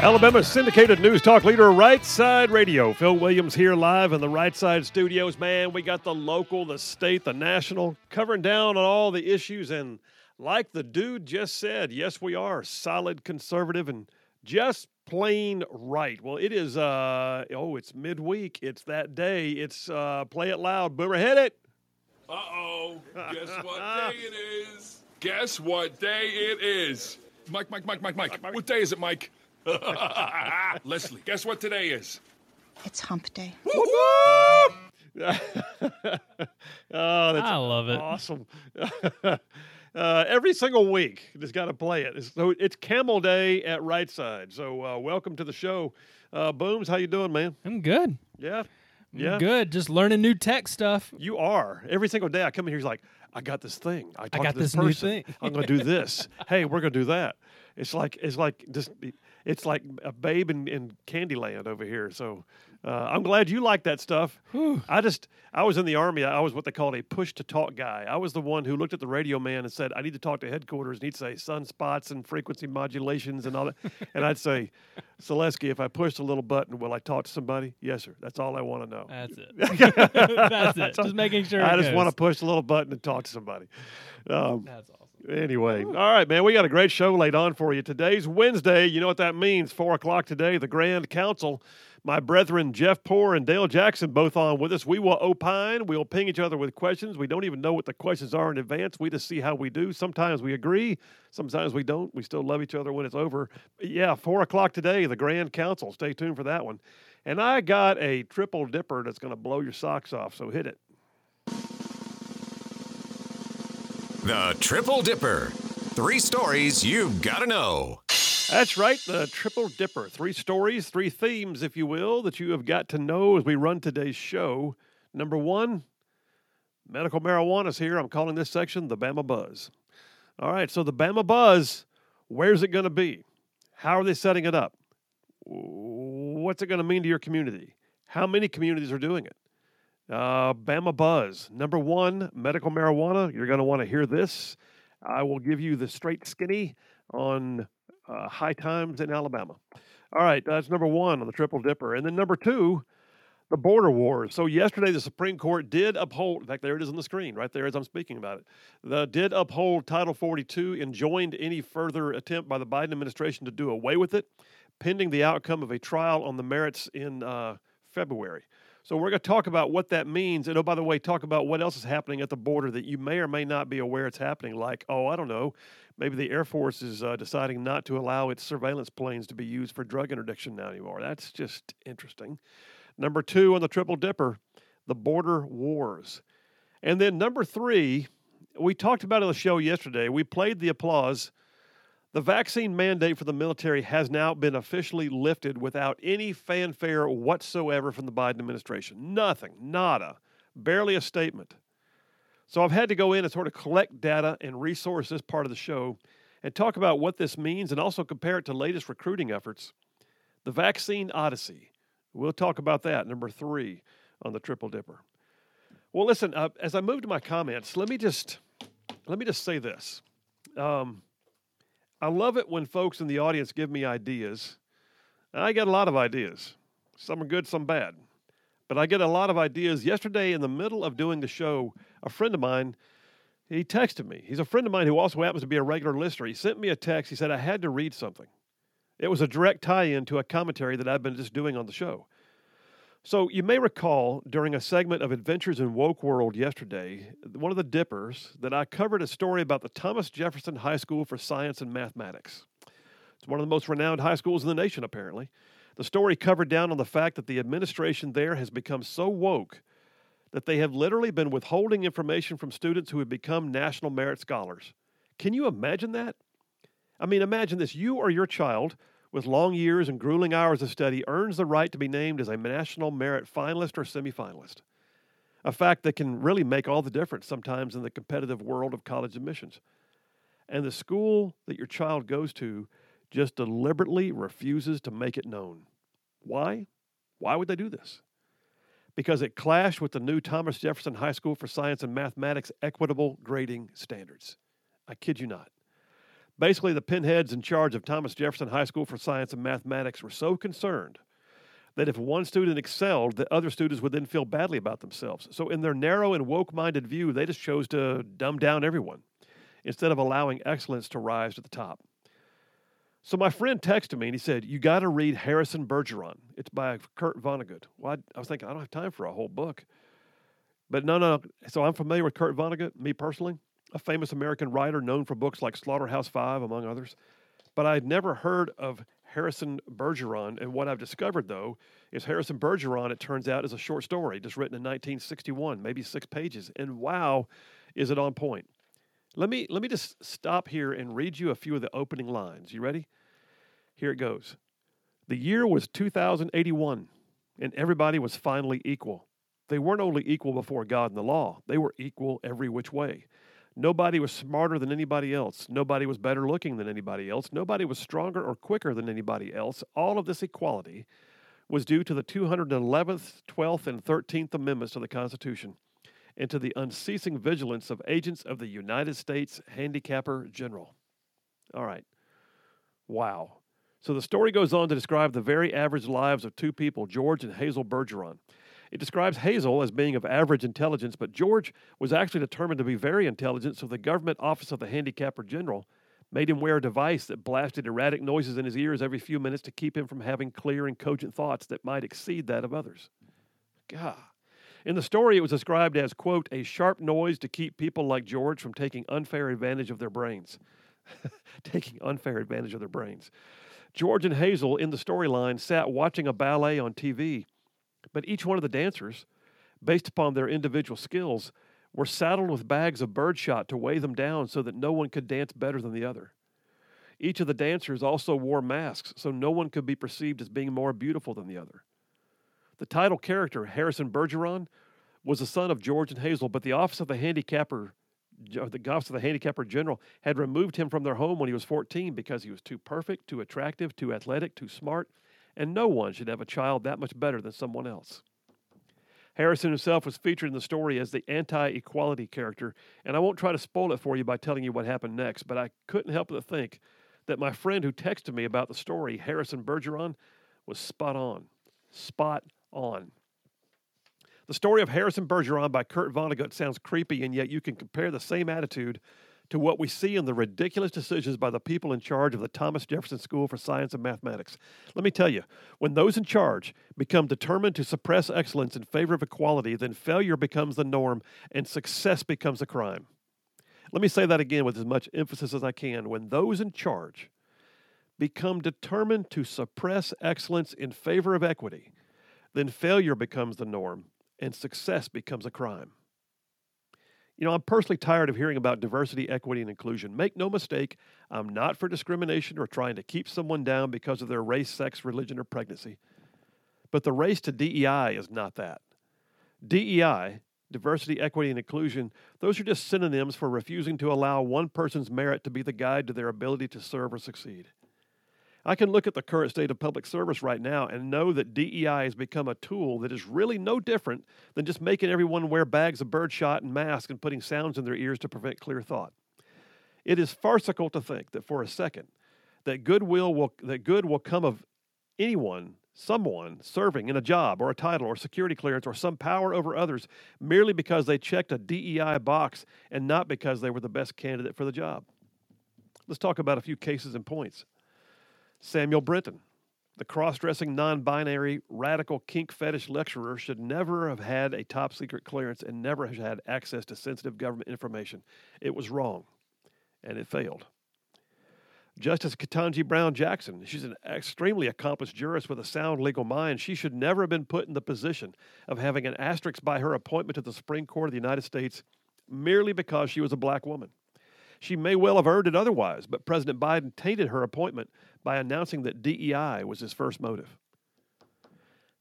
Alabama's syndicated news talk leader, Right Side Radio. Phil Williams here live in the Right Side studios. Man, we got the local, the state, the national, covering down on all the issues. And like the dude just said, yes, we are solid conservative and just plain right. Well, it is, uh, oh, it's midweek. It's that day. It's uh, play it loud. Boomer, hit it. Uh oh. Guess what day it is? Guess what day it is? Mike, Mike, Mike, Mike, Mike. What day is it, Mike? Leslie, guess what today is? It's hump day. oh, that's I love it. awesome. uh, every single week, just got to play it. It's- So it's Camel Day at Right Side. So uh, welcome to the show, uh, Booms. How you doing, man? I'm good. Yeah, I'm yeah. good. Just learning new tech stuff. You are. Every single day I come in here, he's like, I got this thing. I, talked got to this, this new thing." I'm going to do this. hey, we're going to do that. It's like it's like just it's like a babe in, in Candyland over here. So uh, I'm glad you like that stuff. I just I was in the army. I was what they called a push to talk guy. I was the one who looked at the radio man and said, "I need to talk to headquarters." And he'd say sunspots and frequency modulations and all that. and I'd say, Selesky, if I push a little button, will I talk to somebody? Yes, sir. That's all I want to know. That's it. That's it. Just making sure. I just want to push a little button and talk to somebody. Um, That's awesome. Anyway, oh. all right, man, we got a great show laid on for you. Today's Wednesday. You know what that means? Four o'clock today, the Grand Council. My brethren Jeff Poor and Dale Jackson both on with us. We will opine. We'll ping each other with questions. We don't even know what the questions are in advance. We just see how we do. Sometimes we agree, sometimes we don't. We still love each other when it's over. But yeah, four o'clock today, the Grand Council. Stay tuned for that one. And I got a triple dipper that's going to blow your socks off. So hit it. The Triple Dipper. Three stories you've got to know. That's right, the Triple Dipper. Three stories, three themes, if you will, that you have got to know as we run today's show. Number one, medical marijuana is here. I'm calling this section the Bama Buzz. All right, so the Bama Buzz, where's it going to be? How are they setting it up? What's it going to mean to your community? How many communities are doing it? Uh, Bama Buzz. Number one, medical marijuana. You're going to want to hear this. I will give you the straight skinny on uh, high times in Alabama. All right, that's number one on the Triple Dipper. And then number two, the border wars. So yesterday, the Supreme Court did uphold, in fact, there it is on the screen right there as I'm speaking about it, the, did uphold Title 42 and joined any further attempt by the Biden administration to do away with it, pending the outcome of a trial on the merits in uh, February. So we're going to talk about what that means, and oh, by the way, talk about what else is happening at the border that you may or may not be aware it's happening. Like, oh, I don't know, maybe the Air Force is uh, deciding not to allow its surveillance planes to be used for drug interdiction now anymore. That's just interesting. Number two on the Triple Dipper, the border wars, and then number three, we talked about it on the show yesterday. We played the applause. The vaccine mandate for the military has now been officially lifted without any fanfare whatsoever from the Biden administration. Nothing, nada, barely a statement. So I've had to go in and sort of collect data and resource this part of the show and talk about what this means and also compare it to latest recruiting efforts. The vaccine odyssey. We'll talk about that, number three on the Triple Dipper. Well, listen, uh, as I move to my comments, let me just let me just say this. Um, I love it when folks in the audience give me ideas. And I get a lot of ideas. Some are good, some bad. But I get a lot of ideas. Yesterday, in the middle of doing the show, a friend of mine, he texted me. He's a friend of mine who also happens to be a regular listener. He sent me a text. He said, I had to read something. It was a direct tie in to a commentary that I've been just doing on the show. So you may recall during a segment of Adventures in Woke World yesterday, one of the dippers, that I covered a story about the Thomas Jefferson High School for Science and Mathematics. It's one of the most renowned high schools in the nation, apparently. The story covered down on the fact that the administration there has become so woke that they have literally been withholding information from students who have become national merit scholars. Can you imagine that? I mean, imagine this you or your child with long years and grueling hours of study earns the right to be named as a national merit finalist or semifinalist. a fact that can really make all the difference sometimes in the competitive world of college admissions. And the school that your child goes to just deliberately refuses to make it known. Why? Why would they do this? Because it clashed with the new Thomas Jefferson High School for Science and Mathematics equitable grading standards. I kid you not. Basically, the pinheads in charge of Thomas Jefferson High School for Science and Mathematics were so concerned that if one student excelled, the other students would then feel badly about themselves. So, in their narrow and woke minded view, they just chose to dumb down everyone instead of allowing excellence to rise to the top. So, my friend texted me and he said, You got to read Harrison Bergeron. It's by Kurt Vonnegut. Well, I, I was thinking, I don't have time for a whole book. But no, no. So, I'm familiar with Kurt Vonnegut, me personally a famous American writer known for books like Slaughterhouse Five, among others. But I had never heard of Harrison Bergeron. And what I've discovered, though, is Harrison Bergeron, it turns out, is a short story just written in 1961, maybe six pages. And wow, is it on point. Let me, let me just stop here and read you a few of the opening lines. You ready? Here it goes. The year was 2081, and everybody was finally equal. They weren't only equal before God and the law, they were equal every which way. Nobody was smarter than anybody else. Nobody was better looking than anybody else. Nobody was stronger or quicker than anybody else. All of this equality was due to the 211th, 12th, and 13th Amendments to the Constitution and to the unceasing vigilance of agents of the United States Handicapper General. All right. Wow. So the story goes on to describe the very average lives of two people, George and Hazel Bergeron. It describes Hazel as being of average intelligence, but George was actually determined to be very intelligent, so the government office of the handicapper general made him wear a device that blasted erratic noises in his ears every few minutes to keep him from having clear and cogent thoughts that might exceed that of others. God. In the story, it was described as, quote, a sharp noise to keep people like George from taking unfair advantage of their brains. taking unfair advantage of their brains. George and Hazel in the storyline sat watching a ballet on TV but each one of the dancers, based upon their individual skills, were saddled with bags of birdshot to weigh them down so that no one could dance better than the other. Each of the dancers also wore masks so no one could be perceived as being more beautiful than the other. The title character, Harrison Bergeron, was the son of George and Hazel, but the office of the handicapper the office of the handicapper general had removed him from their home when he was 14 because he was too perfect, too attractive, too athletic, too smart, and no one should have a child that much better than someone else. Harrison himself was featured in the story as the anti equality character, and I won't try to spoil it for you by telling you what happened next, but I couldn't help but think that my friend who texted me about the story, Harrison Bergeron, was spot on. Spot on. The story of Harrison Bergeron by Kurt Vonnegut sounds creepy, and yet you can compare the same attitude to what we see in the ridiculous decisions by the people in charge of the Thomas Jefferson School for Science and Mathematics. Let me tell you, when those in charge become determined to suppress excellence in favor of equality, then failure becomes the norm and success becomes a crime. Let me say that again with as much emphasis as I can. When those in charge become determined to suppress excellence in favor of equity, then failure becomes the norm and success becomes a crime. You know, I'm personally tired of hearing about diversity, equity, and inclusion. Make no mistake, I'm not for discrimination or trying to keep someone down because of their race, sex, religion, or pregnancy. But the race to DEI is not that. DEI, diversity, equity, and inclusion, those are just synonyms for refusing to allow one person's merit to be the guide to their ability to serve or succeed. I can look at the current state of public service right now and know that DEI has become a tool that is really no different than just making everyone wear bags of birdshot and masks and putting sounds in their ears to prevent clear thought. It is farcical to think that for a second that goodwill will that good will come of anyone, someone serving in a job or a title or security clearance or some power over others merely because they checked a DEI box and not because they were the best candidate for the job. Let's talk about a few cases and points. Samuel Brinton, the cross dressing, non binary, radical kink fetish lecturer, should never have had a top secret clearance and never have had access to sensitive government information. It was wrong, and it failed. Justice Ketanji Brown Jackson, she's an extremely accomplished jurist with a sound legal mind. She should never have been put in the position of having an asterisk by her appointment to the Supreme Court of the United States merely because she was a black woman. She may well have earned it otherwise, but President Biden tainted her appointment by announcing that DEI was his first motive.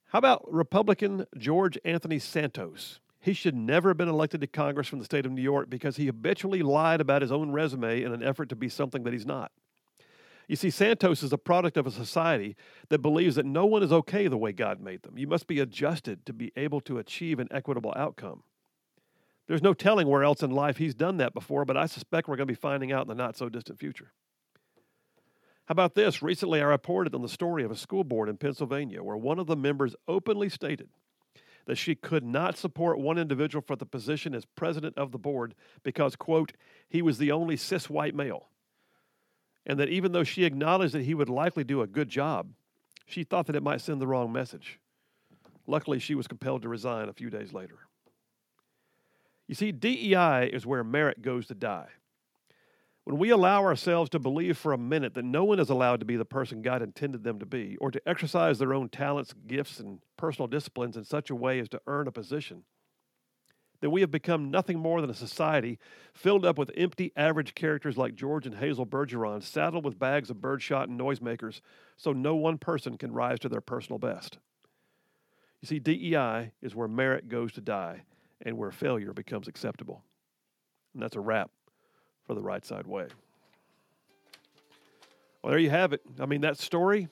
How about Republican George Anthony Santos? He should never have been elected to Congress from the state of New York because he habitually lied about his own resume in an effort to be something that he's not. You see, Santos is a product of a society that believes that no one is okay the way God made them. You must be adjusted to be able to achieve an equitable outcome. There's no telling where else in life he's done that before, but I suspect we're going to be finding out in the not so distant future. How about this? Recently, I reported on the story of a school board in Pennsylvania where one of the members openly stated that she could not support one individual for the position as president of the board because, quote, he was the only cis white male. And that even though she acknowledged that he would likely do a good job, she thought that it might send the wrong message. Luckily, she was compelled to resign a few days later. You see, DEI is where merit goes to die. When we allow ourselves to believe for a minute that no one is allowed to be the person God intended them to be, or to exercise their own talents, gifts, and personal disciplines in such a way as to earn a position, then we have become nothing more than a society filled up with empty, average characters like George and Hazel Bergeron, saddled with bags of birdshot and noisemakers, so no one person can rise to their personal best. You see, DEI is where merit goes to die and where failure becomes acceptable. And that's a wrap for the right side way. Well, there you have it. I mean, that story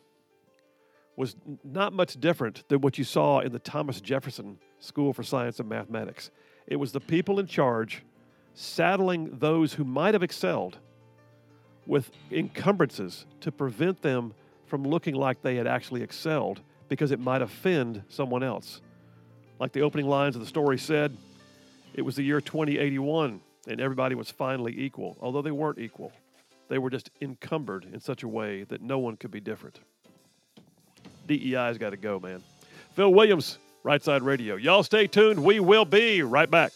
was not much different than what you saw in the Thomas Jefferson School for Science and Mathematics. It was the people in charge saddling those who might have excelled with encumbrances to prevent them from looking like they had actually excelled because it might offend someone else. Like the opening lines of the story said, it was the year 2081 and everybody was finally equal, although they weren't equal. They were just encumbered in such a way that no one could be different. DEI's got to go, man. Phil Williams, Right Side Radio. Y'all stay tuned. We will be right back.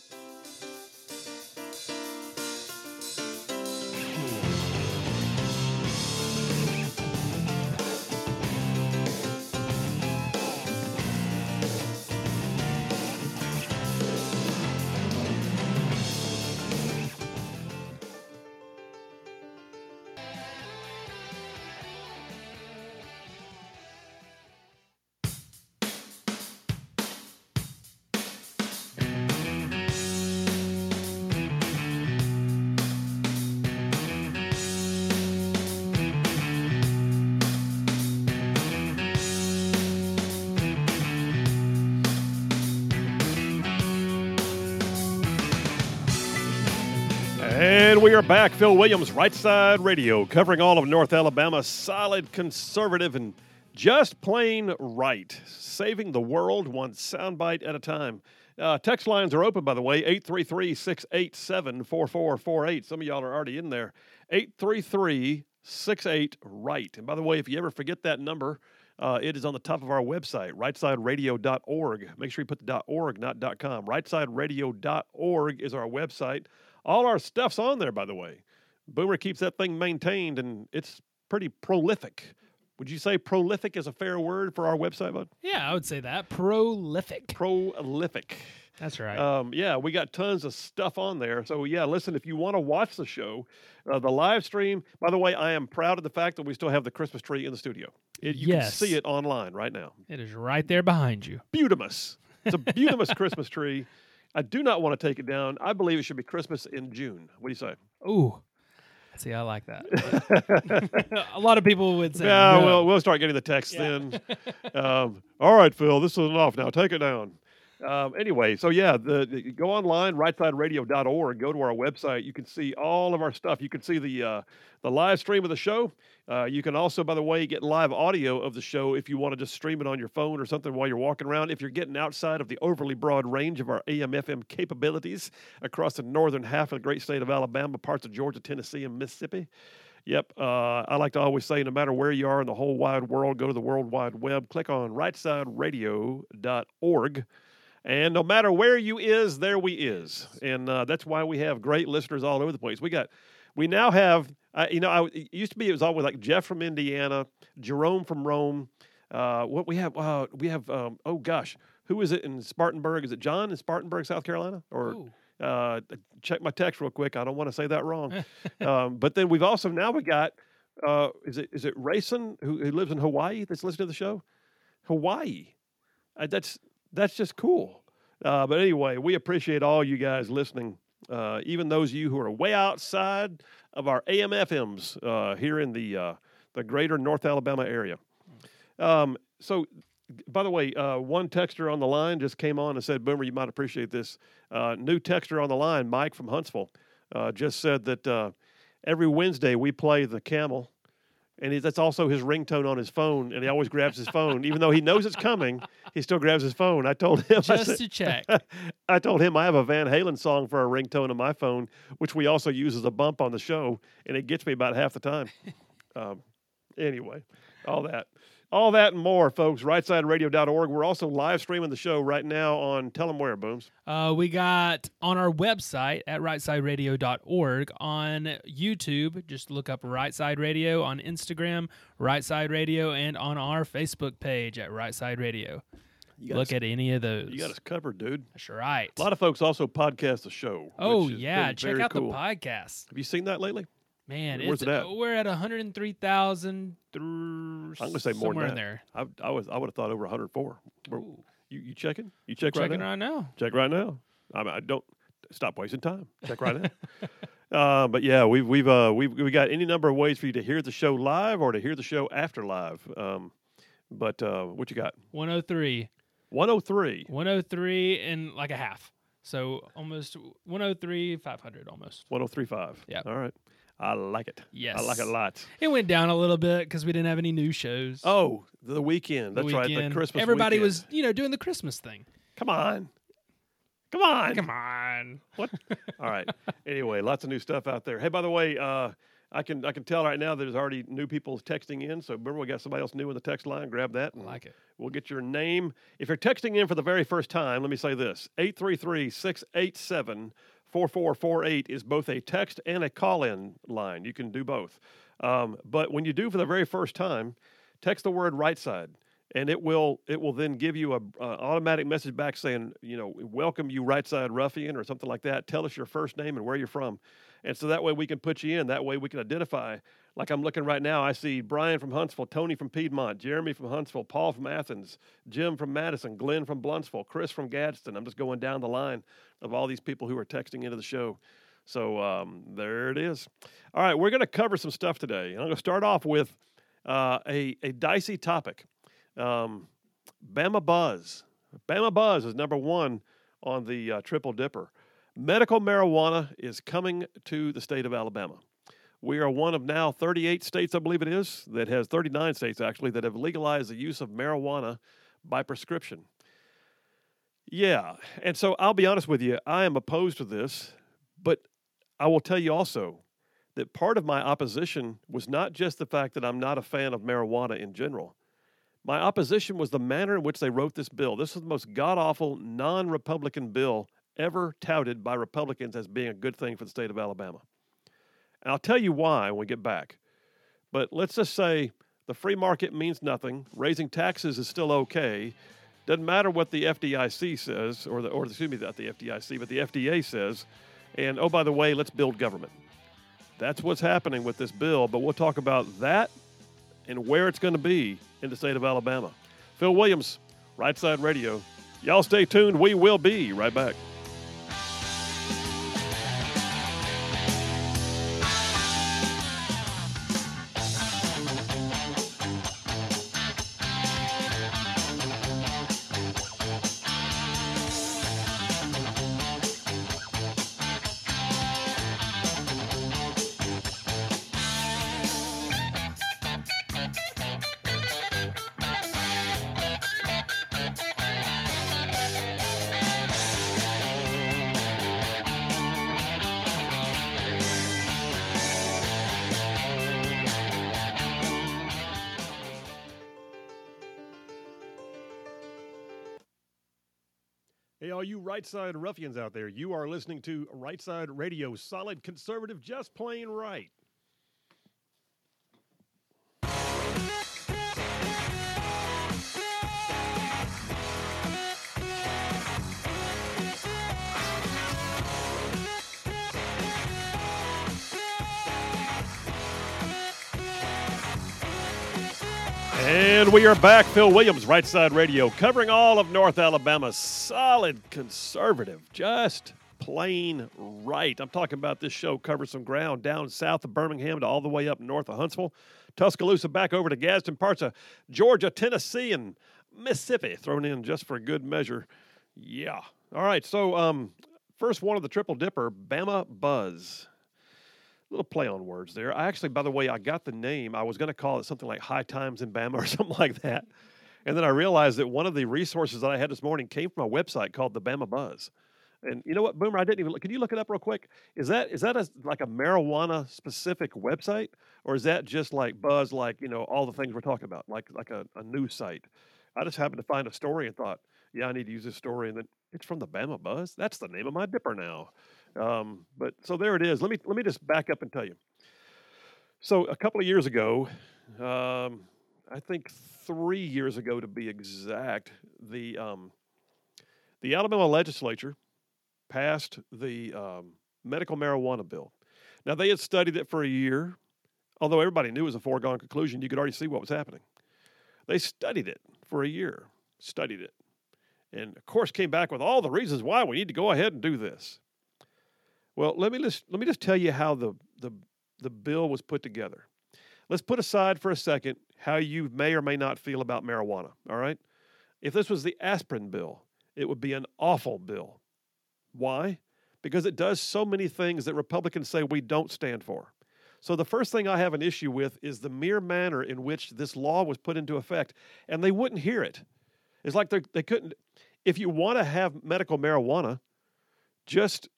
Back. Phil Williams, Right Side Radio, covering all of North Alabama. Solid, conservative, and just plain right. Saving the world one soundbite at a time. Uh, text lines are open, by the way 833 687 4448. Some of y'all are already in there. 833 68 right. And by the way, if you ever forget that number, uh, it is on the top of our website, rightsideradio.org. Make sure you put the .org, not .com. Rightsideradio.org is our website. All our stuff's on there, by the way. Boomer keeps that thing maintained, and it's pretty prolific. Would you say prolific is a fair word for our website, bud? Yeah, I would say that. Prolific. Prolific. That's right. Um, yeah, we got tons of stuff on there. So yeah, listen, if you want to watch the show, uh, the live stream. By the way, I am proud of the fact that we still have the Christmas tree in the studio. It, you Yes. can see it online right now. it is right there behind you. Beautimus. It's a beautimus Christmas tree. I do not want to take it down. I believe it should be Christmas in June. What do you say? Ooh. See, I like that. a lot of people would say, Yeah, no. we'll we'll start getting the text Yeah. then. um, all right, Phil, this is enough now. Take it down. Um, anyway, so yeah, the, the- go online, rightsideradio.org. Go to our website. You can see all of our stuff. You can see the uh, the live stream of the show. Uh, you can also, by the way, get live audio of the show if you want to just stream it on your phone or something while you're walking around. If you're getting outside of the overly broad range of our AM/FM capabilities across the northern half of the great state of Alabama, parts of Georgia, Tennessee, and Mississippi. Yep. Uh, I like to always say no matter where you are in the whole wide world, go to the World Wide Web, click on rightsideradio.org. And no matter where you is, there we is. And uh, that's why we have great listeners all over the place. We got, we now have, uh, you know, I, it used to be it was always like Jeff from Indiana, Jerome from Rome. Uh, what we have, uh, we have, um, oh gosh, who is it in Spartanburg? Is it John in Spartanburg, South Carolina? Or uh, check my text real quick. I don't want to say that wrong. um, but then we've also now we got uh, is it is it Rayson who, who lives in Hawaii that's listening to the show? Hawaii, uh, that's that's just cool. Uh, but anyway, we appreciate all you guys listening, uh, even those of you who are way outside of our AM FMs uh, here in the uh, the greater North Alabama area. Um, so, by the way, uh, one texter on the line just came on and said, Boomer, you might appreciate this. Uh, new texter on the line, Mike from Huntsville, just said that every Wednesday we play the camel. And he, that's also his ringtone on his phone, and he always grabs his phone, even though he knows it's coming. He still grabs his phone. I told him, Just said- to check. I told him I have a Van Halen song for a ringtone on my phone, which we also use as a bump on the show, and it gets me about half the time. um, anyway, all that. All that and more, folks. RightSideRadio.org. We're also live streaming the show right now on Tell 'em Where, Booms. Uh, we got on our website at rightsideradio.org on YouTube. Just look up Right Side Radio on Instagram, Right Side Radio, and on our Facebook page at Right Side Radio. Look us, at any of those. You got us covered, dude. That's right. A lot of folks also podcast the show. oh yeah, check out cool. the podcast. Have you seen that lately? Man, Where's it's, it at? we're at 103,000 through I'm gonna say more somewhere than in that. there. I, I was I would have thought over 104. We're- You you checking? You check right Checking now. right now. Check right now. I, mean, I don't stop wasting time. Check right now. Uh, but yeah, we've we've uh, we've we got any number of ways for you to hear the show live or to hear the show after live. Um, but uh, what you got? 103. 103. 103 and like a half. So almost 103, 500 almost. 1035. Yeah. All right. I like it. Yes. I like it Yes. lots. It went down a little bit because we didn't have any new shows. Oh, the weekend. the That's right. The. Christmas. Everybody weekend. was, you know, doing the Christmas thing. Come on. Come on. Come on. What? All right. Anyway, lots of new stuff out there. Hey, by the way, uh, I can I can tell right now there's already new people texting in. So remember, we got somebody else new in the text line. Grab that. I and like it. We'll get your name. If you're texting in for the very first time, let me say this 833 687 4448 is both a text and a call in line. You can do both. Um, but when you do for the very first time, text the word right side. And it will it will then give you a automatic message back saying you know welcome you right side ruffian or something like that. Tell us your first name and where you're from, and so that way we can put you in. That way we can identify. Like I'm looking right now, I see Brian from Huntsville, Tony from Piedmont, Jeremy from Huntsville, Paul from Athens, Jim from Madison, Glenn from Blountsville, Chris from Gadsden. I'm just going down the line of all these people who are texting into the show. So um, there it is. All right, we're going to cover some stuff today. And I'm going to start off with uh, a, a dicey topic. Um, Bama Buzz. Bama Buzz is number one on the uh, Triple Dipper. Medical marijuana is coming to the state of Alabama. We are one of now 38 states, I believe it is, that has 39 states actually, that have legalized the use of marijuana by prescription. Yeah. And so I'll be honest with you, I am opposed to this, but I will tell you also that part of my opposition was not just the fact that I'm not a fan of marijuana in general. My opposition was the manner in which they wrote this bill. This is the most god awful, non Republican bill ever touted by Republicans as being a good thing for the state of Alabama. And I'll tell you why when we get back. But let's just say the free market means nothing. Raising taxes is still okay. Doesn't matter what the FDIC says, or the, or excuse me, not the FDIC, but the FDA says. And oh, by the way, let's build government. That's what's happening with this bill. But we'll talk about that and where it's going to be in the state of Alabama. Phil Williams, Right Side Radio. Y'all stay tuned. We will be right back. All you right side ruffians out there, you are listening to Right Side Radio, solid conservative, just plain right. And we are back. Phil Williams, Right Side Radio, covering all of North Alabama. Solid conservative, just plain right. I'm talking about this show covers some ground down south of Birmingham to all the way up north of Huntsville, Tuscaloosa, back over to Gadsden, parts of Georgia, Tennessee, and Mississippi, thrown in just for good measure. Yeah. All right. So, um, first one of the Triple Dipper, Bama Buzz little play on words there. I actually, by the way, I got the name. I was going to call it something like High Times in Bama or something like that. And then I realized that one of the resources that I had this morning came from a website called the Bama Buzz. And you know what, Boomer? I didn't even. Look. Can you look it up real quick? Is that is that a, like a marijuana specific website, or is that just like Buzz, like you know all the things we're talking about, like like a, a news site? I just happened to find a story and thought, yeah, I need to use this story, and then it's from the Bama Buzz. That's the name of my dipper now. Um, but so there it is. Let me let me just back up and tell you. So a couple of years ago, um, I think three years ago to be exact, the um, the Alabama legislature passed the um, medical marijuana bill. Now they had studied it for a year, although everybody knew it was a foregone conclusion. You could already see what was happening. They studied it for a year, studied it, and of course came back with all the reasons why we need to go ahead and do this. Well, let me just let me just tell you how the the the bill was put together. Let's put aside for a second how you may or may not feel about marijuana. All right, if this was the aspirin bill, it would be an awful bill. Why? Because it does so many things that Republicans say we don't stand for. So the first thing I have an issue with is the mere manner in which this law was put into effect, and they wouldn't hear it. It's like they couldn't. If you want to have medical marijuana, just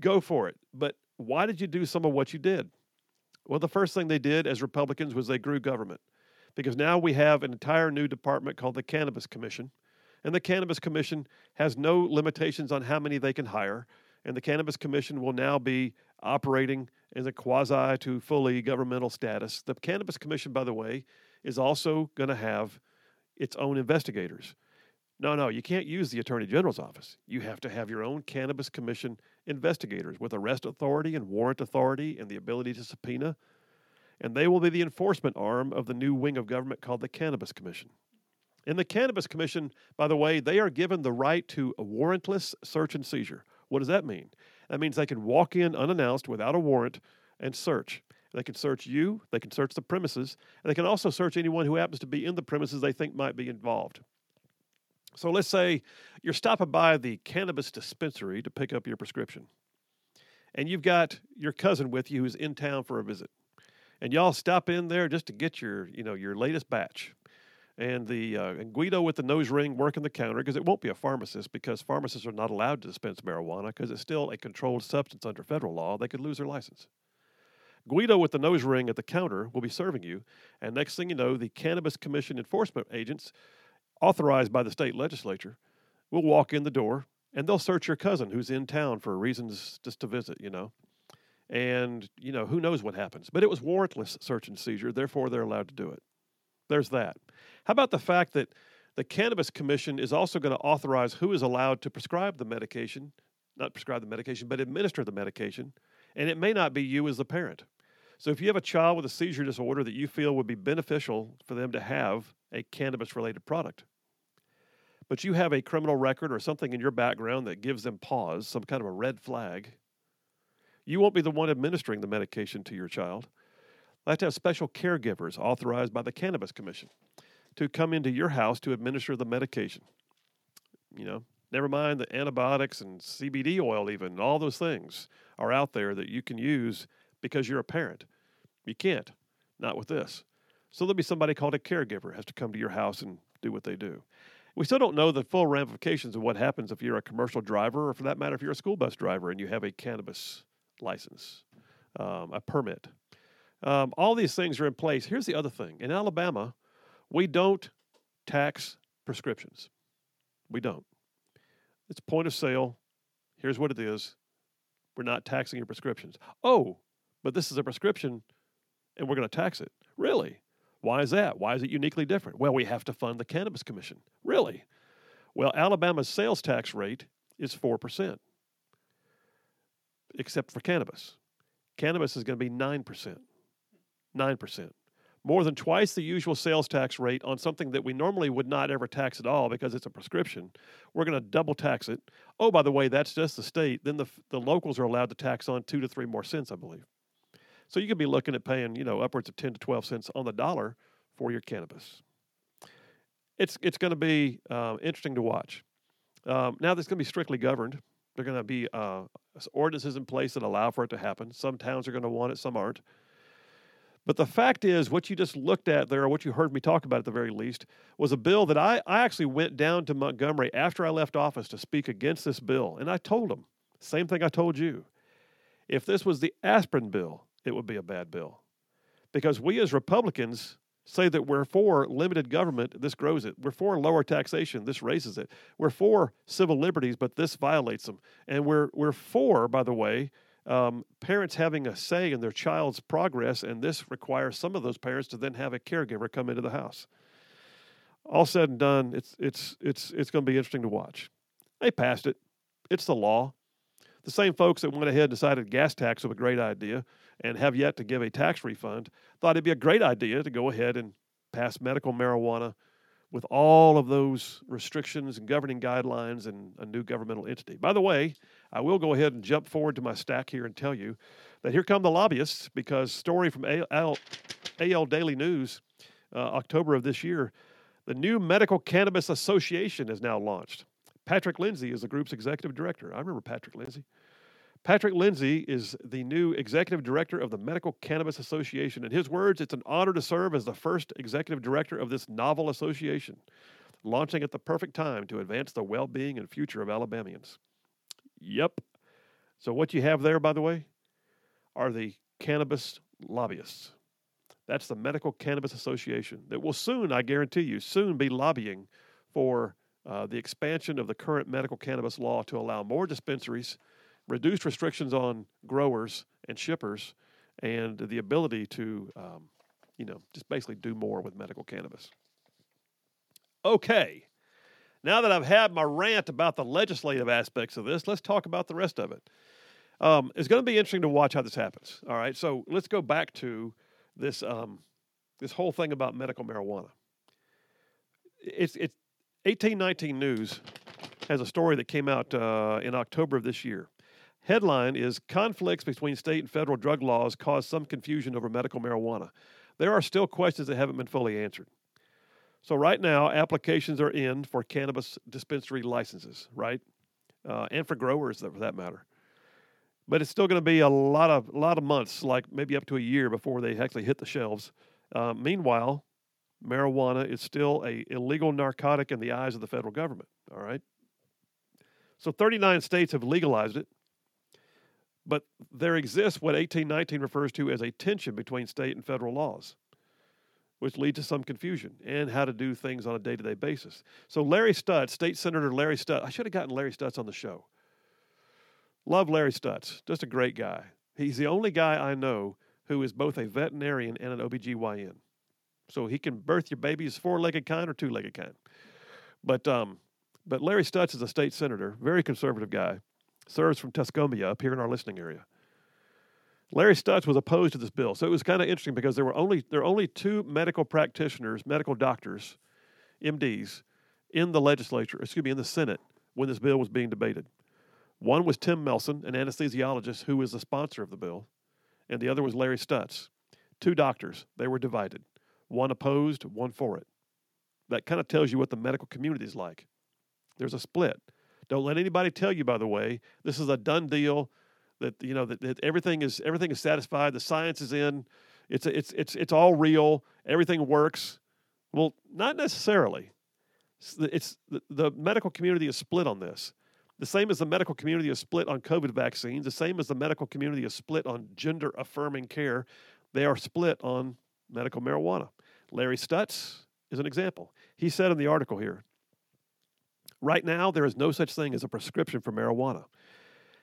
go for it. But why did you do some of what you did? Well, the first thing they did as Republicans was they grew government because now we have an entire new department called the Cannabis Commission. And the Cannabis Commission has no limitations on how many they can hire. And the Cannabis Commission will now be operating as a quasi to fully governmental status. The Cannabis Commission, by the way, is also going to have its own investigators. No, no, you can't use the Attorney General's office. You have to have your own Cannabis Commission investigators with arrest authority and warrant authority and the ability to subpoena. And they will be the enforcement arm of the new wing of government called the Cannabis Commission. In the Cannabis Commission, by the way, they are given the right to a warrantless search and seizure. What does that mean? That means they can walk in unannounced without a warrant and search. They can search you, they can search the premises, and they can also search anyone who happens to be in the premises they think might be involved. So let's say you're stopping by the cannabis dispensary to pick up your prescription. And you've got your cousin with you who's in town for a visit. And y'all stop in there just to get your, you know, your latest batch. And the uh, and Guido with the nose ring working the counter because it won't be a pharmacist because pharmacists are not allowed to dispense marijuana because it's still a controlled substance under federal law. They could lose their license. Guido with the nose ring at the counter will be serving you, and next thing you know, the Cannabis Commission enforcement agents authorized by the state legislature, will walk in the door and they'll search your cousin who's in town for reasons just to visit, you know. And, you know, who knows what happens. But it was warrantless search and seizure, therefore they're allowed to do it. There's that. How about the fact that the Cannabis Commission is also going to authorize who is allowed to prescribe the medication, not prescribe the medication, but administer the medication, and it may not be you as the parent. So if you have a child with a seizure disorder that you feel would be beneficial for them to have a cannabis related product, but you have a criminal record or something in your background that gives them pause, some kind of a red flag, you won't be the one administering the medication to your child. I have to have special caregivers authorized by the Cannabis Commission to come into your house to administer the medication. You know, never mind the antibiotics and CBD oil, even all those things are out there that you can use because you're a parent. You can't, not with this. So there'll be somebody called a caregiver has to come to your house and do what they do. We still don't know the full ramifications of what happens if you're a commercial driver, or for that matter, if you're a school bus driver and you have a cannabis license, um, a permit. Um, all these things are in place. Here's the other thing in Alabama, we don't tax prescriptions. We don't. It's point of sale. Here's what it is. We're not taxing your prescriptions. Oh, but this is a prescription and we're going to tax it. Really? Why is that? Why is it uniquely different? Well, we have to fund the Cannabis Commission. Really? Well, Alabama's sales tax rate is 4%, except for cannabis. Cannabis is going to be 9%. 9%. more than twice the usual sales tax rate on something that we normally would not ever tax at all because it's a prescription. We're going to double tax it. Oh, by the way, that's just the state. Then the, the locals are allowed to tax on two to three more cents, I believe. So you could be looking at paying, you know, upwards of 10 to 12 cents on the dollar for your cannabis. It's, it's going to be uh, interesting to watch. Um, now, this going to be strictly governed. There are going to be uh, ordinances in place that allow for it to happen. Some towns are going to want it, some aren't. But the fact is, what you just looked at there, or what you heard me talk about at the very least, was a bill that I, I actually went down to Montgomery after I left office to speak against this bill. And I told them, same thing I told you. If this was the aspirin bill, it would be a bad bill. Because we as Republicans say that we're for limited government, this grows it. We're for lower taxation, this raises it. We're for civil liberties, but this violates them. And we're, we're for, by the way, um, parents having a say in their child's progress, and this requires some of those parents to then have a caregiver come into the house. All said and done, it's, it's, it's, it's going to be interesting to watch. They passed it, it's the law. The same folks that went ahead and decided gas tax was a great idea and have yet to give a tax refund thought it'd be a great idea to go ahead and pass medical marijuana with all of those restrictions and governing guidelines and a new governmental entity. By the way, I will go ahead and jump forward to my stack here and tell you that here come the lobbyists because story from AL, AL Daily News, uh, October of this year, the new Medical Cannabis Association is now launched. Patrick Lindsay is the group's executive director. I remember Patrick Lindsay. Patrick Lindsay is the new executive director of the Medical Cannabis Association. In his words, it's an honor to serve as the first executive director of this novel association, launching at the perfect time to advance the well being and future of Alabamians. Yep. So, what you have there, by the way, are the cannabis lobbyists. That's the Medical Cannabis Association that will soon, I guarantee you, soon be lobbying for uh, the expansion of the current medical cannabis law to allow more dispensaries, reduced restrictions on growers and shippers, and the ability to, um, you know, just basically do more with medical cannabis. Okay, now that I've had my rant about the legislative aspects of this, let's talk about the rest of it. Um, it's going to be interesting to watch how this happens. All right, so let's go back to this um, this whole thing about medical marijuana. It's it's 1819 News has a story that came out uh, in October of this year. Headline is Conflicts between state and federal drug laws cause some confusion over medical marijuana. There are still questions that haven't been fully answered. So, right now, applications are in for cannabis dispensary licenses, right? Uh, and for growers, for that matter. But it's still going to be a lot of lot of months, like maybe up to a year, before they actually hit the shelves. Uh, meanwhile, marijuana is still a illegal narcotic in the eyes of the federal government. All right. So 39 states have legalized it, but there exists what 1819 refers to as a tension between state and federal laws, which leads to some confusion and how to do things on a day-to-day basis. So Larry Stutts, State Senator Larry Stutts, I should have gotten Larry Stutts on the show. Love Larry Stutts, just a great guy. He's the only guy I know who is both a veterinarian and an OBGYN. So he can birth your babies four legged kind or two legged kind. But um, but Larry Stutts is a state senator, very conservative guy, serves from Tuscumbia up here in our listening area. Larry Stutts was opposed to this bill, so it was kind of interesting because there were only there are only two medical practitioners, medical doctors, MDs, in the legislature, excuse me, in the Senate when this bill was being debated. One was Tim Melson, an anesthesiologist who was the sponsor of the bill, and the other was Larry Stutts. Two doctors. They were divided one opposed, one for it. That kind of tells you what the medical community is like. There's a split. Don't let anybody tell you, by the way, this is a done deal. That you know that, that everything is everything is satisfied. The science is in. It's it's it's it's all real. Everything works. Well, not necessarily. It's, it's the, the medical community is split on this. The same as the medical community is split on COVID vaccines. The same as the medical community is split on gender affirming care. They are split on medical marijuana. Larry Stutz is an example. He said in the article here right now, there is no such thing as a prescription for marijuana.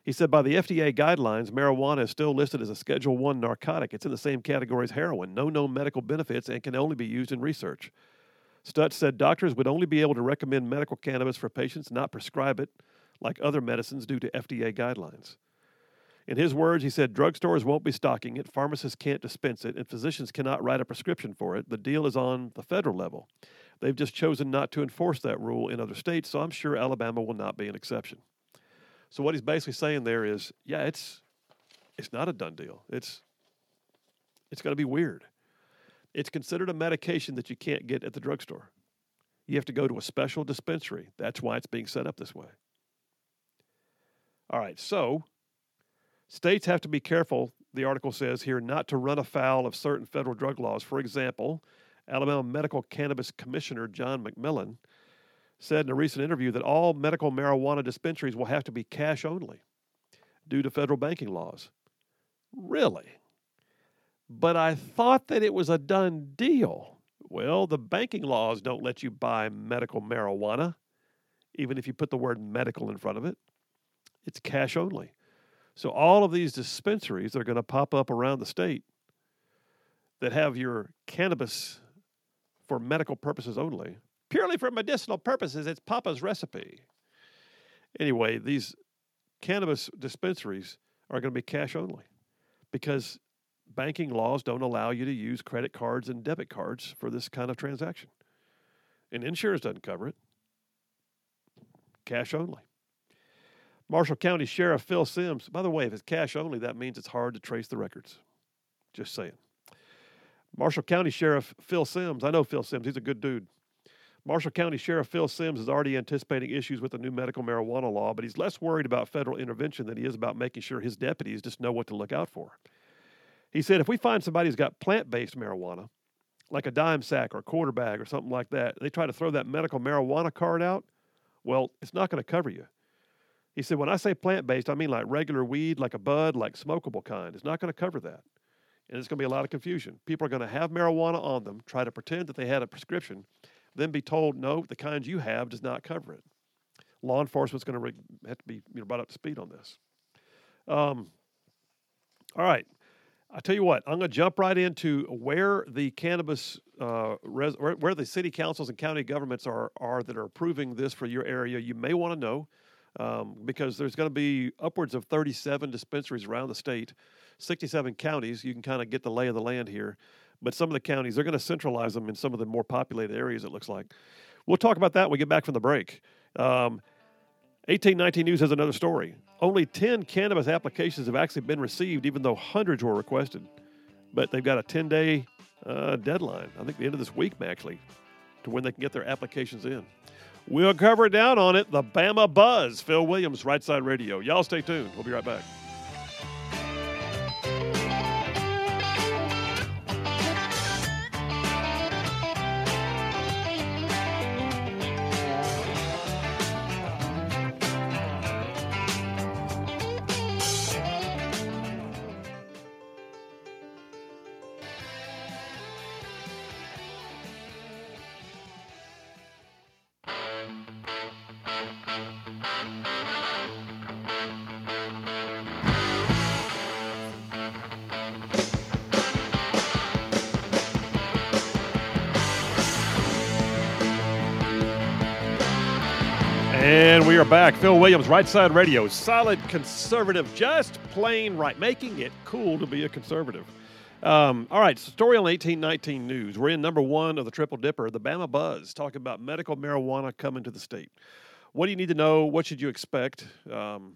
He said by the FDA guidelines, marijuana is still listed as a Schedule 1 narcotic. It's in the same category as heroin, no known medical benefits, and can only be used in research. Stutts said doctors would only be able to recommend medical cannabis for patients, not prescribe it like other medicines due to FDA guidelines. In his words, he said, drugstores won't be stocking it, pharmacists can't dispense it, and physicians cannot write a prescription for it. The deal is on the federal level. They've just chosen not to enforce that rule in other states, so I'm sure Alabama will not be an exception. So what he's basically saying there is, yeah, it's it's not a done deal. It's it's going to be weird. It's considered a medication that you can't get at the drugstore. You have to go to a special dispensary. That's why it's being set up this way. All right, so states have to be careful, the article says here, not to run afoul of certain federal drug laws. For example, Alabama Medical Cannabis Commissioner John McMillan said in a recent interview that all medical marijuana dispensaries will have to be cash only due to federal banking laws. Really? But I thought that it was a done deal. Well, the banking laws don't let you buy medical marijuana, even if you put the word medical in front of it. It's cash only. So, all of these dispensaries that are going to pop up around the state that have your cannabis for medical purposes only, purely for medicinal purposes, it's Papa's recipe. Anyway, these cannabis dispensaries are going to be cash only because banking laws don't allow you to use credit cards and debit cards for this kind of transaction. And insurance doesn't cover it. Cash only. Marshall County Sheriff Phil Sims, by the way, if it's cash only, that means it's hard to trace the records. Just saying. Marshall County Sheriff Phil Sims, I know Phil Sims, he's a good dude. Marshall County Sheriff Phil Sims is already anticipating issues with the new medical marijuana law, but he's less worried about federal intervention than he is about making sure his deputies just know what to look out for. He said if we find somebody who's got plant based marijuana, like a dime sack or a quarter bag or something like that, they try to throw that medical marijuana card out, well, it's not going to cover you. He said, when I say plant based, I mean like regular weed, like a bud, like smokable kind. It's not going to cover that. And it's going to be a lot of confusion. People are going to have marijuana on them, try to pretend that they had a prescription, then be told, no, the kind you have does not cover it. Law enforcement's going to re- have to be you know, brought up to speed on this. Um, all right. I tell you what, I'm going to jump right into where the cannabis, uh, res- where, the city councils and county governments are, are that are approving this for your area. You may want to know um, because there's going to be upwards of 37 dispensaries around the state, 67 counties. You can kind of get the lay of the land here. But some of the counties, they're going to centralize them in some of the more populated areas, it looks like. We'll talk about that when we get back from the break. Um, 1819 News has another story. Only 10 cannabis applications have actually been received, even though hundreds were requested. But they've got a 10 day uh, deadline, I think the end of this week, actually, to when they can get their applications in. We'll cover down on it. The Bama Buzz. Phil Williams, Right Side Radio. Y'all stay tuned. We'll be right back. Phil Williams, Right Side Radio. Solid conservative, just plain right. Making it cool to be a conservative. Um, all right, story on 1819 News. We're in number one of the Triple Dipper, the Bama Buzz, talking about medical marijuana coming to the state. What do you need to know? What should you expect? Um,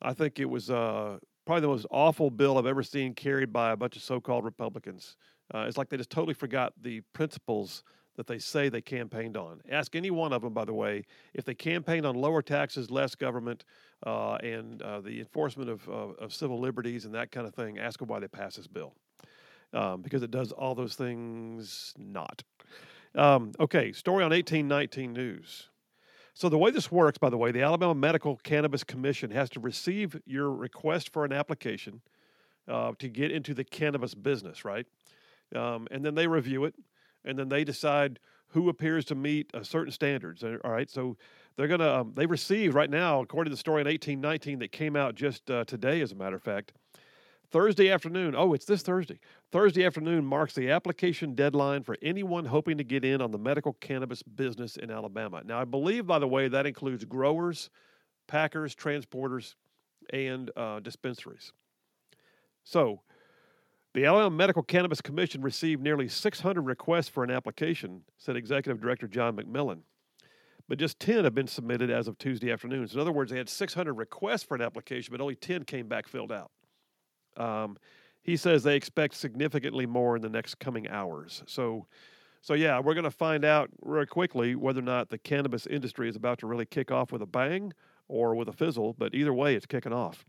I think it was uh, probably the most awful bill I've ever seen carried by a bunch of so called Republicans. Uh, it's like they just totally forgot the principles that they say they campaigned on. Ask any one of them, by the way, if they campaigned on lower taxes, less government, uh, and uh, the enforcement of, uh, of civil liberties and that kind of thing. Ask them why they passed this bill. Um, because it does all those things not. Um, okay, story on 1819 News. So, the way this works, by the way, the Alabama Medical Cannabis Commission has to receive your request for an application uh, to get into the cannabis business, right? Um, and then they review it and then they decide who appears to meet a certain standards. All right, so they're gonna um, they received right now, according to the story in 1819 that came out just uh, today, as a matter of fact. Thursday afternoon. Oh, it's this Thursday. Thursday afternoon marks the application deadline for anyone hoping to get in on the medical cannabis business in Alabama. Now, I believe, by the way, that includes growers, packers, transporters, and uh, dispensaries. So, the Alabama Medical Cannabis Commission received nearly 600 requests for an application, said Executive Director John McMillan. But just 10 have been submitted as of Tuesday afternoon. So in other words, they had 600 requests for an application, but only 10 came back filled out. Um, he says they expect significantly more in the next coming hours. So, so yeah, we're going to find out very quickly whether or not the cannabis industry is about to really kick off with a bang or with a fizzle. But either way, it's kicking off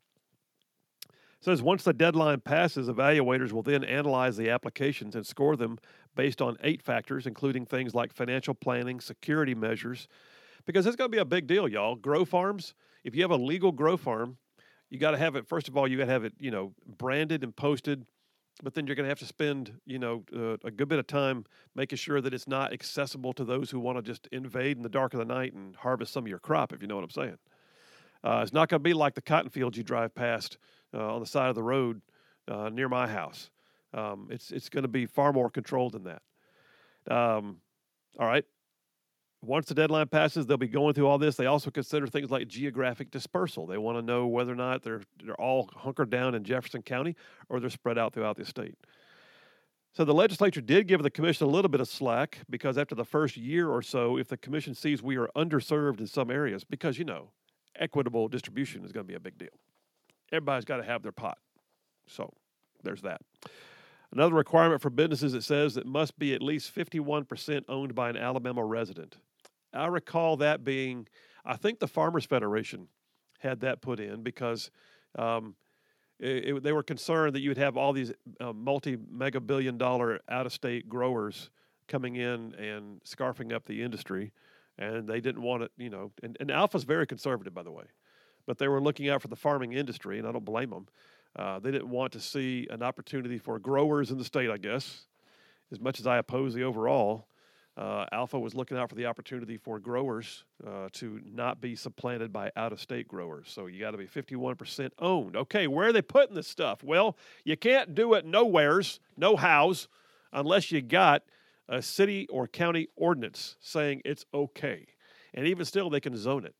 says once the deadline passes, evaluators will then analyze the applications and score them based on eight factors, including things like financial planning, security measures, because it's going to be a big deal, y'all. Grow farms, if you have a legal grow farm, you got to have it, first of all, you got to have it, you know, branded and posted. But then you're going to have to spend, you know, uh, a good bit of time making sure that it's not accessible to those who want to just invade in the dark of the night and harvest some of your crop, if you know what I'm saying. Uh, it's not going to be like the cotton fields you drive past on the side of the road uh, near my house. Um, it's it's going to be far more controlled than that. Um, all right. Once the deadline passes, they'll be going through all this. They also consider things like geographic dispersal. They want to know whether or not they're they're all hunkered down in Jefferson County or they're spread out throughout the state. So the legislature did give the commission a little bit of slack because after the first year or so, if the commission sees we are underserved in some areas, because you know, equitable distribution is going to be a big deal everybody's got to have their pot. So there's that. Another requirement for businesses it says it must be at least 51% owned by an Alabama resident. I recall that being, I think the Farmers Federation had that put in because um, it, it, they were concerned that you would have all these uh, multi mega billion dollar out of state growers coming in and scarfing up the industry. And they didn't want it, you know. And, and Alfa's very conservative, by the way but they were looking out for the farming industry, and I don't blame them. Uh, they didn't want to see an opportunity for growers in the state, I guess. As much as I oppose the overall, uh, Alfa was looking out for the opportunity for growers uh, to not be supplanted by out of state growers. So you got to be 51% owned. Okay, where are they putting this stuff? Well, you can't do it nowheres, no hows, unless you got a city or county ordinance saying it's okay. And even still, they can zone it.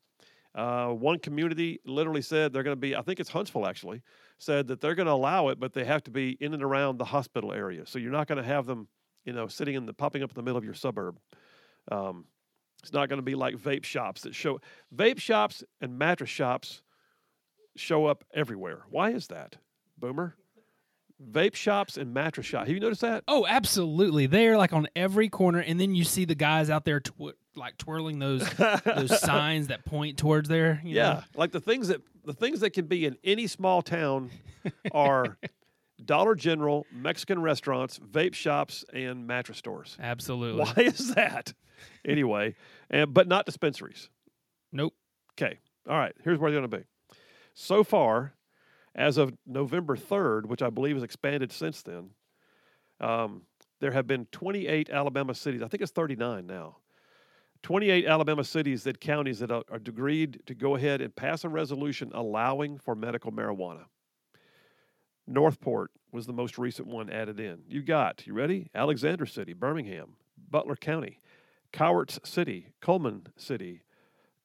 Uh, one community literally said they're going to be, I think it's Huntsville actually, said that they're going to allow it, but they have to be in and around the hospital area. So you're not going to have them, you know, sitting in the popping up in the middle of your suburb. Um, it's not going to be like vape shops that show vape shops and mattress shops show up everywhere. Why is that, Boomer? Vape shops and mattress shops. Have you noticed that? Oh, absolutely. They're like on every corner, and then you see the guys out there tw- like twirling those those signs that point towards there. yeah, know? like the things that the things that can be in any small town are Dollar General, Mexican restaurants, vape shops, and mattress stores. absolutely. Why is that? Anyway, and but not dispensaries. Nope. Okay. All right. Here's where they're going to be. So far, as of November 3rd, which I believe has expanded since then, um, there have been 28 Alabama cities. I think it's 39 now. 28 Alabama cities that counties that are, are agreed to go ahead and pass a resolution allowing for medical marijuana. Northport was the most recent one added in. You got, you ready? Alexander City, Birmingham, Butler County, Cowarts City, Cullman City,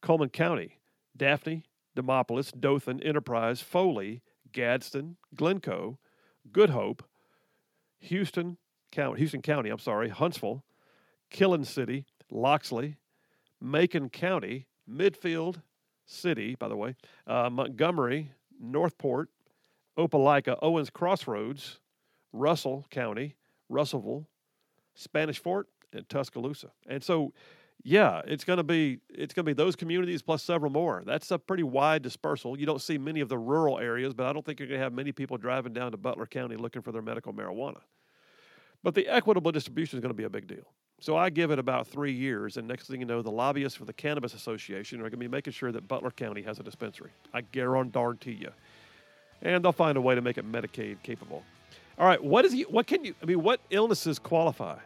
Cullman County, Daphne, Demopolis, Dothan, Enterprise, Foley, Gadsden, Glencoe, Good Hope, Houston County, Houston County, I'm sorry, Huntsville, Killen City, Loxley, Macon County, Midfield City, by the way, uh, Montgomery, Northport, Opelika, Owens Crossroads, Russell County, Russellville, Spanish Fort, and Tuscaloosa. And so, yeah, it's going to be it's going to be those communities plus several more. That's a pretty wide dispersal. You don't see many of the rural areas, but I don't think you're going to have many people driving down to Butler County looking for their medical marijuana. But the equitable distribution is going to be a big deal. So I give it about three years, and next thing you know, the lobbyists for the Cannabis Association are going to be making sure that Butler County has a dispensary. I guarantee you. And they'll find a way to make it Medicaid capable. All right, what is he, what can you? I mean, what illnesses qualify?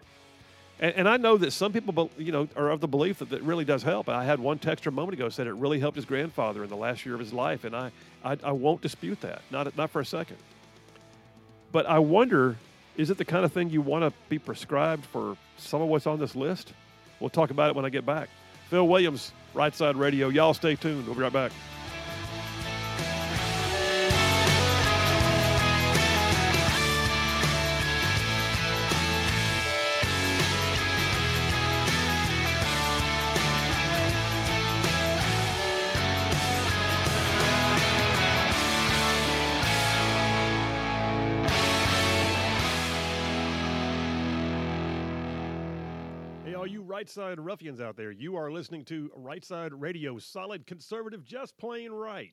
And, and I know that some people, you know, are of the belief that that really does help. I had one texter a moment ago said it really helped his grandfather in the last year of his life, and I, I, I won't dispute that, not not for a second. But I wonder is it the kind of thing you want to be prescribed for some of what's on this list? We'll talk about it when I get back. Phil Williams, Right Side Radio. Y'all stay tuned. We'll be right back. Right side ruffians out there, you are listening to Right Side Radio, solid conservative, just plain right.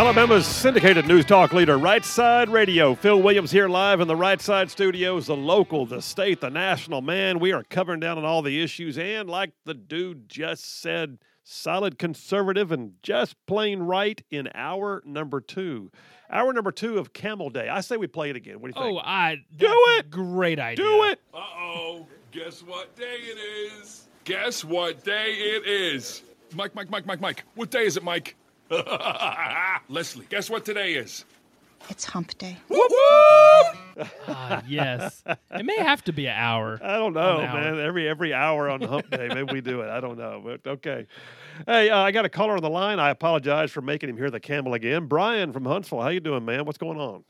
Alabama's syndicated news talk leader, Right Side Radio. Phil Williams here live in the Right Side studios, the local, the state, the national. Man, we are covering down on all the issues. And like the dude just said, solid conservative and just plain right in hour number two. Hour number two of Camel Day. I say we play it again. What do you think? Oh, I Do that's a it! Great idea. Do it! Uh oh. Guess what day it is? Guess what day it is? Mike, Mike, Mike, Mike, Mike. What day is it, Mike? Leslie, guess what today is? It's hump day. Whoop whoop! Ah, yes. It may have to be an hour. I don't know, An hour. man. Every every hour on Hump Day, maybe we do it. I don't know, but okay. Hey, uh, I got a caller on the line. I apologize for making him hear the camel again. Brian from Huntsville, how you doing, man? What's going on?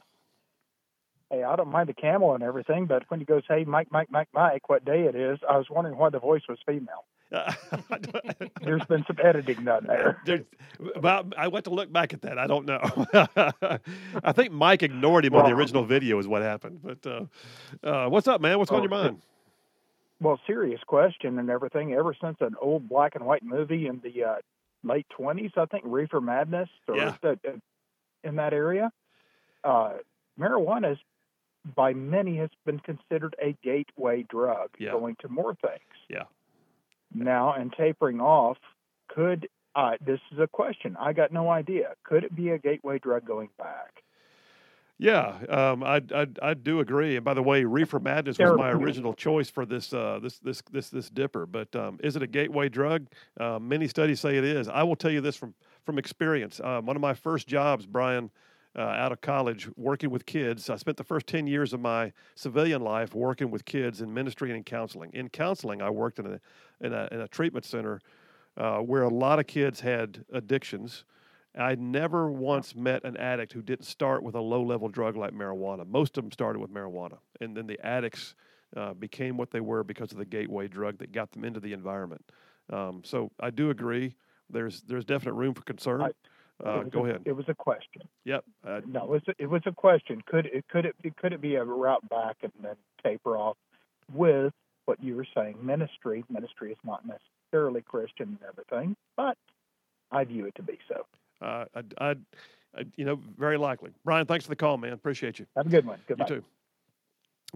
Hey, I don't mind the camel and everything, but when he goes, "Hey, Mike, Mike, Mike, Mike," what day it is? I was wondering why the voice was female. There's been some editing done there. There- about, I went to look back at that. I don't know. I think Mike ignored him on the original video, is what happened. But uh, uh, what's up, man? What's on Oh, your mind? Well, serious question and everything. Ever since an old black and white movie in the uh, late twenties, I think Reefer Madness, or Yeah. uh, in that area, uh, marijuana is, by many has been considered a gateway drug, Yeah. going to more things. Yeah. Now, and tapering off, could uh, this is a question? I got no idea. Could it be a gateway drug going back? Yeah, um, I, I I do agree. And by the way, Reefer Madness was my original choice for this uh, this this this this dipper. But um, is it a gateway drug? Uh, many studies say it is. I will tell you this from from experience. Um, one of my first jobs, Brian, uh, out of college, working with kids. I spent the first ten years of my civilian life working with kids in ministry and in counseling. In counseling, I worked in a in a, in a treatment center uh, where a lot of kids had addictions. I never once met an addict who didn't start with a low level drug like marijuana. Most of them started with marijuana. And then the addicts uh, became what they were because of the gateway drug that got them into the environment. Um, so I do agree. There's there's definite room for concern. I- Uh, go a- ahead. It was a question. Yep. Uh, No, it was a, it was a question. Could it could it be, could it be a route back and then taper off with what you were saying? Ministry. Ministry is not necessarily Christian and everything, but I view it to be so. uh, I, I, I, you know, very likely. Brian, thanks for the call, man. Appreciate you. Have a good one. Goodbye. You too.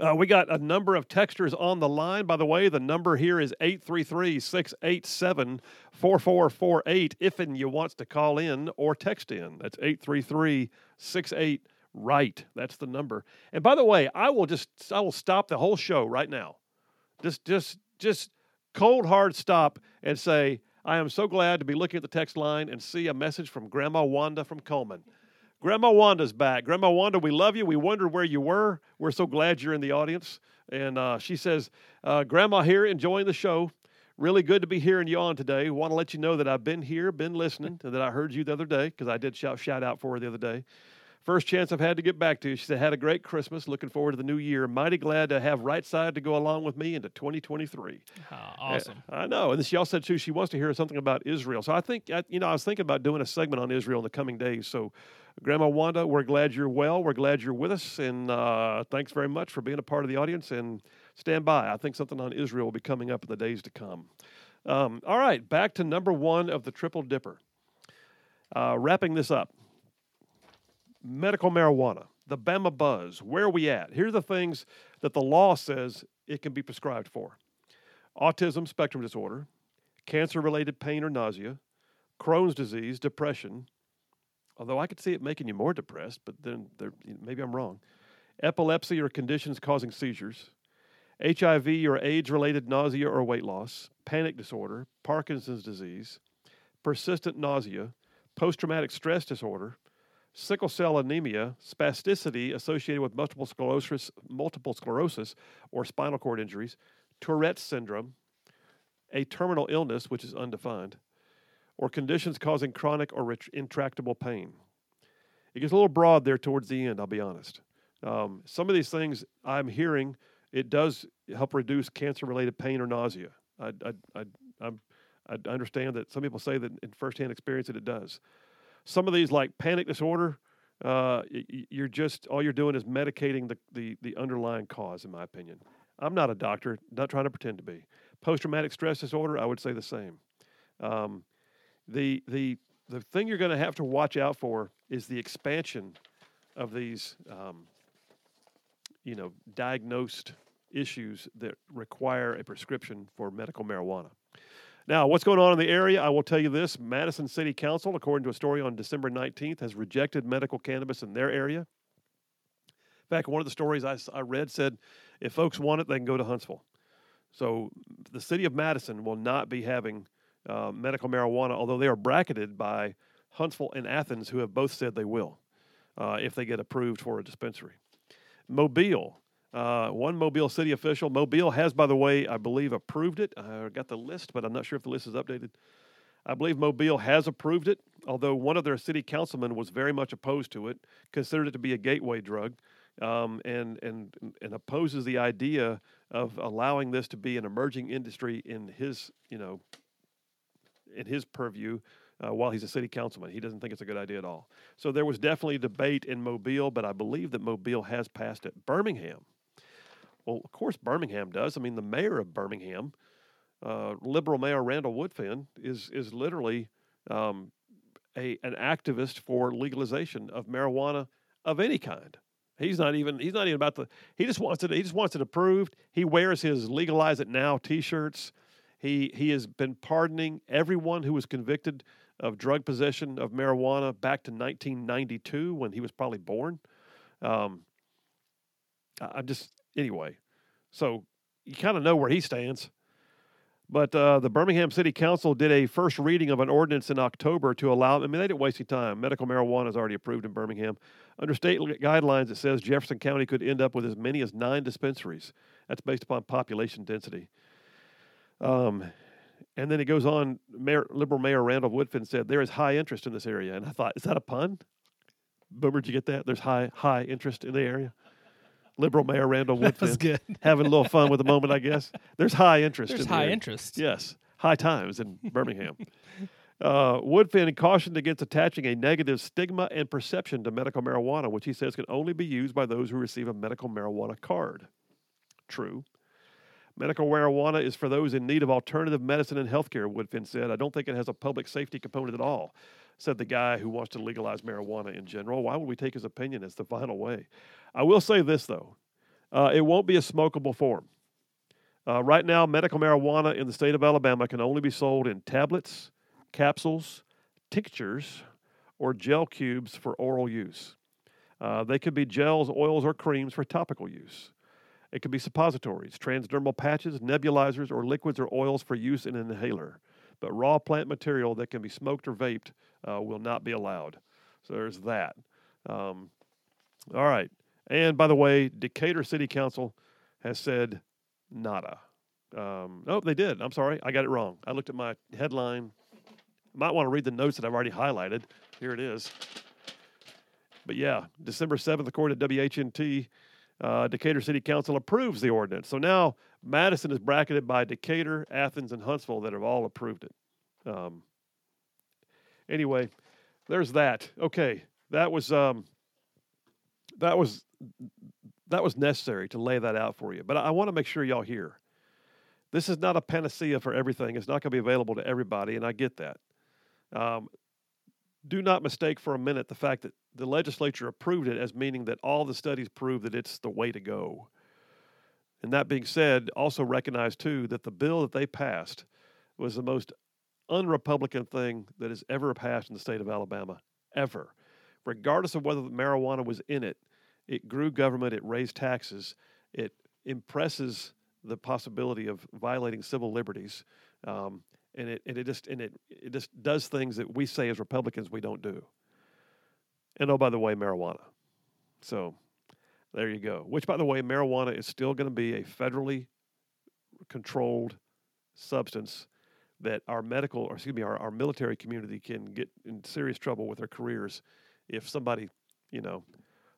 Uh, we got a number of textures on the line. By the way, the number here is 833 687 4448 if and you wants to call in or text in. That's 833 68 right. That's the number. And by the way, I will just I will stop the whole show right now. Just just just cold hard stop and say I am so glad to be looking at the text line and see a message from Grandma Wanda from Cullman. Grandma Wanda's back. Grandma Wanda, we love you. We wondered where you were. We're so glad you're in the audience. And uh, she says, uh, Grandma here enjoying the show. Really good to be hearing you on today. Want to let you know that I've been here, been listening, and that I heard you the other day because I did shout, shout out for her the other day. First chance I've had to get back to you. She said, had a great Christmas. Looking forward to the new year. Mighty glad to have Right Side to go along with me into 2023. Ah, Yeah, awesome. I know. And then she also said too she wants to hear something about Israel. So I think I- you know I was thinking about doing a segment on Israel in the coming days. So Grandma Wanda, we're glad you're well. We're glad you're with us, and uh, thanks very much for being a part of the audience. And stand by. I think something on Israel will be coming up in the days to come. Um, all right, back to number one of the Triple Dipper. Uh, wrapping this up medical marijuana, the Bama buzz, where are we at? Here are the things that the law says it can be prescribed for autism spectrum disorder, cancer related pain or nausea, Crohn's disease, depression, although I could see it making you more depressed, but then there, maybe I'm wrong, epilepsy or conditions causing seizures, HIV or AIDS related nausea or weight loss, panic disorder, Parkinson's disease, persistent nausea, post traumatic stress disorder, sickle cell anemia, spasticity associated with multiple sclerosis, multiple sclerosis or spinal cord injuries, Tourette's syndrome, a terminal illness which is undefined, or conditions causing chronic or intractable pain. It gets a little broad there towards the end, I'll be honest. Um, some of these things I'm hearing, it does help reduce cancer related pain or nausea. I, I, I, I understand that some people say that in firsthand experience that it does. Some of these, like panic disorder, uh, you're just all you're doing is medicating the, the the underlying cause, in my opinion. I'm not a doctor, not trying to pretend to be. Post traumatic stress disorder, I would say the same. Um, the the the thing you're going to have to watch out for is the expansion of these, um, you know, diagnosed issues that require a prescription for medical marijuana. Now, what's going on in the area? I will tell you this Madison City Council, according to a story on December 19th, has rejected medical cannabis in their area. In fact, one of the stories I, I read said if folks want it, they can go to Huntsville. So the city of Madison will not be having uh, medical marijuana, although they are bracketed by Huntsville and Athens, who have both said they will uh, if they get approved for a dispensary. Mobile, uh, one Mobile city official. Mobile has, by the way, I believe, approved it. I got the list, but I'm not sure if the list is updated. I believe Mobile has approved it, although one of their city councilmen was very much opposed to it, considered it to be a gateway drug, um, and and and opposes the idea of allowing this to be an emerging industry in his you know in his purview uh, while he's a city councilman. He doesn't think it's a good idea at all. So there was definitely debate in Mobile, but I believe that Mobile has passed it. Birmingham. Well, of course, Birmingham does. I mean, the mayor of Birmingham, uh, liberal mayor Randall Woodfin, is is literally um, a an activist for legalization of marijuana of any kind. He's not even he's not even about the he just wants it he just wants it approved. He wears his legalize it now t-shirts. He he has been pardoning everyone who was convicted of drug possession of marijuana back to 1992 when he was probably born. Um, I, just anyway. So you kind of know where he stands. But uh, the Birmingham City Council did a first reading of an ordinance in October to allow. I mean, they didn't waste any time. Medical marijuana is already approved in Birmingham. Under state guidelines, it says Jefferson County could end up with as many as nine dispensaries. That's based upon population density. Um, and then it goes on. Mayor, Liberal Mayor Randall Woodfin said there is high interest in this area, and I thought, is that a pun? Boomer, did you get that? There's high high interest in the area. Liberal Mayor Randall Woodfin good. having a little fun with the moment, I guess. There's high interest. There's in high area. interest. Yes, high times in Birmingham. Uh, Woodfin cautioned against attaching a negative stigma and perception to medical marijuana, which he says can only be used by those who receive a medical marijuana card. True. Medical marijuana is for those in need of alternative medicine and healthcare, Woodfin said. I don't think it has a public safety component at all, said the guy who wants to legalize marijuana in general. Why would we take his opinion as the final way? I will say this, though uh, it won't be a smokable form. Uh, right now, medical marijuana in the state of Alabama can only be sold in tablets, capsules, tinctures, or gel cubes for oral use. Uh, they could be gels, oils, or creams for topical use. It could be suppositories, transdermal patches, nebulizers, or liquids or oils for use in an inhaler. But raw plant material that can be smoked or vaped uh, will not be allowed. So there's that. Um, all right. And by the way, Decatur City Council has said nada. Um, no, they did. I'm sorry. I got it wrong. I looked at my headline. Might want to read the notes that I've already highlighted. Here it is. But yeah, December 7th, according to WHNT, uh, Decatur City Council approves the ordinance. So now Madison is bracketed by Decatur, Athens, and Huntsville that have all approved it. Um, anyway, there's that. Okay, that was um, that was that was necessary to lay that out for you. But I, I want to make sure y'all hear. This is not a panacea for everything. It's not going to be available to everybody, and I get that. Um, do not mistake for a minute the fact that the legislature approved it as meaning that all the studies prove that it's the way to go. And that being said, also recognize too that the bill that they passed was the most unrepublican thing that has ever passed in the state of Alabama, ever. Regardless of whether the marijuana was in it, it grew government, it raised taxes, it impresses the possibility of violating civil liberties, um, and it and it just and it it just does things that we say as Republicans we don't do. And oh, by the way, marijuana. So there you go. Which, by the way, marijuana is still going to be a federally controlled substance that our medical, or excuse me, our, our military community can get in serious trouble with their careers if somebody, you know,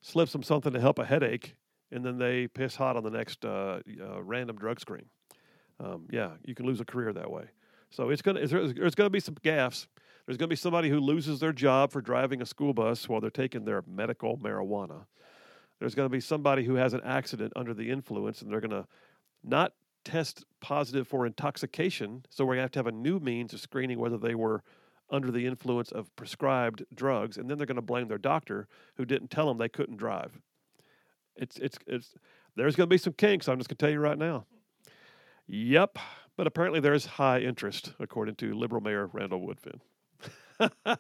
slips them something to help a headache and then they piss hot on the next uh, uh, random drug screen. Um, yeah, you can lose a career that way. So it's gonna there's, gonna be some gaffes. There's gonna be somebody who loses their job for driving a school bus while they're taking their medical marijuana. There's gonna be somebody who has an accident under the influence, and they're gonna not test positive for intoxication. So we're gonna have to have a new means of screening whether they were under the influence of prescribed drugs, and then they're going to blame their doctor who didn't tell them they couldn't drive. It's it's it's there's going to be some kinks. I'm just going to tell you right now. Yep, but apparently there's high interest, according to Liberal Mayor Randall Woodfin.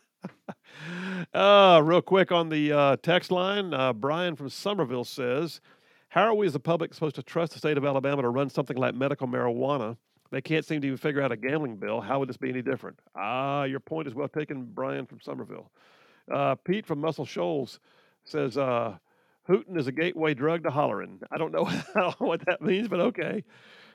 uh, real quick on the uh, text line, uh, Brian from Somerville says, "How are we as a public supposed to trust the state of Alabama to run something like medical marijuana?" They can't seem to even figure out a gambling bill. How would this be any different? Ah, your point is well taken, Brian from Somerville. Uh, Pete from Muscle Shoals says, uh, Hootin is a gateway drug to hollering. I don't know what that means, but okay.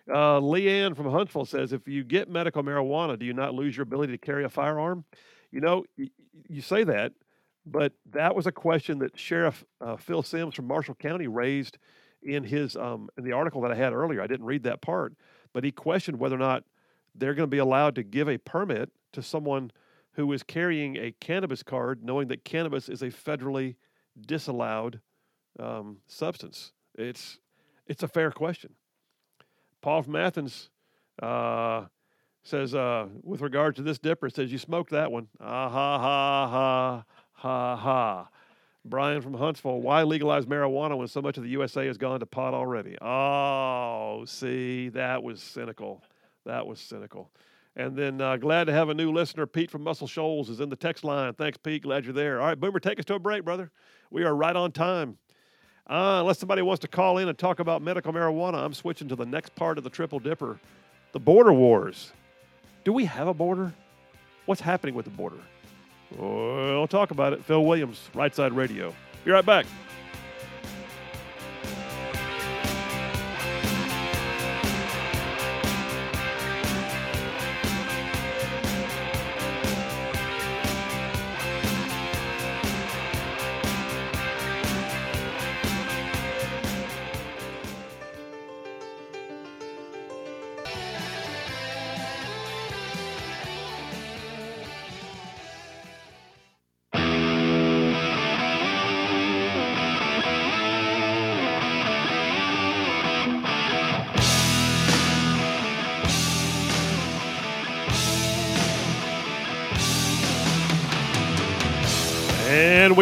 Uh, Leanne from Huntsville says, if you get medical marijuana, do you not lose your ability to carry a firearm? You know, y- you say that, but that was a question that Sheriff uh, Phil Sims from Marshall County raised in his um, in the article that I had earlier. I didn't read that part, but he questioned whether or not they're going to be allowed to give a permit to someone who is carrying a cannabis card, knowing that cannabis is a federally disallowed um, substance. It's it's a fair question. Paul from Athens uh, says, uh, with regard to this dipper, says you smoked that one. Ah ha ha ha ha ha. Brian from Huntsville, why legalize marijuana when so much of the USA has gone to pot already? Oh, see, that was cynical. That was cynical. And then uh, glad to have a new listener. Pete from Muscle Shoals is in the text line. Thanks, Pete. Glad you're there. All right, Boomer, take us to a break, brother. We are right on time. Uh, unless somebody wants to call in and talk about medical marijuana, I'm switching to the next part of the Triple Dipper the border wars. Do we have a border? What's happening with the border? We'll talk about it. Phil Williams, Right Side Radio. Be right back.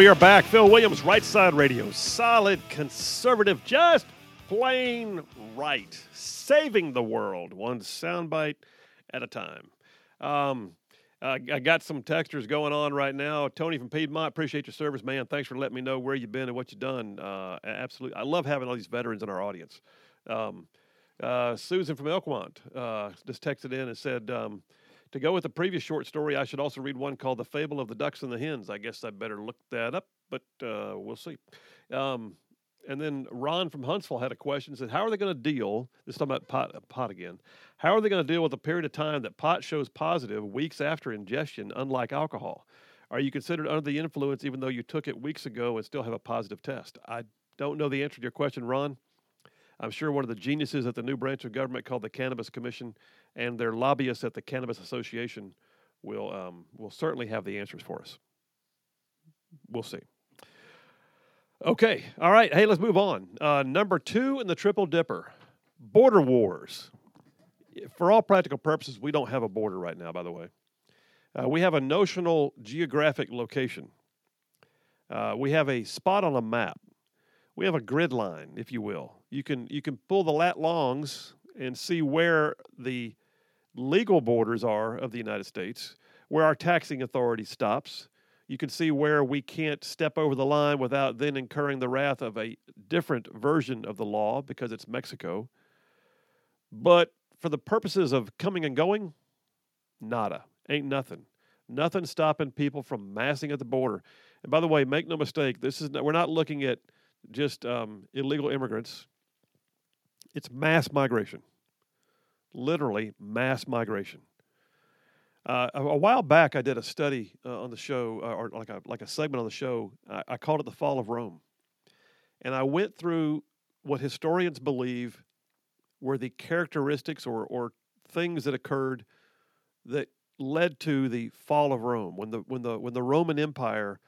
We are back. Phil Williams, Right Side Radio. Solid, conservative, just plain right. Saving the world, one soundbite at a time. Um, uh, I got some textures going on right now. Tony from Piedmont, appreciate your service, man. Thanks for letting me know where you've been and what you've done. Uh, absolutely. I love having all these veterans in our audience. Um, uh, Susan from Elkmont uh, just texted in and said, um, to go with the previous short story, I should also read one called The Fable of the Ducks and the Hens. I guess I better look that up, but uh, we'll see. Um, and then Ron from Huntsville had a question. Said, "How are they going to deal? This is talking about pot, pot again. How are they going to deal with a period of time that pot shows positive weeks after ingestion, unlike alcohol? Are you considered under the influence even though you took it weeks ago and still have a positive test? I don't know the answer to your question, Ron. I'm sure one of the geniuses at the new branch of government called the Cannabis Commission and their lobbyists at the Cannabis Association will um, will certainly have the answers for us. We'll see. Okay, all right. Hey, let's move on. Uh, number two in the Triple Dipper, border wars. For all practical purposes, we don't have a border right now. By the way, uh, we have a notional geographic location. Uh, we have a spot on a map. We have a grid line, if you will. You can you can pull the lat longs and see where the legal borders are of the United States, where our taxing authority stops. You can see where we can't step over the line without then incurring the wrath of a different version of the law because it's Mexico. But for the purposes of coming and going, nada. Ain't nothing. Nothing stopping people from massing at the border. And by the way, make no mistake, this is not, we're not looking at just um, illegal immigrants. It's mass migration, literally mass migration. Uh, a, a while back, I did a study uh, on the show, uh, or like a like a segment on the show. I, I called it the Fall of Rome, and I went through what historians believe were the characteristics or or things that occurred that led to the fall of Rome when the when the when the Roman Empire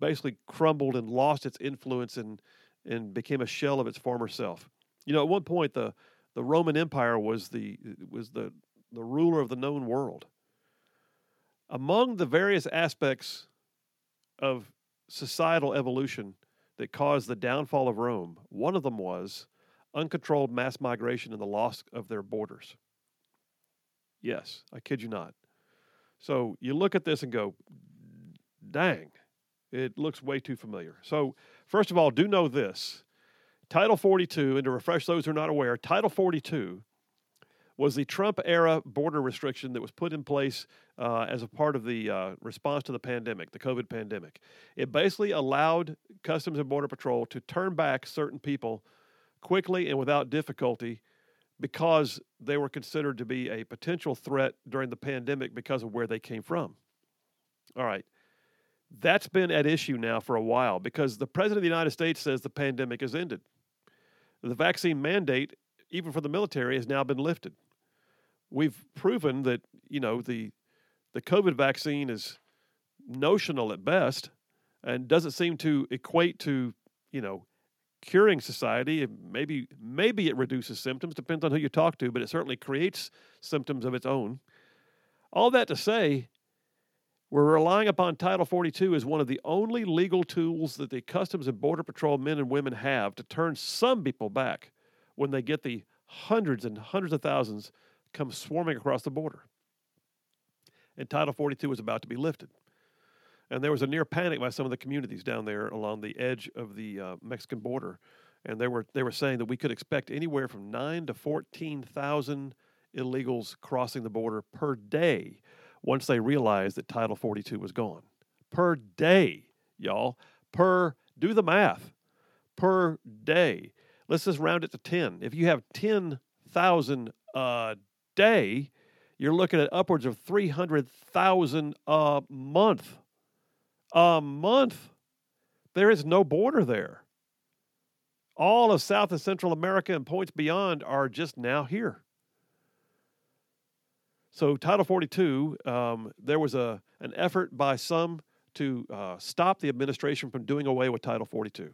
basically crumbled and lost its influence and and became a shell of its former self. You know, at one point the the Roman Empire was the was the the ruler of the known world. Among the various aspects of societal evolution that caused the downfall of Rome, one of them was uncontrolled mass migration and the loss of their borders. Yes, I kid you not. So you look at this and go, dang, it looks way too familiar. So, first of all, do know this Title 42, and to refresh those who are not aware, Title 42 was the Trump era border restriction that was put in place uh, as a part of the uh, response to the pandemic, the COVID pandemic. It basically allowed Customs and Border Patrol to turn back certain people quickly and without difficulty because they were considered to be a potential threat during the pandemic because of where they came from. All right. That's been at issue now for a while because the President of the United States says the pandemic has ended. The vaccine mandate, even for the military, has now been lifted. We've proven that, you know, the the COVID vaccine is notional at best and doesn't seem to equate to, you know, curing society. Maybe maybe it reduces symptoms, depends on who you talk to, but it certainly creates symptoms of its own. All that to say, we're relying upon Title 42 as one of the only legal tools that the Customs and Border Patrol men and women have to turn some people back when they get the hundreds and hundreds of thousands come swarming across the border. And Title 42 was about to be lifted. And there was a near panic by some of the communities down there along the edge of the uh, Mexican border. And they were, they were saying that we could expect anywhere from 9 to 14,000 illegals crossing the border per day once they realized that Title 42 was gone. Per day, y'all. Per, do the math, per day. Let's just round it to 10. If you have 10,000 a day, you're looking at upwards of 300,000 a month a month. There is no border there. All of South and Central America and points beyond are just now here. So, Title 42, um, there was a, an effort by some to uh, stop the administration from doing away with Title 42.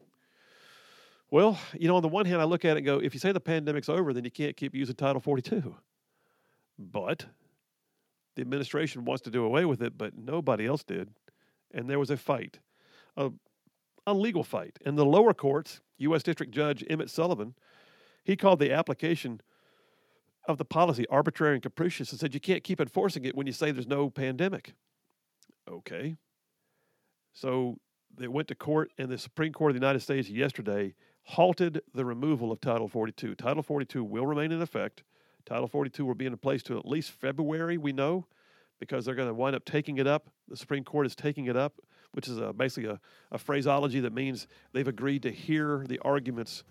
Well, you know, on the one hand, I look at it and go, if you say the pandemic's over, then you can't keep using Title 42. But the administration wants to do away with it, but nobody else did and there was a fight, a, a legal fight. And the lower courts, U.S. District Judge Emmett Sullivan, he called the application of the policy arbitrary and capricious and said you can't keep enforcing it when you say there's no pandemic. Okay. So they went to court, and the Supreme Court of the United States yesterday halted the removal of Title 42. Title 42 will remain in effect. Title 42 will be in place to at least February, we know because they're going to wind up taking it up. The Supreme Court is taking it up, which is a, basically a, a phraseology that means they've agreed to hear the arguments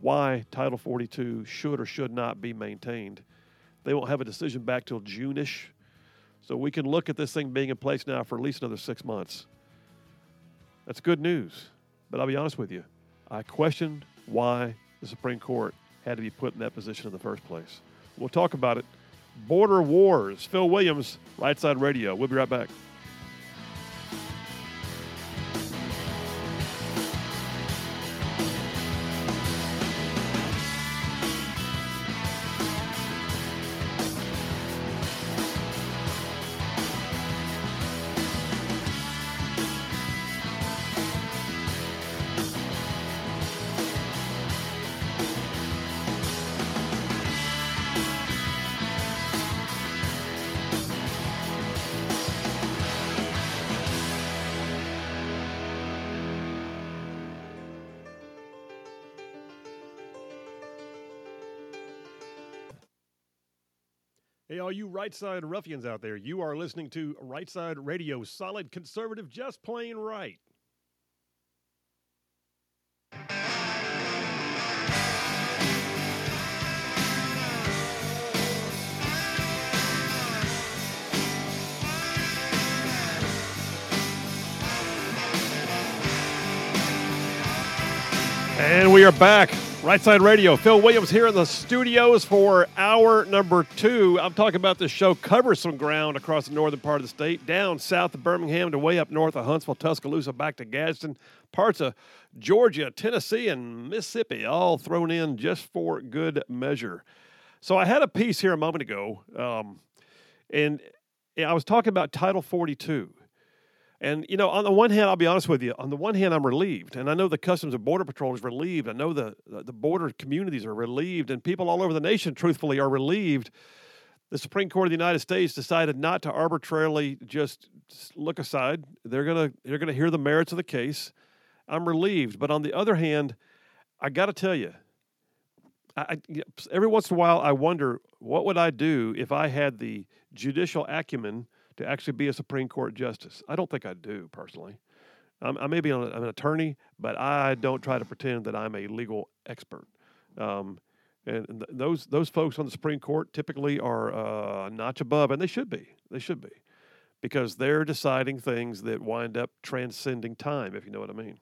why Title 42 should or should not be maintained. They won't have a decision back till June-ish. So we can look at this thing being in place now for at least another six months. That's good news. But I'll be honest with you, I questioned why the Supreme Court had to be put in that position in the first place. We'll talk about it Border Wars. Phil Williams, Right Side Radio. We'll be right back. Right side ruffians out there, you are listening to Right Side Radio, solid conservative, just plain right. And we are back. Right Side Radio. Phil Williams here in the studios for hour number two. I'm talking about this show covers some ground across the northern part of the state, down south of Birmingham to way up north of Huntsville, Tuscaloosa, back to Gadsden, parts of Georgia, Tennessee, and Mississippi, all thrown in just for good measure. So I had a piece here a moment ago, um, and I was talking about Title 42. And you know, on the one hand, I'll be honest with you. On the one hand, I'm relieved, and I know the Customs and Border Patrol is relieved. I know the the border communities are relieved, and people all over the nation, truthfully, are relieved. The Supreme Court of the United States decided not to arbitrarily just look aside. They're gonna they're gonna hear the merits of the case. I'm relieved, but on the other hand, I got to tell you, I, every once in a while, I wonder what would I do if I had the judicial acumen to actually be a Supreme Court justice. I don't think I do personally. I'm, I may be an, an attorney, but I don't try to pretend that I'm a legal expert. Um, and th- those those folks on the Supreme Court typically are uh, a notch above, and they should be. They should be, because they're deciding things that wind up transcending time, if you know what I mean.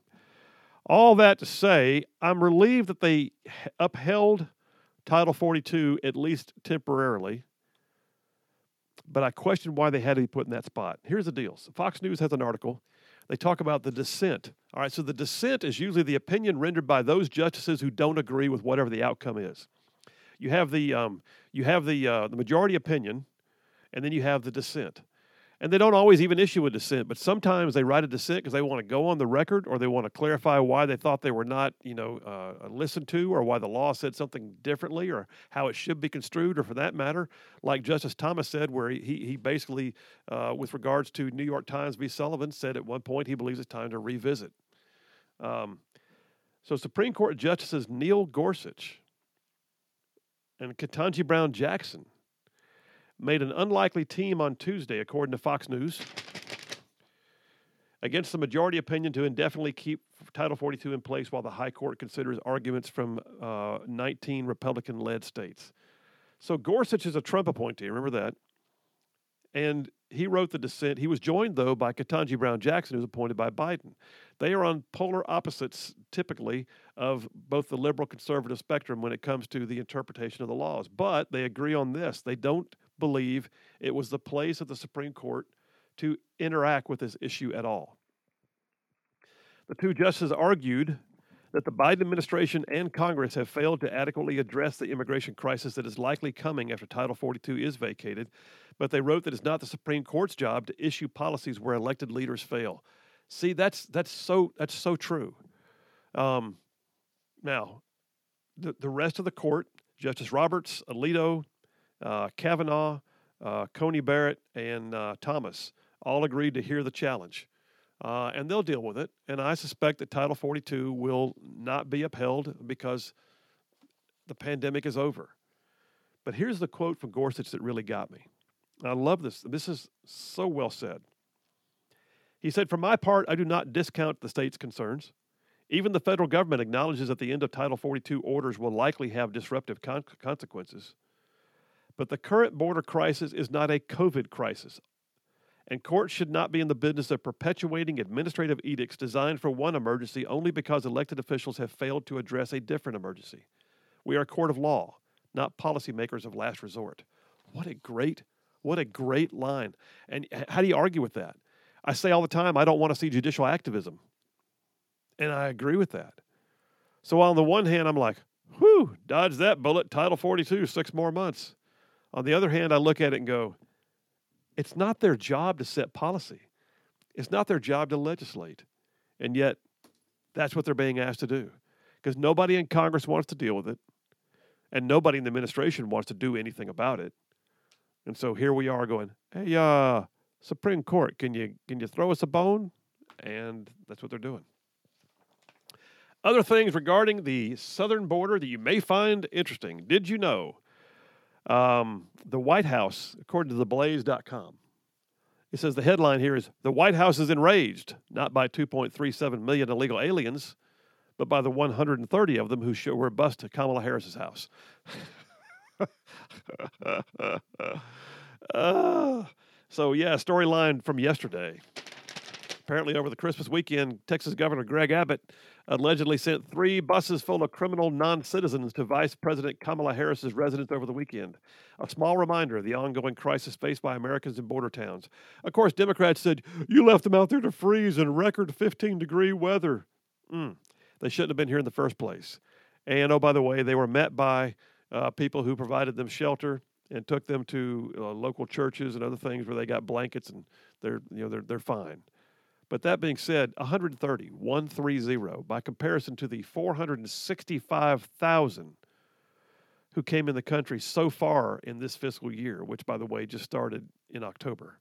All that to say, I'm relieved that they upheld Title 42 at least temporarily but I question why they had to be put in that spot. Here's the deal Fox News has an article. They talk about the dissent. All right, so the dissent is usually the opinion rendered by those justices who don't agree with whatever the outcome is. You have the, um, you have the, uh, the majority opinion, and then you have the dissent and they don't always even issue a dissent, but sometimes they write a dissent because they want to go on the record or they want to clarify why they thought they were not, you know, uh, listened to or why the law said something differently or how it should be construed or for that matter, like Justice Thomas said, where he, he basically, uh, with regards to New York Times v. Sullivan, said at one point he believes it's time to revisit. Um, so Supreme Court Justices Neil Gorsuch and Ketanji Brown Jackson made an unlikely team on Tuesday, according to Fox News, against the majority opinion to indefinitely keep Title 42 in place while the High Court considers arguments from uh, 19 Republican led states. So Gorsuch is a Trump appointee, remember that. And he wrote the dissent. He was joined, though, by Ketanji Brown Jackson, who was appointed by Biden. They are on polar opposites, typically, of both the liberal conservative spectrum when it comes to the interpretation of the laws. But they agree on this. They don't believe it was the place of the Supreme Court to interact with this issue at all. The two justices argued that the Biden administration and Congress have failed to adequately address the immigration crisis that is likely coming after Title 42 is vacated, but they wrote that it's not the Supreme Court's job to issue policies where elected leaders fail. See, that's that's so that's so true. Um, now, the the rest of the court, Justice Roberts, Alito, Kavanaugh, uh, Coney Barrett, and uh, Thomas all agreed to hear the challenge. Uh, and they'll deal with it. And I suspect that Title 42 will not be upheld because the pandemic is over. But here's the quote from Gorsuch that really got me. I love this. This is so well said. He said, For my part, I do not discount the state's concerns. Even the federal government acknowledges that the end of Title 42 orders will likely have disruptive con- consequences. But the current border crisis is not a COVID crisis, and courts should not be in the business of perpetuating administrative edicts designed for one emergency only because elected officials have failed to address a different emergency. We are a court of law, not policymakers of last resort. What a great, what a great line. And how do you argue with that? I say all the time, I don't want to see judicial activism. And I agree with that. So on the one hand, I'm like, whew, dodge that bullet, Title 42, six more months. On the other hand, I look at it and go, it's not their job to set policy. It's not their job to legislate. And yet, that's what they're being asked to do. Because nobody in Congress wants to deal with it, and nobody in the administration wants to do anything about it. And so here we are going, hey, uh, Supreme Court, can you can you throw us a bone? And that's what they're doing. Other things regarding the southern border that you may find interesting. Did you know Um, the White House, according to theblaze.com, it says the headline here is The White House is enraged, not by 2.37 million illegal aliens, but by the 130 of them who show, were bust to Kamala Harris's house. uh, so, yeah, storyline from yesterday. Apparently, over the Christmas weekend, Texas Governor Greg Abbott allegedly sent three buses full of criminal non citizens to Vice President Kamala Harris's residence over the weekend. A small reminder of the ongoing crisis faced by Americans in border towns. Of course, Democrats said, You left them out there to freeze in record 15 degree weather. Mm, they shouldn't have been here in the first place. And oh, by the way, they were met by uh, people who provided them shelter and took them to uh, local churches and other things where they got blankets and they're you know they're they're fine. But that being said, 130, 130, by comparison to the 465,000 who came in the country so far in this fiscal year, which, by the way, just started in October.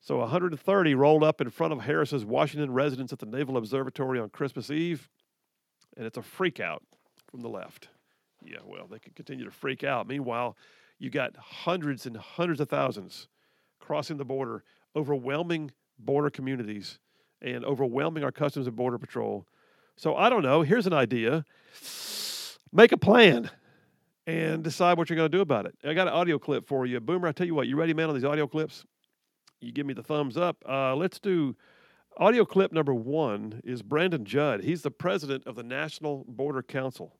So 130 rolled up in front of Harris's Washington residence at the Naval Observatory on Christmas Eve, and it's a freak out from the left. Yeah, well, they can continue to freak out. Meanwhile, you got hundreds and hundreds of thousands crossing the border, overwhelming border communities and overwhelming our Customs and Border Patrol. So I don't know. Here's an idea make a plan and decide what you're going to do about it. I got an audio clip for you. Boomer, I tell you what, you ready, man, on these audio clips? You give me the thumbs up. Uh, let's do audio clip number one is Brandon Judd. He's the president of the National Border Council.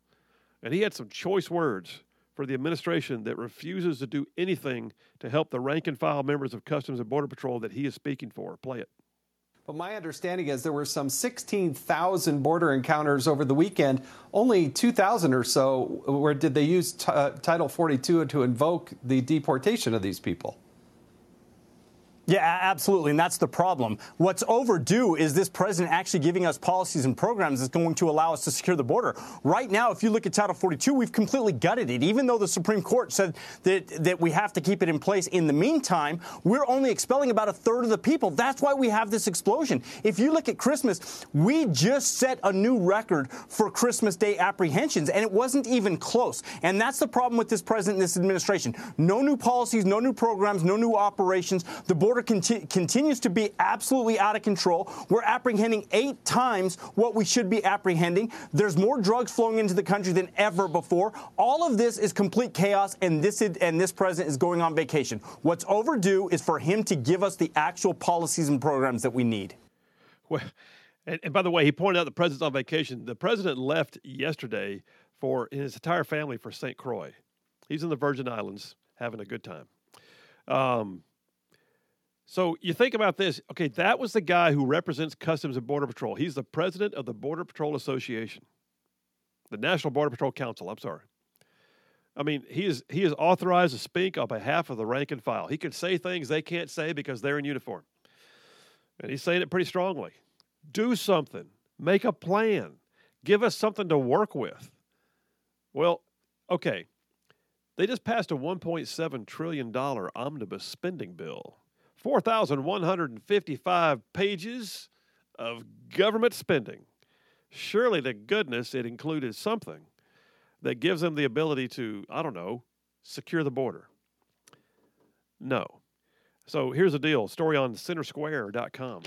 And he had some choice words for the administration that refuses to do anything to help the rank and file members of Customs and Border Patrol that he is speaking for. Play it. But my understanding is there were some 16,000 border encounters over the weekend. Only 2,000 or so where did they use t- uh, Title 42 to invoke the deportation of these people? Yeah, absolutely. And that's the problem. What's overdue is this president actually giving us policies and programs that's going to allow us to secure the border. Right now, if you look at Title 42, we've completely gutted it. Even though the Supreme Court said that, that we have to keep it in place in the meantime, we're only expelling about a third of the people. That's why we have this explosion. If you look at Christmas, we just set a new record for Christmas Day apprehensions, and it wasn't even close. And that's the problem with this president and this administration. No new policies, no new programs, no new operations. The border border conti- continues to be absolutely out of control. We're apprehending eight times what we should be apprehending. There's more drugs flowing into the country than ever before. All of this is complete chaos, and this is, and this president is going on vacation. What's overdue is for him to give us the actual policies and programs that we need. Well, and, and by the way, he pointed out the president's on vacation. The president left yesterday for his entire family for St. Croix. He's in the Virgin Islands having a good time. Um, so you think about this. Okay, that was the guy who represents Customs and Border Patrol. He's the president of the Border Patrol Association, the National Border Patrol Council. I'm sorry. I mean, he is he is authorized to speak on behalf of the rank and file. He can say things they can't say because they're in uniform, and he's saying it pretty strongly. Do something. Make a plan. Give us something to work with. Well, okay. They just passed a $1.7 trillion omnibus spending bill 4,155 pages of government spending. Surely to goodness it included something that gives them the ability to, I don't know, secure the border. No. So here's the deal story on centersquare.com,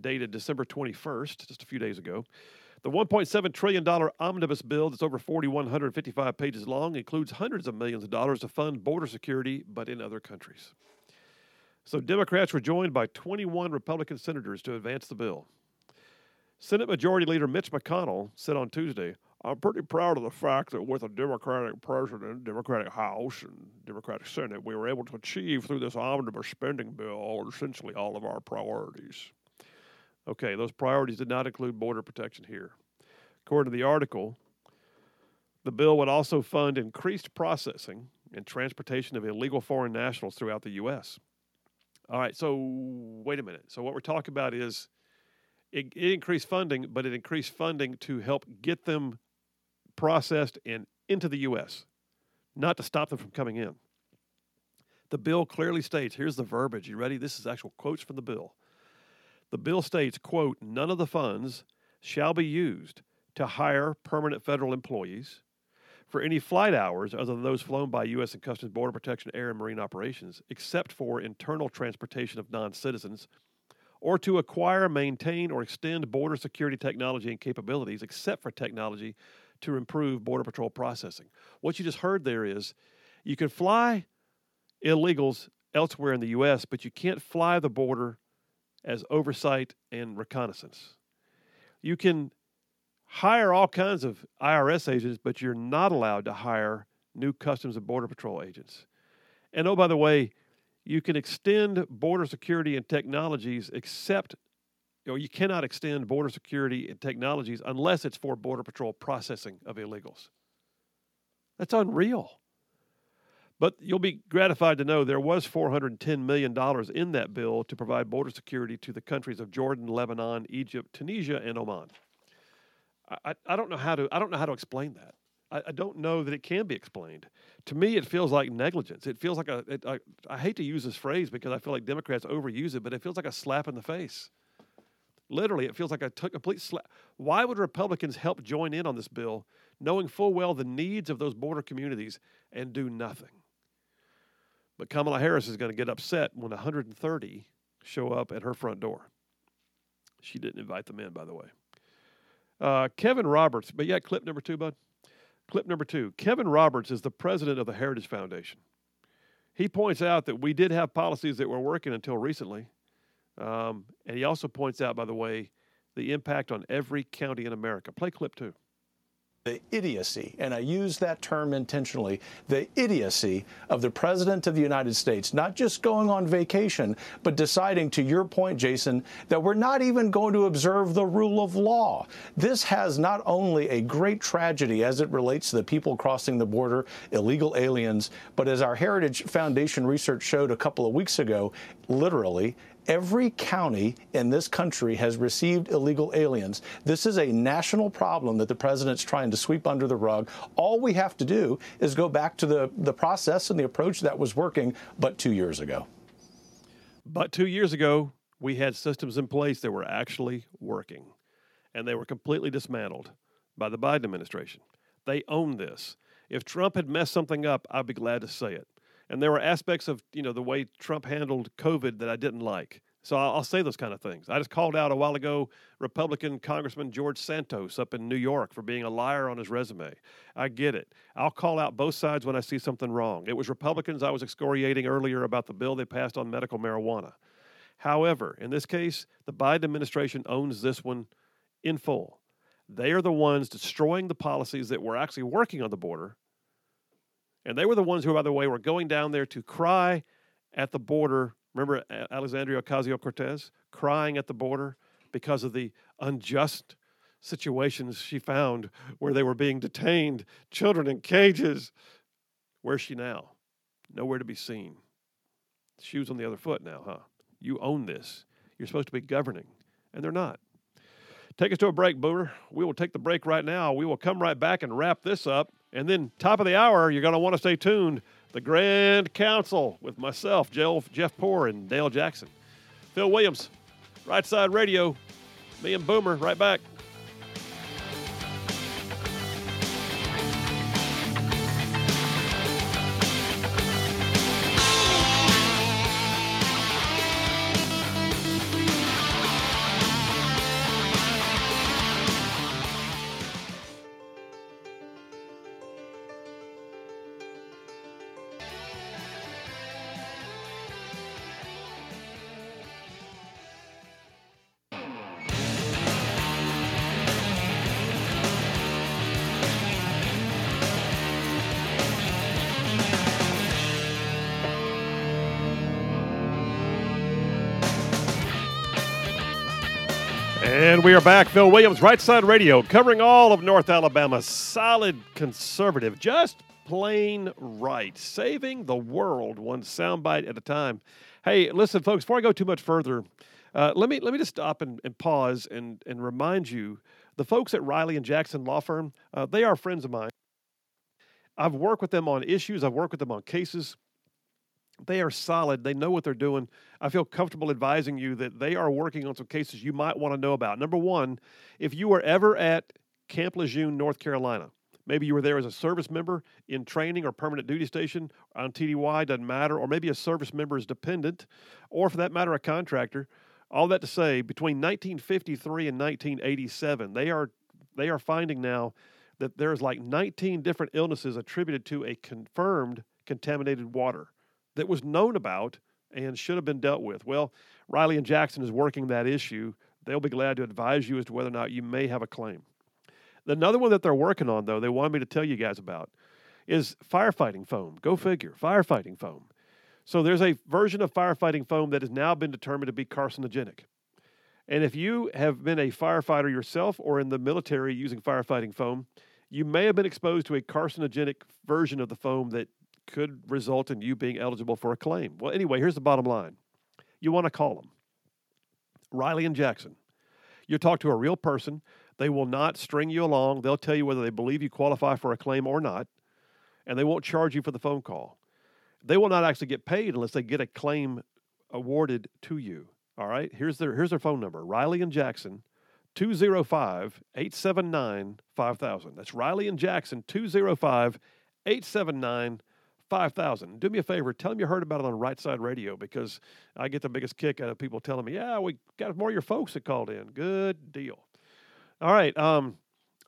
dated December 21st, just a few days ago. The $1.7 trillion omnibus bill that's over 4,155 pages long includes hundreds of millions of dollars to fund border security, but in other countries. So Democrats were joined by 21 Republican senators to advance the bill. Senate Majority Leader Mitch McConnell said on Tuesday, I'm pretty proud of the fact that with a Democratic president, Democratic House, and Democratic Senate, we were able to achieve through this omnibus spending bill essentially all of our priorities. Okay, those priorities did not include border protection here. According to the article, the bill would also fund increased processing and transportation of illegal foreign nationals throughout the U.S. All right, so wait a minute. So what we're talking about is it, it increased funding, but it increased funding to help get them processed and into the U.S., not to stop them from coming in. The bill clearly states, here's the verbiage. You ready? This is actual quotes from the bill. The bill states, quote, none of the funds shall be used to hire permanent federal employees, for any flight hours other than those flown by U.S. and Customs Border Protection Air and Marine Operations, except for internal transportation of non citizens, or to acquire, maintain, or extend border security technology and capabilities, except for technology to improve Border Patrol processing. What you just heard there is you can fly illegals elsewhere in the U.S., but you can't fly the border as oversight and reconnaissance. You can hire all kinds of IRS agents, but you're not allowed to hire new Customs and Border Patrol agents. And oh, by the way, you can extend border security and technologies except or you cannot extend border security and technologies unless it's for border patrol processing of illegals. That's unreal. But you'll be gratified to know there was $410 million in that bill to provide border security to the countries of Jordan, Lebanon, Egypt, Tunisia, and Oman. I, I don't know how to I don't know how to explain that. I, I don't know that it can be explained. To me, it feels like negligence. It feels like a. It, I, I hate to use this phrase because I feel like Democrats overuse it, but it feels like a slap in the face. Literally, it feels like a t- complete slap. Why would Republicans help join in on this bill, knowing full well the needs of those border communities, and do nothing? But Kamala Harris is going to get upset when 130 show up at her front door. She didn't invite them in, by the way. Uh, Kevin Roberts, but yeah, clip number two, bud. Clip number two. Kevin Roberts is the president of the Heritage Foundation. He points out that we did have policies that were working until recently. Um, and he also points out, by the way, the impact on every county in America. Play clip two the idiocy, and I use that term intentionally, the idiocy of the President of the United States, not just going on vacation, but deciding, to your point, Jason, that we're not even going to observe the rule of law. This has not only a great tragedy as it relates to the people crossing the border, illegal aliens, but as our Heritage Foundation research showed a couple of weeks ago, literally, Every county in this country has received illegal aliens. This is a national problem that the president's trying to sweep under the rug. All we have to do is go back to the, the process and the approach that was working but two years ago. But two years ago, we had systems in place that were actually working, and they were completely dismantled by the Biden administration. They own this. If Trump had messed something up, I'd be glad to say it. And there were aspects of you know the way Trump handled COVID that I didn't like. So I'll, I'll say those kind of things. I just called out a while ago Republican Congressman George Santos up in New York for being a liar on his resume. I get it. I'll call out both sides when I see something wrong. It was Republicans I was excoriating earlier about the bill they passed on medical marijuana. However, in this case, the Biden administration owns this one in full. They are the ones destroying the policies that were actually working on the border and they were the ones who, by the way, were going down there to cry at the border. Remember Alexandria Ocasio Cortez crying at the border because of the unjust situations she found where they were being detained, children in cages. Where's she now? Nowhere to be seen. Shoes on the other foot now, huh? You own this. You're supposed to be governing, and they're not. Take us to a break, Boomer. We will take the break right now. We will come right back and wrap this up. And then, top of the hour, you're going to want to stay tuned. The Grand Council with myself, Jeff Poor, and Dale Jackson. Phil Williams, Right Side Radio. Me and Boomer, right back. And we are back. Phil Williams, Right Side Radio, covering all of North Alabama. Solid conservative, just plain right. Saving the world one soundbite at a time. Hey, listen, folks, before I go too much further, uh, let me let me just stop and, and, pause and, and remind you the folks at Riley and Jackson Law Firm, uh, they are friends of mine. I've worked with them on issues, I've worked with them on cases. They are solid. They know what they're doing. I feel comfortable advising you that they are working on some cases you might want to know about. Number one, if you were ever at Camp Lejeune, North Carolina, Maybe you were there as a service member in training or permanent duty station on TDY, doesn't matter. Or maybe a service member is dependent, or for that matter, a contractor. All that to say, between 1953 and 1987, they are they are finding now that there's like 19 different illnesses attributed to a confirmed contaminated water that was known about and should have been dealt with. Well, Riley and Jackson is working that issue. They'll be glad to advise you as to whether or not you may have a claim. Another one that they're working on, though, they wanted me to tell you guys about is firefighting foam. Go figure, firefighting foam. So there's a version of firefighting foam that has now been determined to be carcinogenic. And if you have been a firefighter yourself or in the military using firefighting foam, you may have been exposed to a carcinogenic version of the foam that could result in you being eligible for a claim. Well, anyway, here's the bottom line you want to call them Riley and Jackson. You talk to a real person. They will not string you along. They'll tell you whether they believe you qualify for a claim or not, and they won't charge you for the phone call. They will not actually get paid unless they get a claim awarded to you. All right, here's their here's their phone number. Riley and Jackson, 205 879 5000. That's Riley and Jackson, 205 879 5000. Do me a favor, tell them you heard about it on Right Side Radio because I get the biggest kick out of people telling me, yeah, we got more of your folks that called in. Good deal. All right. Um,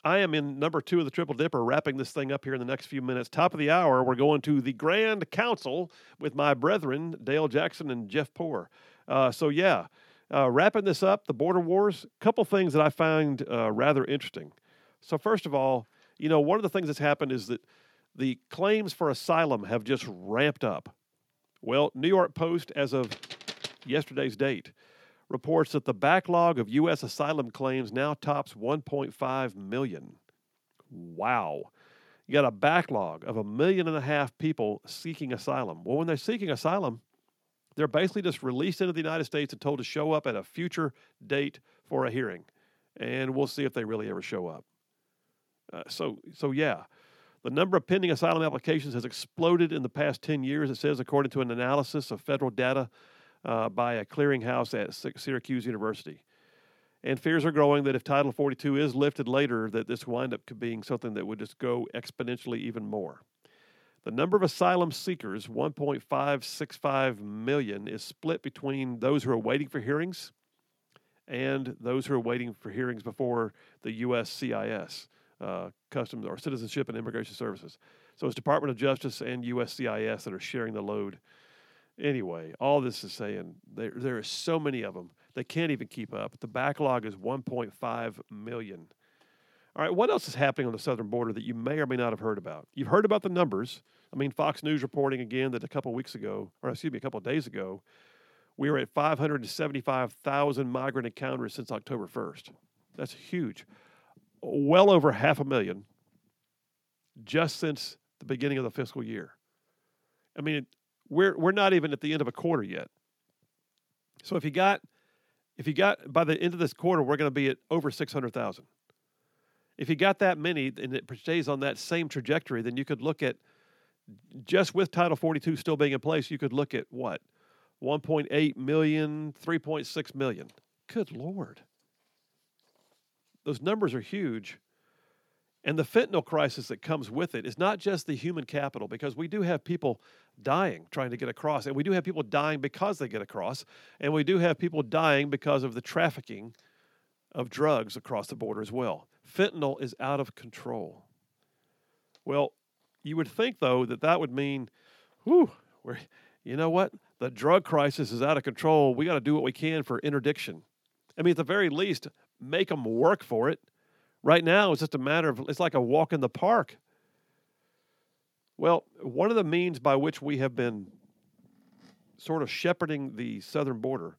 I am in number two of the Triple Dipper, wrapping this thing up here in the next few minutes. Top of the hour, we're going to the Grand Council with my brethren, Dale Jackson and Jeff Poor. Uh, so, yeah, uh, wrapping this up, the border wars, couple things that I find uh, rather interesting. So, first of all, you know, one of the things that's happened is that the claims for asylum have just ramped up. Well, New York Post, as of yesterday's date, reports that the backlog of U.S. asylum claims now tops 1.5 million. Wow. You got a backlog of a million and a half people seeking asylum. Well, when they're seeking asylum, they're basically just released into the United States and told to show up at a future date for a hearing. And we'll see if they really ever show up. Uh, so, so yeah, the number of pending asylum applications has exploded in the past 10 years, it says, according to an analysis of federal data uh, by a clearinghouse at Syracuse University. And fears are growing that if Title 42 is lifted later, that this wind up being something that would just go exponentially even more. The number of asylum seekers, 1.565 million, is split between those who are waiting for hearings and those who are waiting for hearings before the USCIS, uh, Customs or Citizenship and Immigration Services. So it's Department of Justice and USCIS that are sharing the load Anyway, all this is saying there, there are so many of them, they can't even keep up. The backlog is 1.5 million. All right, what else is happening on the southern border that you may or may not have heard about? You've heard about the numbers. I mean, Fox News reporting again that a couple weeks ago, or excuse me, a couple days ago, we were at 575,000 migrant encounters since October 1st. That's huge. Well over half a million just since the beginning of the fiscal year. I mean, we're we're not even at the end of a quarter yet. So if you got if you got by the end of this quarter, we're going to be at over six hundred thousand. If you got that many and it stays on that same trajectory, then you could look at just with Title 42 still being in place, you could look at what 1.8 million, 3.6 million. Good lord, those numbers are huge. And the fentanyl crisis that comes with it is not just the human capital, because we do have people dying trying to get across, and we do have people dying because they get across, and we do have people dying because of the trafficking of drugs across the border as well. Fentanyl is out of control. Well, you would think, though, that that would mean, whew, we're, you know what? The drug crisis is out of control. We got to do what we can for interdiction. I mean, at the very least, make them work for it Right now, it's just a matter of it's like a walk in the park. Well, one of the means by which we have been sort of shepherding the southern border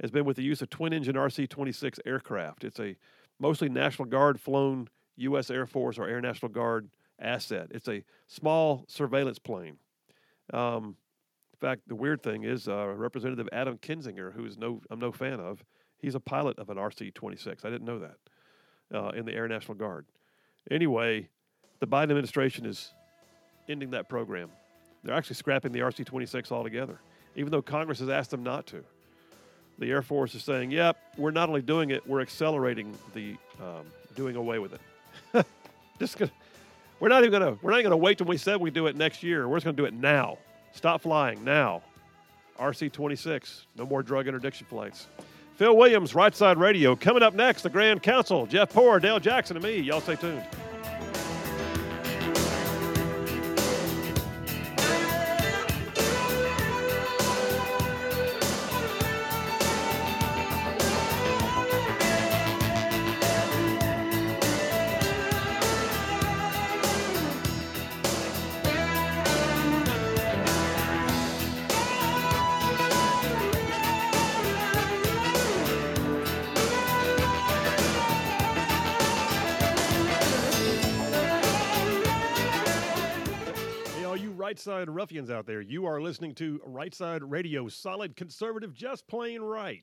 has been with the use of twin engine RC 26 aircraft. It's a mostly National Guard flown U.S. Air Force or Air National Guard asset. It's a small surveillance plane. Um, in fact, the weird thing is uh, Representative Adam Kinzinger, who is no I'm no fan of, he's a pilot of an RC 26. I didn't know that uh, in the Air National Guard. Anyway, the Biden administration is ending that program. They're actually scrapping the RC 26 altogether, even though Congress has asked them not to. The Air Force is saying, yep, we're not only doing it, we're accelerating the um, doing away with it. Just gonna, We're not even gonna wait till we said we do it next year. We're just gonna do it now. Stop flying now. RC twenty six. No more drug interdiction flights. Phil Williams, Right Side Radio. Coming up next, the Grand Council. Jeff Poor, Dale Jackson, and me. Y'all stay tuned. Side ruffians out there, you are listening to Right Side Radio, solid conservative, just plain right.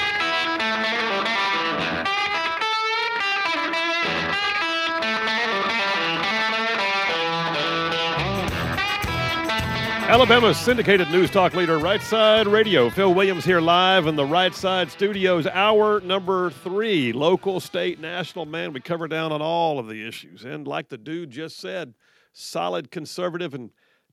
Alabama's syndicated news talk leader, Right Side Radio. Phil Williams here live in the Right Side Studios, hour number three. Local, state, national, man, we cover down on all of the issues. And like the dude just said, solid conservative and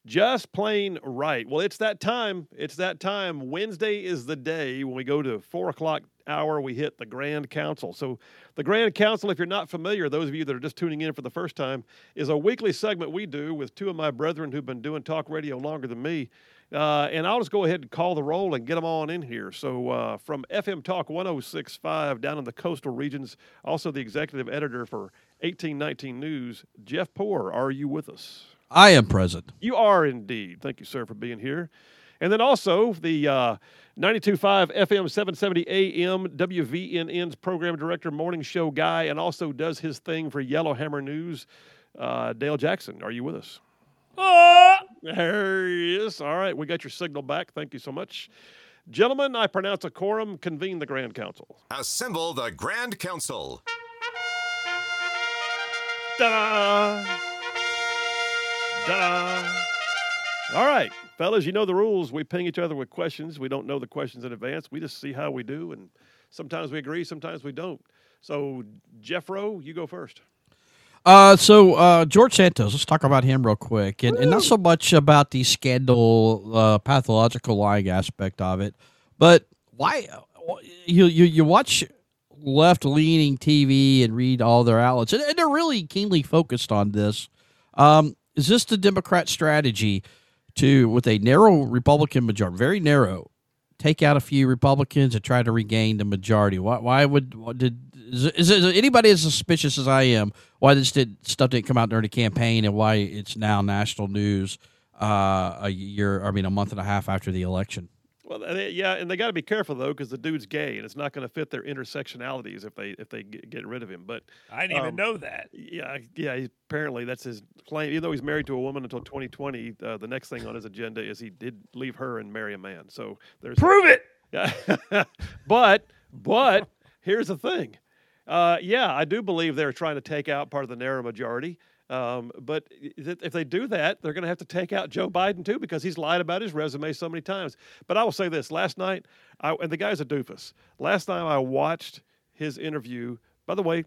just plain right. Well, it's that time. It's that time. Wednesday is the day when we go to four o'clock hour, we hit the Grand Council. So, the Grand Council, if you're not familiar, those of you that are just tuning in for the first time, is a weekly segment we do with two of my brethren who've been doing talk radio longer than me. Uh, and I'll just go ahead and call the roll and get them on in here. So, uh, from FM Talk 1065 down in the coastal regions, also the executive editor for 1819 News, Jeff Poor, are you with us? I am present. You are indeed. Thank you, sir, for being here. And then also the uh, 92.5 FM 770 AM WVNN's program director, morning show guy, and also does his thing for Yellowhammer News, uh, Dale Jackson. Are you with us? There he is. All right, we got your signal back. Thank you so much. Gentlemen, I pronounce a quorum. Convene the Grand Council. Assemble the Grand Council. Ta-da! All right, fellas, you know the rules. We ping each other with questions. We don't know the questions in advance. We just see how we do, and sometimes we agree, sometimes we don't. So, Jeffro, you go first. Uh, so uh, George Santos, let's talk about him real quick, and, and not so much about the scandal, uh, pathological lying aspect of it, but why you you, you watch left leaning TV and read all their outlets, and, and they're really keenly focused on this. Um, is this the Democrat strategy to, with a narrow Republican majority, very narrow, take out a few Republicans and try to regain the majority? Why, why would what did is, is, is anybody as suspicious as I am why this did, stuff didn't come out during the campaign and why it's now national news uh, a year, I mean, a month and a half after the election? Well, they, yeah, and they got to be careful though, because the dude's gay, and it's not going to fit their intersectionalities if they if they get, get rid of him. But I didn't even um, know that. Yeah, yeah. He, apparently, that's his claim. Even though he's married to a woman until 2020, uh, the next thing on his agenda is he did leave her and marry a man. So there's Prove it. Yeah, but but here's the thing. Uh, yeah, I do believe they're trying to take out part of the narrow majority. Um, but if they do that, they're going to have to take out Joe Biden too because he's lied about his resume so many times. But I will say this: last night, I, and the guy's a doofus. Last time I watched his interview. By the way,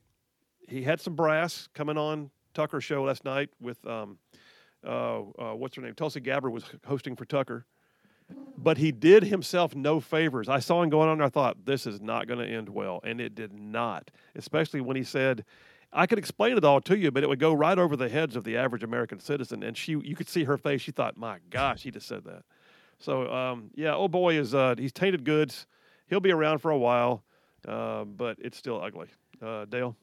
he had some brass coming on Tucker show last night with um, uh, uh, what's her name? Tulsi Gabbard was hosting for Tucker but he did himself no favors. I saw him going on there. I thought this is not going to end well, and it did not. Especially when he said, "I could explain it all to you, but it would go right over the heads of the average American citizen." And she, you could see her face. She thought, "My gosh, he just said that." So, um, yeah, old boy is uh, he's tainted goods. He'll be around for a while, uh, but it's still ugly. Uh, Dale.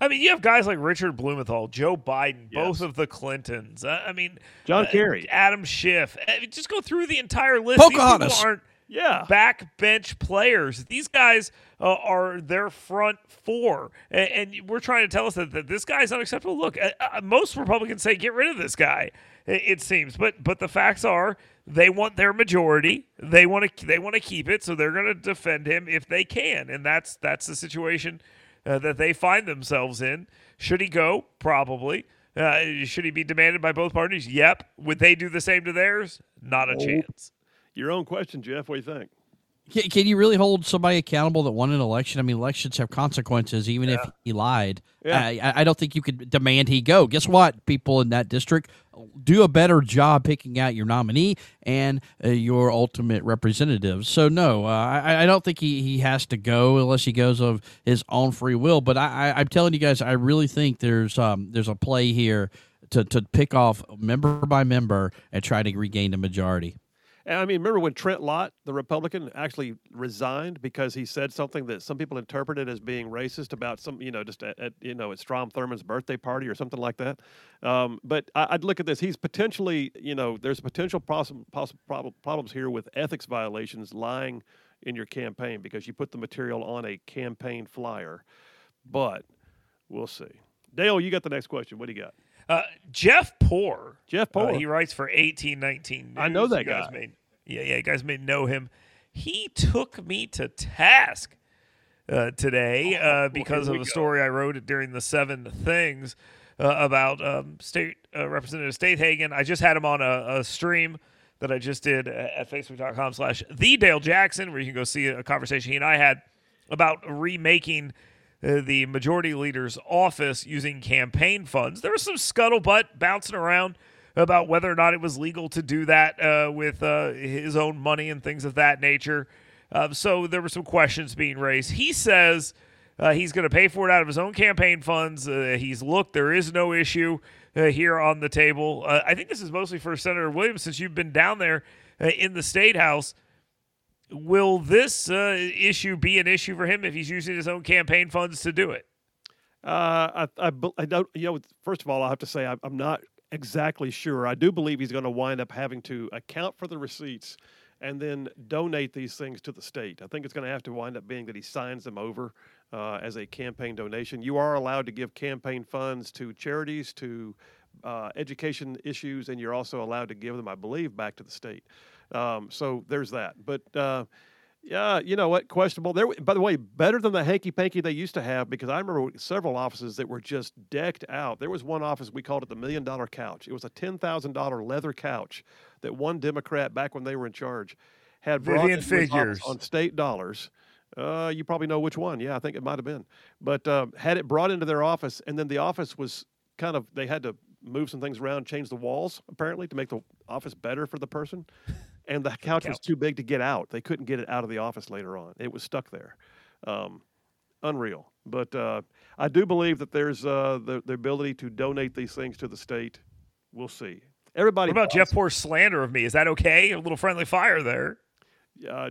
I mean, you have guys like Richard Blumenthal, Joe Biden, Yes. both of the Clintons. Uh, I mean, John uh, Kerry. Adam Schiff. I mean, just go through the entire list. These people aren't. Yeah. backbench players. These guys uh, are their front four, and, and we're trying to tell us that, that this guy's unacceptable. Look, uh, uh, most Republicans say get rid of this guy. It, seems, but but the facts are they want their majority. They want to they want to keep it, so they're going to defend him if they can, and that's that's the situation uh, that they find themselves in. Should he go? Probably. Uh, should he be demanded by both parties? Yep. Would they do the same to theirs? Not a chance. Your own question, Jeff. What do you think? Can, can you really hold somebody accountable that won an election? I mean, elections have consequences, even if he lied. Yeah. I, I- don't think you could demand he go. Guess what? People in that district do a better job picking out your nominee and uh, your ultimate representatives. So no, uh, I, I don't think he, he has to go unless he goes of his own free will. But I, I, I'm telling you guys, I really think there's um, there's a play here to, to pick off member by member and try to regain the majority. And I mean, remember when Trent Lott, the Republican, actually resigned because he said something that some people interpreted as being racist about some, you know, just at, at you know, at Strom Thurmond's birthday party or something like that. Um, but I, I'd look at this. He's potentially, you know, there's potential possible, possible prob- problems here with ethics violations, lying in your campaign because you put the material on a campaign flyer. But we'll see. Dale, you got the next question. What do you got? Uh, Jeff Poor. Jeff Uh, Poor. he writes for eighteen nineteen. I know that you guys guy. May, yeah, yeah, you guys may know him. He took me to task uh, today uh, because of a go. story I wrote during the Seven Things uh, about um, State uh, Representative Stadthagen. I just had him on a, a stream that I just did at facebook.com slash the Dale Jackson, where you can go see a conversation he and I had about remaking uh, the majority leader's office using campaign funds. There was some scuttlebutt bouncing around about whether or not it was legal to do that uh, with uh, his own money and things of that nature. Uh, so there were some questions being raised. He says uh, he's going to pay for it out of his own campaign funds. Uh, he's looked, there is no issue uh, here on the table. Uh, I think this is mostly for Senator Williams since you've been down there uh, in the state house. Will this uh, issue be an issue for him if he's using his own campaign funds to do it? Uh, I, I, I don't, you know, first of all, I have to say I, I'm not exactly sure. I do believe he's going to wind up having to account for the receipts and then donate these things to the state. I think it's going to have to wind up being that he signs them over uh, as a campaign donation. You are allowed to give campaign funds to charities, to uh, education issues, and you're also allowed to give them, I believe, back to the state. Um, so there's that. But uh, yeah, you know what? Questionable. There, by the way, better than the hanky panky they used to have because I remember several offices that were just decked out. There was one office we called it the million dollar couch. It was a ten thousand dollar leather couch that one Democrat back when they were in charge had brought Vivian into his office Figures. on state dollars. Uh, you probably know which one. Yeah, I think it might have been. But uh, had it brought into their office, and then the office was kind of they had to move some things around, change the walls apparently to make the office better for the person. And the couch was too big to get out. They couldn't get it out of the office later on. It was stuck there. Um, unreal. But uh, I do believe that there's uh, the, the ability to donate these things to the state. We'll see. Everybody. What about Jeff Poor's slander of me? Is that okay? A little friendly fire there. Uh,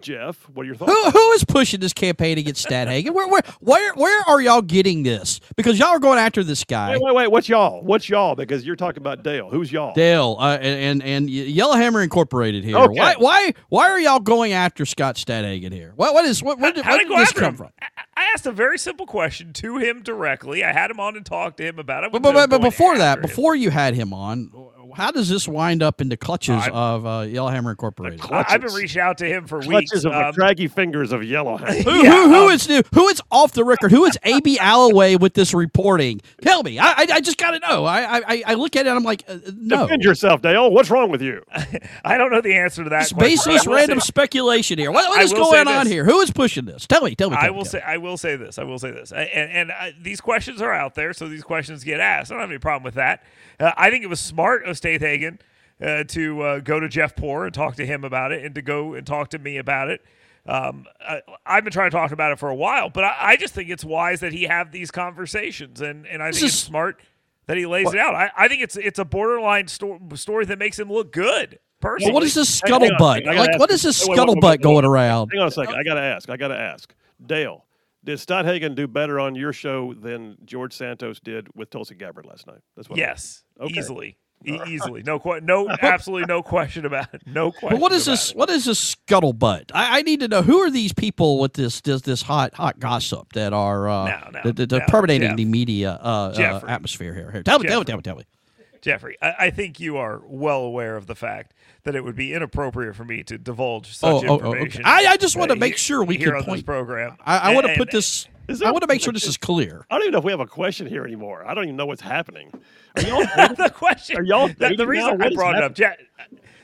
Jeff, what are your thoughts? Who, who is pushing this campaign against Stadthagen? Where, where, where, where are y'all getting this? Because y'all are going after this guy. Wait, wait, wait. What's y'all? What's y'all? Because you're talking about Dale. Who's y'all? Dale uh, and, and and Yellowhammer Incorporated here. Okay. Why why why are y'all going after Scott Stadthagen here? What what is what where did, How where did did this come him? from? I- I asked a very simple question to him directly. I had him on and talked to him about it. But, but, but, but before that, after him. before you had him on, how does this wind up in the clutches I- of uh, Yellowhammer Incorporated? I- I've been reaching out to him for Clutches weeks. of Um, the draggy fingers of Yellowhammer. Who, Yeah, who, who um, is new? Who is off the record? Who is AB Alloway with this reporting? Tell me. I I, I just got to know. I, I I look at it. and I'm like, uh, no. Defend yourself, Dale. What's wrong with you? I don't know the answer to that. It's question. baseless, random say- speculation here. What, what I is will say going on here? Who is pushing this? Tell me. Tell me. Tell I will tell say I will say this. I will say this. I- And and I, these questions are out there, so these questions get asked. I don't have any problem with that. Uh, I think it was smart of Stadthagen uh, to uh, go to Jeff Poor and talk to him about it, and to go and talk to me about it. Um, I, I've been trying to talk about it for a while, but I, I just think it's wise that he have these conversations, and and I This think it's smart that he lays it out. I, I think it's it's a borderline sto- story that makes him look good. Personally, Well, what is this Hang on, scuttlebutt? I Like, ask what you- this wait, wait, wait, wait, scuttlebutt wait, going around? Hang on a second. I got to ask. I got to ask. Dale, did Stadthagen do better on your show than George Santos did with Tulsi Gabbard last night? That's what. I'm- Yes, Okay. easily. E- easily, no, que- no, absolutely no question about it. No question. But what is this? it. What is this scuttlebutt? I, I need to know who are these people with this this, this hot hot gossip that are uh, No, no, that, that are no, permeating Jeff. the media uh, uh, atmosphere here. Here, tell me, tell me, tell me, tell me. Jeffrey, I, I think you are well aware of the fact that it would be inappropriate for me to divulge such Oh, oh, oh, okay. information. I- I just uh, wanna make sure we here can on this point- program. I, I want to put this. Is I want to make sure this is clear. I don't even know if we have a question here anymore. I don't even know what's happening. Are y'all? the question. Are y'all the, the reason now? I What is brought it up, Jeff,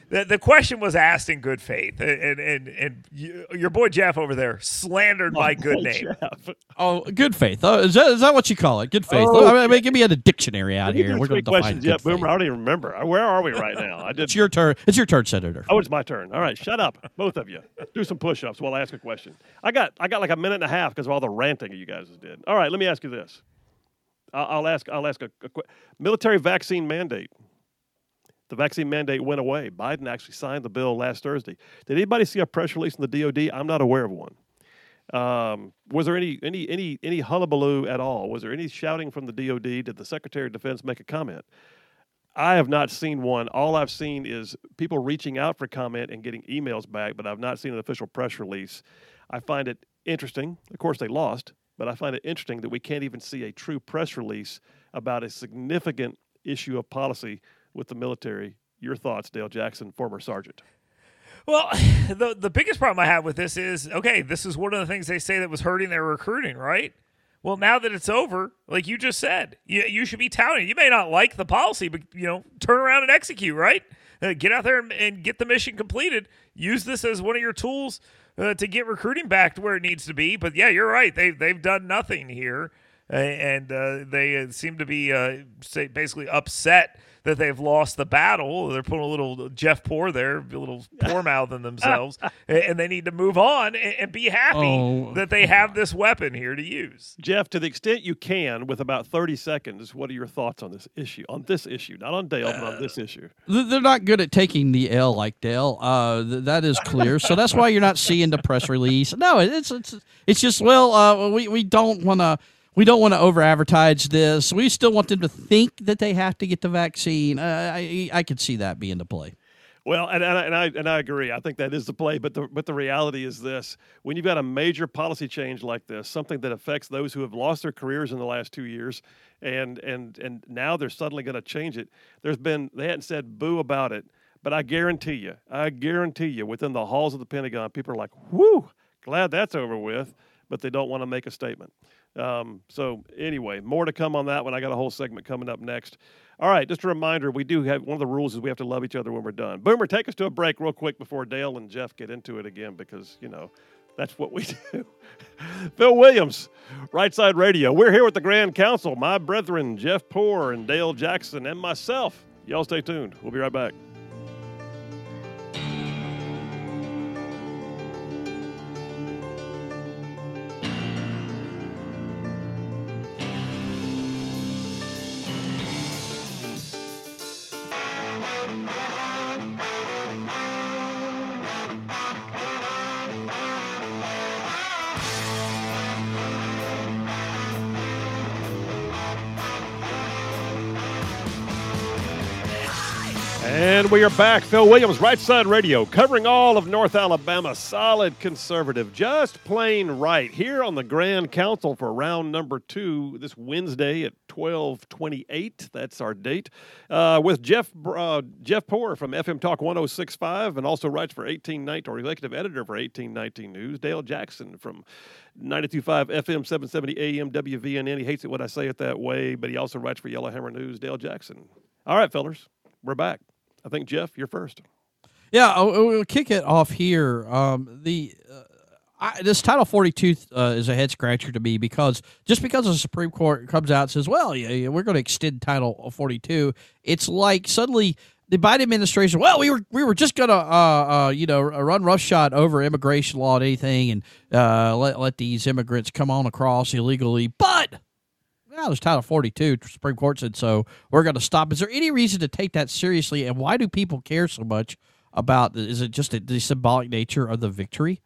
the, the question was asked in good faith, and and and you, your boy Jeff over there slandered my good name. Oh, good faith. Oh, is that is that what you call it? Good faith. Oh, I mean, give me a dictionary out here. We're going to define questions good yet, faith. Boomer. I don't even remember. Where are we right now? I did. It's your turn. It's your turn, Senator. Oh, it's my turn. All right, shut up, both of you. Do some push-ups while I ask a question. I got I got like a minute and a half because of all the ranting you guys did. All right, let me ask you this. I'll, I'll ask I'll ask a, a que- military vaccine mandate. The vaccine mandate went away. Biden actually signed the bill last Thursday. Did anybody see a press release from the DoD? I'm not aware of one. Um, was there any any any any hullabaloo at all? Was there any shouting from the DoD? Did the Secretary of Defense make a comment? I have not seen one. All I've seen is people reaching out for comment and getting emails back, but I've not seen an official press release. I find it interesting. Of course, they lost, but I find it interesting that we can't even see a true press release about a significant issue of policy with the military. Your thoughts, Dale Jackson, former sergeant. Well, the the biggest problem I have with this is okay. This is one of the things they say that was hurting their recruiting, right? Well, now that it's over, like you just said, you, you should be touting. You may not like the policy, but you know, turn around and execute, right? Uh, get out there and, and get the mission completed. Use this as one of your tools uh, to get recruiting back to where it needs to be. But yeah, you're right. They they've done nothing here, uh, and they uh, seem to be uh, basically upset that they've lost the battle. They're putting a little Jeff Poor there, a little poor mouthing themselves, and and they need to move on and, and be happy Oh. that they have this weapon here to use. Jeff, to the extent you can, with about 30 seconds, what are your thoughts on this issue? On this issue, not on Dale, but on this issue. They're not good at taking the L like Dale. Uh, th- that is clear. so that's why you're not seeing the press release. No, it's it's it's just well, uh, we we don't want to. We don't want to over advertise this. We still want them to think that they have to get the vaccine. Uh, I I could see that being the play. Well, and, and, I, and I and I agree. I think that is the play. But the but the reality is this: when you've got a major policy change like this, something that affects those who have lost their careers in the last two years, and and and now they're suddenly going to change it. There's been they hadn't said boo about it, but I guarantee you, I guarantee you, within the halls of the Pentagon, people are like, "Whoo, glad that's over with," but they don't want to make a statement. Um, so anyway, more to come on that one. I got a whole segment coming up next. All right, just a reminder: we do have one of the rules is we have to love each other when we're done. Boomer, take us to a break real quick before Dale and Jeff get into it again because you know that's what we do. Phil Williams, Right Side Radio. We're here with the Grand Council, my brethren Jeff Poor and Dale Jackson, and myself. Y'all stay tuned. We'll be right back. And we are back. Phil Williams, Right Side Radio, covering all of North Alabama. Solid conservative, just plain right. Here on the Grand Council for round number two this Wednesday at twelve twenty-eight. That's our date. Uh, with Jeff uh, Jeff Poor from FM Talk one zero six five, and also writes for eighteen nineteen or executive editor for eighteen nineteen News. Dale Jackson from 92.5 FM 770 AM WVNN. He hates it when I say it that way, but he also writes for Yellowhammer News. Dale Jackson. All right, fellers, we're back. I think Jeff, you're first. Yeah, we'll kick it off here. Um, the uh, I, this Title 42 uh, is a head scratcher to me because just because the Supreme Court comes out and says, "Well, yeah, yeah, we're going to extend Title 42," it's like suddenly the Biden administration, well, we were we were just going to uh, uh, you know run roughshod over immigration law and anything, and uh, let let these immigrants come on across illegally, but well, there's Title 42. Supreme Court said so. We're going to stop. Is there any reason to take that seriously? And why do people care so much about? Is it just the symbolic nature of the victory?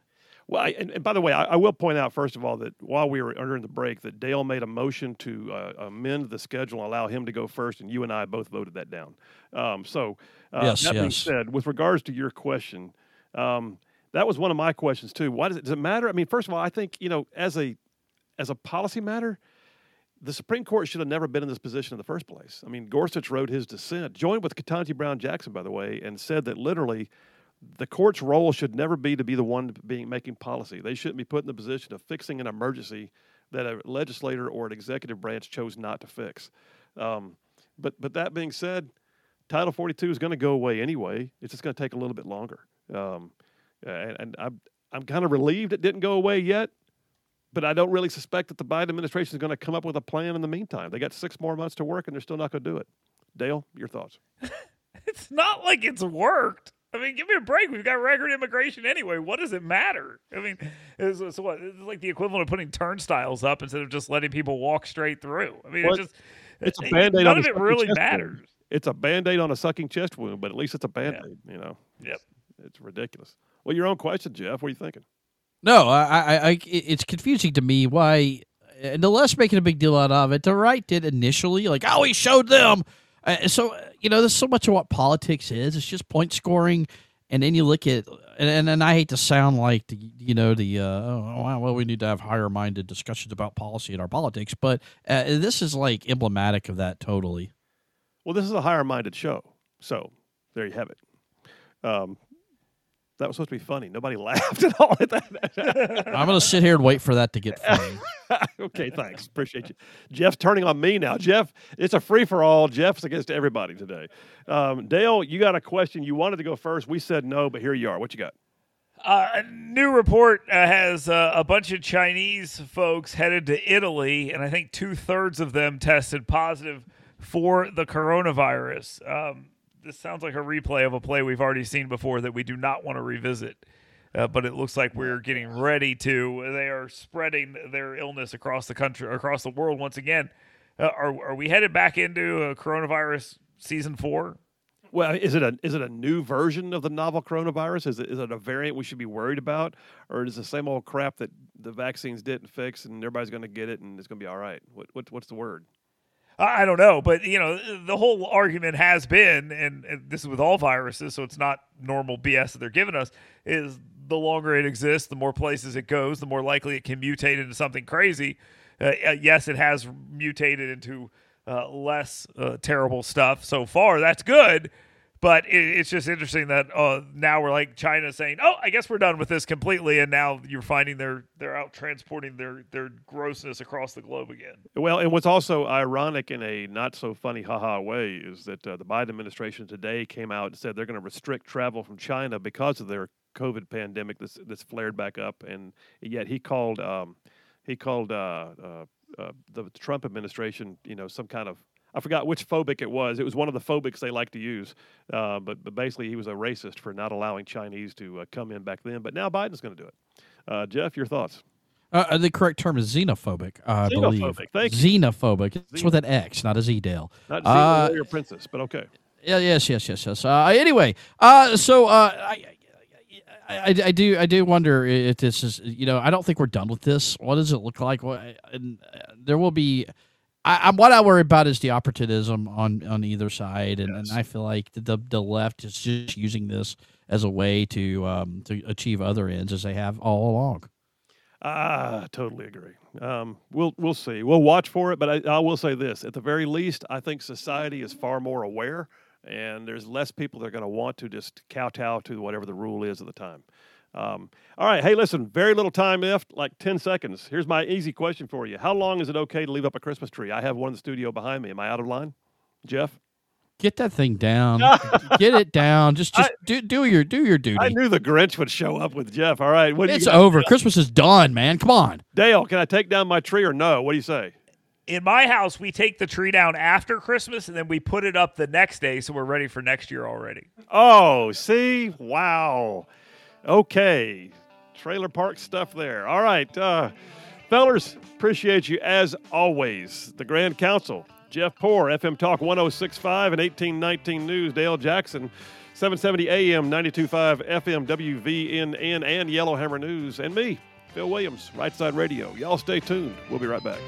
Well, I, and, and by the way, I, I will point out first of all that while we were under the break, that Dale made a motion to uh, amend the schedule and allow him to go first, and you and I both voted that down. Um, so, uh, Yes, that being said, with regards to your question, um, that was one of my questions too. Why does it, does it matter? I mean, first of all, I think you know, as a as a policy matter, the Supreme Court should have never been in this position in the first place. I mean, Gorsuch wrote his dissent, joined with Ketanji Brown Jackson, by the way, and said that literally the court's role should never be to be the one being making policy. They shouldn't be put in the position of fixing an emergency that a legislator or an executive branch chose not to fix. Um, but but that being said, Title 42 is going to go away anyway. It's just going to take a little bit longer. Um, and, and I'm I'm kind of relieved it didn't go away yet. But I don't really suspect that the Biden administration is going to come up with a plan in the meantime. They got six more months to work, and they're still not going to do it. Dale, your thoughts? It's not like it's worked. I mean, give me a break. We've got record immigration anyway. What does it matter? I mean, it's, it's what it's like the equivalent of putting turnstiles up instead of just letting people walk straight through. I mean, Well, it just It's a band aid None on of it really matters. Wound. It's a band aid on a sucking chest wound, but at least it's a band aid. You know. Yep. It's ridiculous. Well, your own question, Jeff. What are you thinking? No, I, I, I, it's confusing to me why, and the less making a big deal out of it, the right did initially, like, oh, he showed them. Uh, so, you know, there's so much of what politics is. It's just point scoring. And then you look at, and, and, and I hate to sound like, the, you know, the, uh, oh, well, we need to have higher minded discussions about policy in our politics, but uh, this is like emblematic of that totally. Well, this is a higher minded show. So there you have it. Um, that was supposed to be funny. Nobody laughed at all at that. I'm going to sit here and wait for that to get funny. okay, thanks. Appreciate you. Jeff's turning on me now. Jeff, it's a free for all. Jeff's against everybody today. Um, Dale, you got a question. You wanted to go first. We said no, but here you are. What you got? Uh, a new report uh, has uh, a bunch of Chinese folks headed to Italy, and I think two thirds of them tested positive for the coronavirus. Um, this sounds like a replay of a play we've already seen before that we do not want to revisit. Uh, but it looks like we're getting ready to. They are spreading their illness across the country, across the world once again. Uh, are are we headed back into a coronavirus season four? Well, is it a is it a new version of the novel coronavirus? Is it is it a variant we should be worried about, or is it the same old crap that the vaccines didn't fix and everybody's going to get it and it's going to be all right? What, what what's the word? I don't know, but you know, the whole argument has been, and, and this is with all viruses, so it's not normal BS that they're giving us. Is the longer it exists, the more places it goes, the more likely it can mutate into something crazy. Uh, uh, yes, it has mutated into uh, less uh, terrible stuff so far. That's good, but it, it's just interesting that uh, now we're like China saying, "Oh, I guess we're done with this completely," and now you're finding they're they're out transporting their their grossness across the globe again. Well, and what's also ironic in a not so funny haha way is that uh, the Biden administration today came out and said they're going to restrict travel from China because of their COVID pandemic that's that's flared back up, and yet he called um, he called uh, uh, uh, the Trump administration, you know, some kind of I forgot which phobic it was. It was one of the phobics they like to use, uh, but but basically he was a racist for not allowing Chinese to uh, come in back then. But now Biden's going to do it. Uh, Jeff, your thoughts? Uh, the correct term is xenophobic, I believe. Xenophobic, thank you. Xenophobic. It's with an X, not a Z, Dale. Not Uh, Xena Warrior Princess, but okay. Yeah, yes, yes, yes, yes. Uh, anyway, uh, so uh, I, I, I, I do, I do wonder if this is, you know, I don't think we're done with this. What does it look like? What, and uh, there will be. I, I'm what I worry about is the opportunism on on either side, and, and I feel like the the left is just using this as a way to um, to achieve other ends as they have all along. Ah, totally agree. Um, we'll we'll see. We'll watch for it, but I, I will say this: at the very least, I think society is far more aware, and there's less people that are going to want to just kowtow to whatever the rule is at the time. Um, all right, hey, listen, very little time left, like ten seconds. Here's my easy question for you: How long is it okay to leave up a Christmas tree? I have one in the studio behind me. Am I out of line, Jeff? Get that thing down. Get it down. Just just do do your do your duty. I knew the Grinch would show up with Jeff. All right, what do you over. Christmas is done, man. Come on. Dale, can I take down my tree or no? What do you say? in my house, we take the tree down after Christmas and then we put it up the next day, so we're ready for next year already. Oh, see? Wow. Okay. Trailer park stuff there. All right. Uh, fellers, appreciate you as always. The Grand Council, Jeff Poor, FM Talk 1065 and 1819 News, Dale Jackson, 770 AM, 925 FM, WVNN, and Yellowhammer News, and me, Phil Williams, Right Side Radio. Y'all stay tuned. We'll be right back.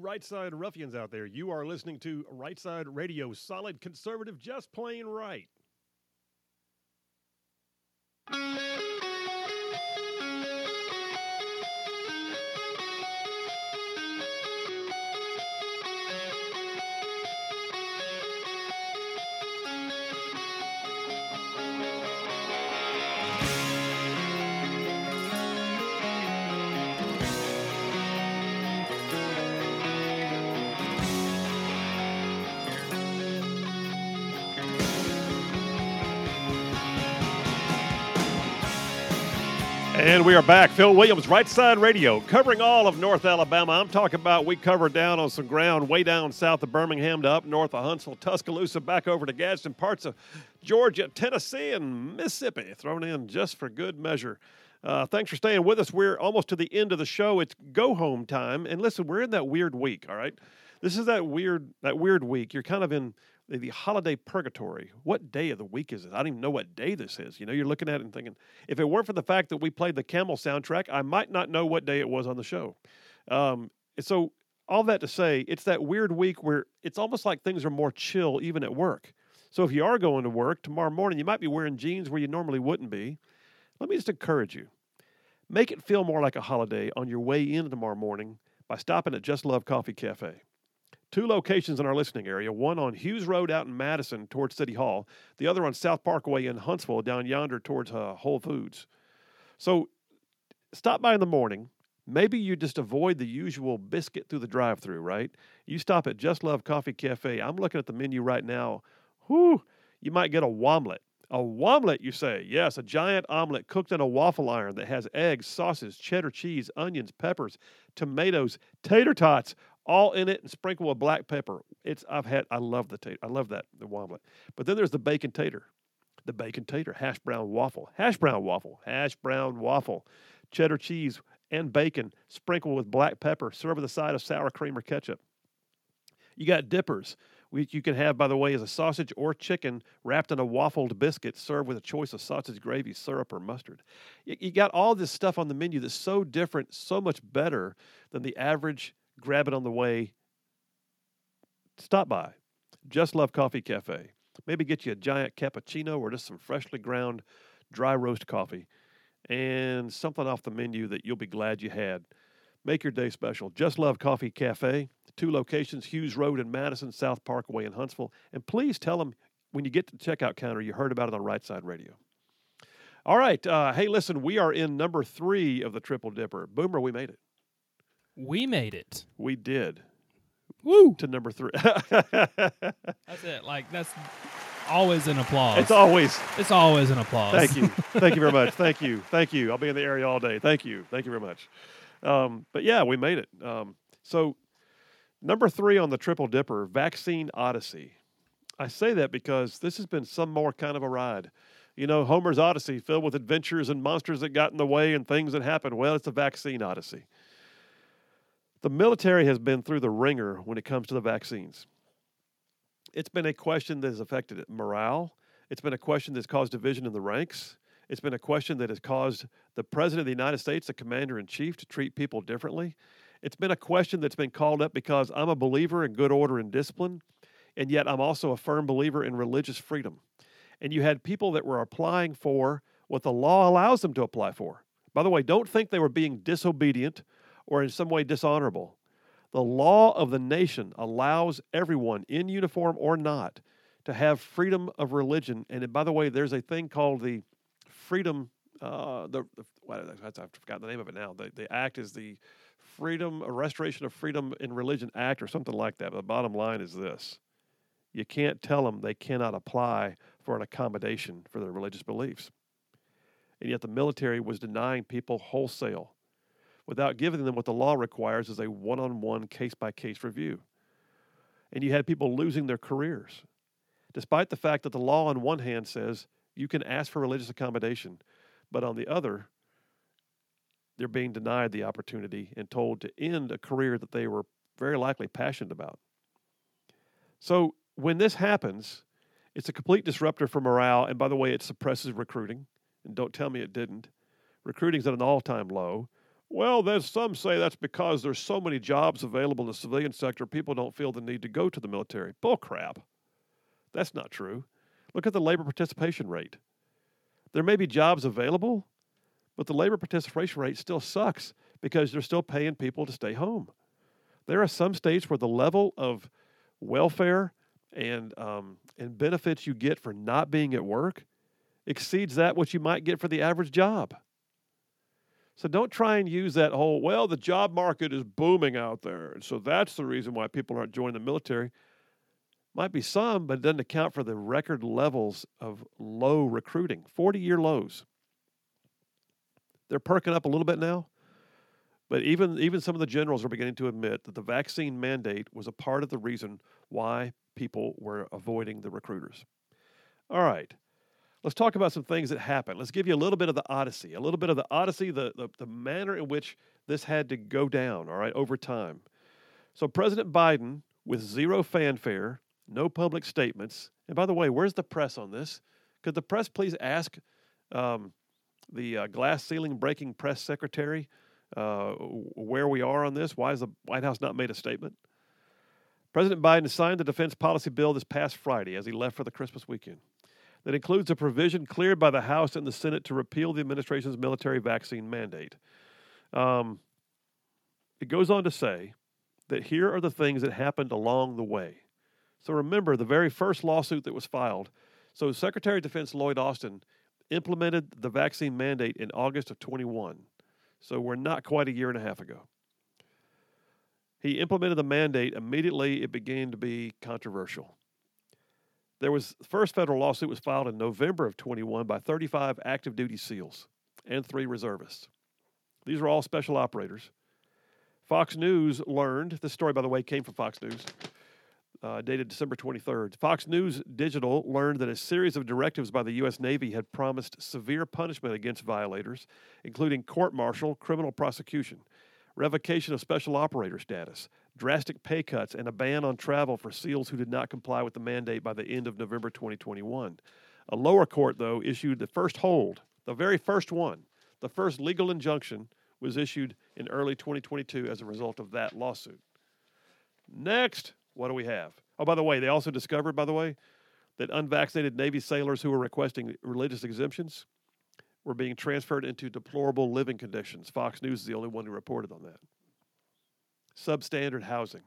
Right side ruffians out there, you are listening to Right Side Radio, solid conservative, just plain right. And we are back. Phil Williams, Right Side Radio, covering all of North Alabama. I'm talking about we covered down on some ground way down south of Birmingham to up north of Huntsville, Tuscaloosa, back over to Gadsden, parts of Georgia, Tennessee, and Mississippi, thrown in just for good measure. Uh, thanks for staying with us. We're almost to the end of the show. It's go home time. And listen, we're in that weird week, all right? This is that weird that weird week. You're kind of in the, holiday purgatory. What day of the week is it? I don't even know what day this is. You know, you're looking at it and thinking, if it weren't for the fact that we played the Camel soundtrack, I might not know what day it was on the show. Um, so, all that to say, it's that weird week where it's almost like things are more chill even at work. So, if you are going to work tomorrow morning, you might be wearing jeans where you normally wouldn't be. Let me just encourage you make it feel more like a holiday on your way in tomorrow morning by stopping at Just Love Coffee Cafe. Two locations in our listening area one on Hughes Road out in Madison towards City Hall, the other on South Parkway in Huntsville down yonder towards uh, Whole Foods. So stop by in the morning. Maybe you just avoid the usual biscuit through the drive through, right? You stop at Just Love Coffee Cafe. I'm looking at the menu right now. Whew, you might get a womlet. A womlet, you say? Yes, a giant omelet cooked in a waffle iron that has eggs, sausage, cheddar cheese, onions, peppers, tomatoes, tater tots, all in it and sprinkle with black pepper. It's I've had I love the tater. I love that the womlet. But then there's the bacon tater. The bacon tater, hash brown waffle, hash brown waffle, hash brown waffle, cheddar cheese and bacon sprinkled with black pepper. Serve with a side of sour cream or ketchup. You got dippers, which you can have, by the way, as a sausage or chicken wrapped in a waffled biscuit, served with a choice of sausage gravy, syrup, or mustard. You got all this stuff on the menu that's so different, so much better than the average grab it on the way. Stop by. Just Love Coffee Cafe. Maybe get you a giant cappuccino or just some freshly ground dry roast coffee and something off the menu that you'll be glad you had. Make your day special. Just Love Coffee Cafe, two locations Hughes Road in Madison, South Parkway in Huntsville. And please tell them when you get to the checkout counter you heard about it on Right Side Radio. All right. Uh, hey, listen, we are in number three of the Triple Dipper. Boomer, we made it. We made it. We did. Woo! To number three. That's it. Like that's always an applause. It's always. It's always an applause. Thank you. Thank you very much. Thank you. Thank you. I'll be in the area all day. Thank you. Thank you very much. Um, but yeah, we made it. Um, so number three on the Triple Dipper, Vaccine Odyssey. I say that because this has been some more kind of a ride. You know, Homer's Odyssey filled with adventures and monsters that got in the way and things that happened. Well, it's a vaccine odyssey. The military has been through the wringer when it comes to the vaccines. It's been a question that has affected morale. It's been a question that's caused division in the ranks. It's been a question that has caused the President of the United States, the Commander in Chief, to treat people differently. It's been a question that's been called up because I'm a believer in good order and discipline, and yet I'm also a firm believer in religious freedom. And you had people that were applying for what the law allows them to apply for. By the way, don't think they were being disobedient or in some way dishonorable. The law of the nation allows everyone, in uniform or not, to have freedom of religion. And by the way, there's a thing called the freedom. Uh, the, the I've forgotten the name of it now. The, the act is the Freedom, Restoration of Freedom in Religion Act, or something like that. But the bottom line is this: you can't tell them they cannot apply for an accommodation for their religious beliefs. And yet the military was denying people wholesale without giving them what the law requires is a one on one case by case review. And you had people losing their careers, despite the fact that the law, on one hand, says you can ask for religious accommodation, but on the other, they're being denied the opportunity and told to end a career that they were very likely passionate about. So when this happens, it's a complete disruptor for morale. And by the way, it suppresses recruiting. And don't tell me it didn't. Recruiting's at an all time low. Well, there's some say that's because there's so many jobs available in the civilian sector, people don't feel the need to go to the military. Bull crap. That's not true. Look at the labor participation rate. There may be jobs available, but the labor participation rate still sucks because they're still paying people to stay home. There are some states where the level of welfare and um, and benefits you get for not being at work exceeds that what you might get for the average job. So don't try and use that whole, well, the job market is booming out there. And so that's the reason why people aren't joining the military. Might be some, but it doesn't account for the record levels of low recruiting 40 year lows. They're perking up a little bit now. But even, even some of the generals are beginning to admit that the vaccine mandate was a part of the reason why people were avoiding the recruiters. All right. Let's talk about some things that happened. Let's give you a little bit of the Odyssey, a little bit of the Odyssey, the, the, the manner in which this had to go down, all right, over time. So, President Biden, with zero fanfare, no public statements, and by the way, where's the press on this? Could the press please ask um, the uh, glass ceiling breaking press secretary uh, where we are on this? Why has the White House not made a statement? President Biden signed the defense policy bill this past Friday as he left for the Christmas weekend that includes a provision cleared by the House and the Senate to repeal the administration's military vaccine mandate. Um, it goes on to say that here are the things that happened along the way. So remember the very first lawsuit that was filed. So Secretary of Defense Lloyd Austin implemented the vaccine mandate in August of 21. So we're not quite a year and a half ago. He implemented the mandate immediately it began to be controversial. There was the first federal lawsuit was filed in November of 21 by 35 active duty SEALs and three reservists. These are all special operators. Fox News learned this story, by the way, came from Fox News, uh, dated December 23rd. Fox News Digital learned that a series of directives by the U.S. Navy had promised severe punishment against violators, including court martial, criminal prosecution, revocation of special operator status, drastic pay cuts, and a ban on travel for SEALs who did not comply with the mandate by the end of November 2021. A lower court, though, issued the first hold, the very first one. The first legal injunction was issued in early 2022 as a result of that lawsuit. Next, what do we have? Oh, by the way, they also discovered, by the way, that unvaccinated Navy sailors who were requesting religious exemptions were being transferred into deplorable living conditions. Fox News is the only one who reported on that substandard housing,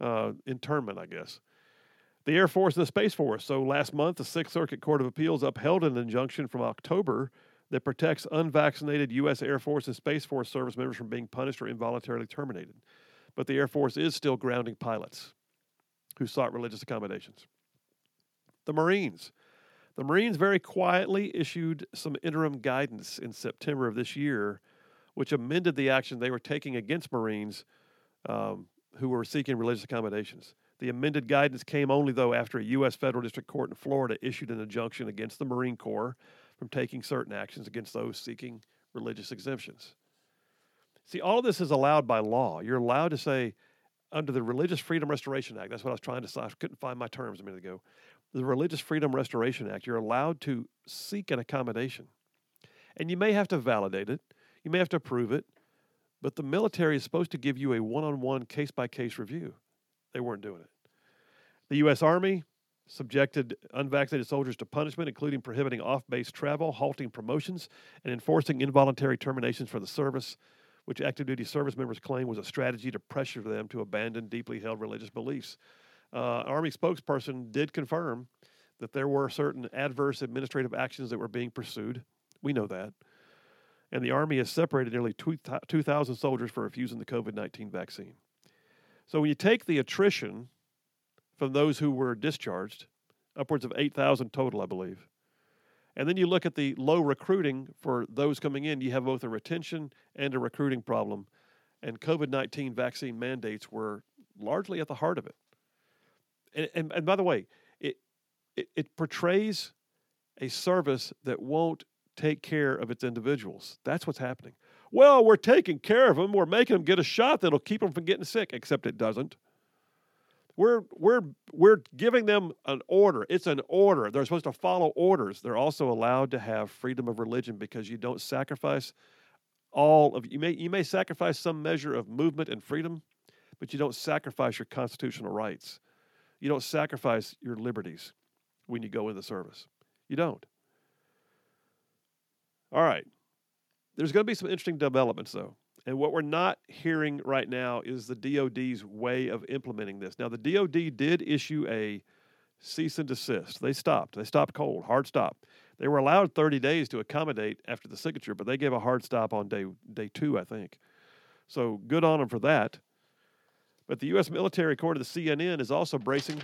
uh, internment, I guess. The Air Force and the Space Force. So last month, the Sixth Circuit Court of Appeals upheld an injunction from October that protects unvaccinated U.S. Air Force and Space Force service members from being punished or involuntarily terminated. But the Air Force is still grounding pilots who sought religious accommodations. The Marines. The Marines very quietly issued some interim guidance in September of this year which amended the action they were taking against Marines um, who were seeking religious accommodations. The amended guidance came only, though, after a U.S. federal district court in Florida issued an injunction against the Marine Corps from taking certain actions against those seeking religious exemptions. See, all of this is allowed by law. You're allowed to say, under the Religious Freedom Restoration Act, that's what I was trying to say. I couldn't find my terms a minute ago. The Religious Freedom Restoration Act, you're allowed to seek an accommodation. And you may have to validate it. You may have to approve it, but the military is supposed to give you a one on one, case by case review. They weren't doing it. The U.S. Army subjected unvaccinated soldiers to punishment, including prohibiting off base travel, halting promotions, and enforcing involuntary terminations for the service. which active duty service members claim was a strategy to pressure them to abandon deeply held religious beliefs. Uh, Army spokesperson did confirm that there were certain adverse administrative actions that were being pursued. We know that. And the Army has separated nearly 2,000 soldiers for refusing the COVID 19 vaccine. So when you take the attrition from those who were discharged, upwards of 8,000 total, I believe, and then you look at the low recruiting for those coming in, you have both a retention and a recruiting problem. And COVID 19 vaccine mandates were largely at the heart of it. And, and, and by the way, it, it, it portrays a service that won't take care of its individuals. That's what's happening. Well, we're taking care of them. We're making them get a shot that'll keep them from getting sick, except it doesn't. We're, we're, we're giving them an order. It's an order. They're supposed to follow orders. They're also allowed to have freedom of religion because you don't sacrifice all of you may you may sacrifice some measure of movement and freedom, but you don't sacrifice your constitutional rights. You don't sacrifice your liberties when you go in the service. You don't. All right. There's going to be some interesting developments, though. And what we're not hearing right now is the DOD's way of implementing this. Now, the DOD did issue a cease and desist. They stopped. They stopped cold, hard stop. They were allowed 30 days to accommodate after the signature, but they gave a hard stop on day day two, I think. So good on them for that. But the U.S. military, according to the CNN, is also bracing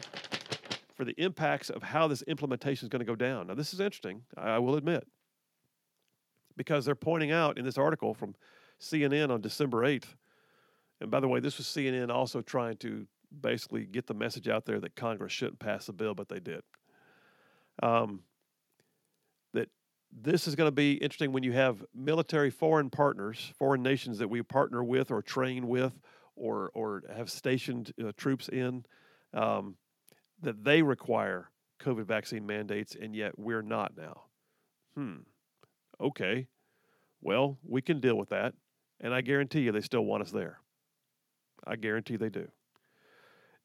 for the impacts of how this implementation is going to go down. Now, this is interesting, I will admit because they're pointing out in this article from CNN on December 8th, and by the way, this was CNN also trying to basically get the message out there that Congress shouldn't pass the bill, but they did. Um, that this is going to be interesting when you have military foreign partners, foreign nations that we partner with or train with or, or have stationed uh, troops in, um, that they require COVID vaccine mandates, and yet we're not now. Hmm okay, well, we can deal with that. And I guarantee you they still want us there. I guarantee they do.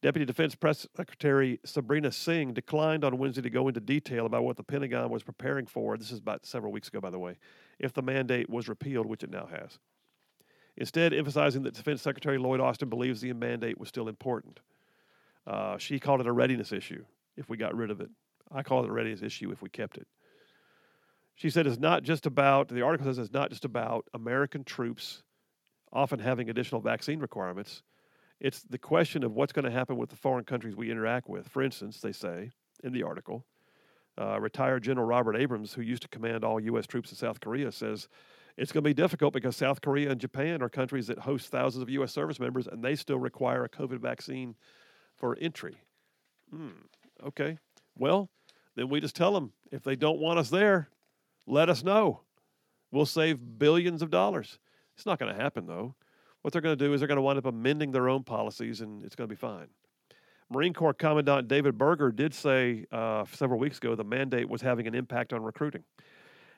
Deputy Defense Press Secretary Sabrina Singh declined on Wednesday to go into detail about what the Pentagon was preparing for. This is about several weeks ago, by the way, if the mandate was repealed, which it now has. Instead, emphasizing that Defense Secretary Lloyd Austin believes the mandate was still important. Uh, she called it a readiness issue if we got rid of it. I call it a readiness issue if we kept it. She said it's not just about, the article says it's not just about American troops often having additional vaccine requirements. It's the question of what's going to happen with the foreign countries we interact with. For instance, they say in the article, uh, retired General Robert Abrams, who used to command all U.S. troops in South Korea, says it's going to be difficult because South Korea and Japan are countries that host thousands of U.S. service members, and they still require a COVID vaccine for entry. Hmm, okay. Well, then we just tell them if they don't want us there, let us know. We'll save billions of dollars. It's not going to happen, though. What they're going to do is they're going to wind up amending their own policies, and it's going to be fine. Marine Corps Commandant David Berger did say uh, several weeks ago the mandate was having an impact on recruiting.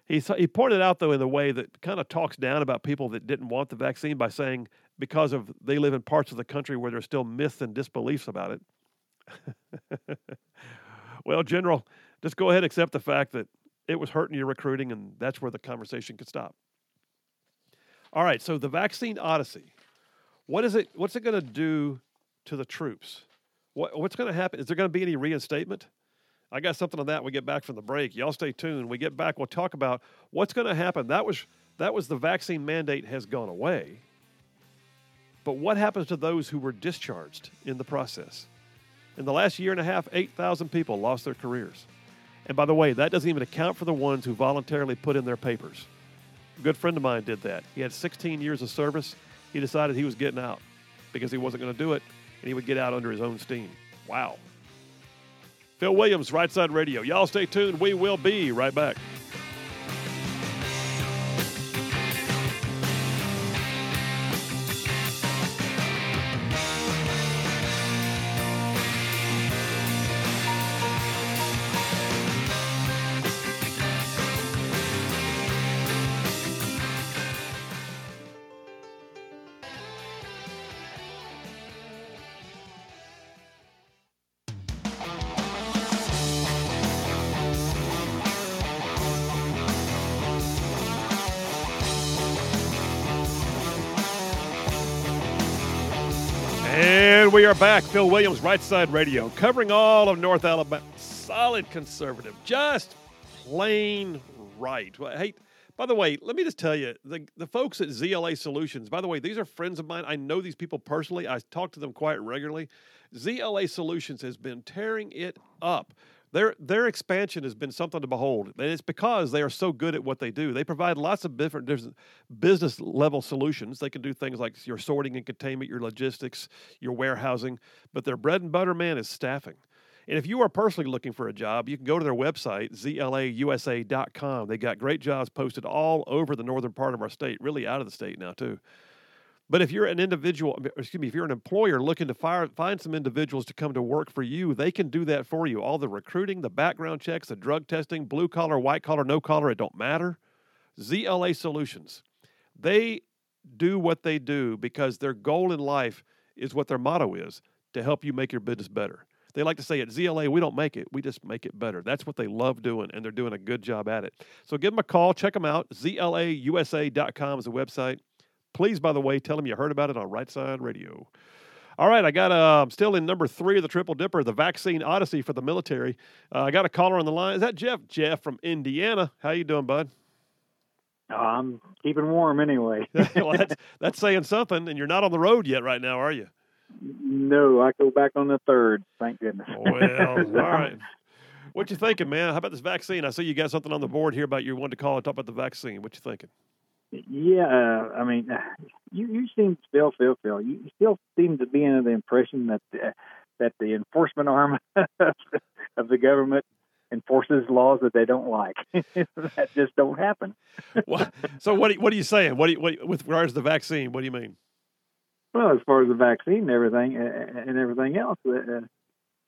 He, he pointed out, though, in a way that kind of talks down about people that didn't want the vaccine by saying because of they live in parts of the country where there's still myths and disbeliefs about it. well, General, just go ahead and accept the fact that it was hurting your recruiting, and that's where the conversation could stop. All right, so the vaccine odyssey. What is it? What's it going to do to the troops? What, what's going to happen? Is there going to be any reinstatement? I got something on that. When we get back from the break. Y'all stay tuned. we get back, we'll talk about what's going to happen. That was that was the vaccine mandate has gone away. But what happens to those who were discharged in the process? In the last year and a half, 8,000 people lost their careers. And by the way, that doesn't even account for the ones who voluntarily put in their papers. A good friend of mine did that. He had 16 years of service. He decided he was getting out because he wasn't going to do it, and he would get out under his own steam. Wow. Phil Williams, Right Side Radio. Y'all stay tuned. We will be right back. Back. Phil Williams, Right Side Radio, covering all of North Alabama. Solid conservative, just plain right. Hey, by the way, let me just tell you the, the folks at ZLA Solutions, by the way, these are friends of mine. I know these people personally, I talk to them quite regularly. ZLA Solutions has been tearing it up. Their, their expansion has been something to behold, and it's because they are so good at what they do. They provide lots of different, different business level solutions. They can do things like your sorting and containment, your logistics, your warehousing, but their bread and butter, man, is staffing. And if you are personally looking for a job, you can go to their website, zlausa.com. They got great jobs posted all over the northern part of our state, really out of the state now, too. But if you're an individual, excuse me, if you're an employer looking to fire, find some individuals to come to work for you, they can do that for you. All the recruiting, the background checks, the drug testing, blue collar, white collar, no collar, it don't matter. ZLA Solutions. They do what they do because their goal in life is what their motto is to help you make your business better. They like to say at ZLA, we don't make it, we just make it better. That's what they love doing, and they're doing a good job at it. So give them a call, check them out. ZLAUSA.com is the website. Please, by the way, tell them you heard about it on Right Side Radio. All right, I got uh, still in number three of the Triple Dipper, the Vaccine Odyssey for the military. Uh, I got a caller on the line. Is that Jeff? Jeff from Indiana. How you doing, bud? I'm keeping warm anyway. well, that's that's saying something, and you're not on the road yet right now, are you? no, I go back on the third. Thank goodness. Well, all right. What you thinking, man? How about this vaccine? I see you got something on the board here about you wanted to call and talk about the vaccine. What you thinking? Yeah, uh, I mean, you you seem still, Phil, Phil. You still seem to be under the impression that the, that the enforcement arm of the government enforces laws that they don't like. that just don't happen. What, so what are, what are you saying? What, do you, what with regards to the vaccine? What do you mean? Well, as far as the vaccine and everything uh, and everything else, uh,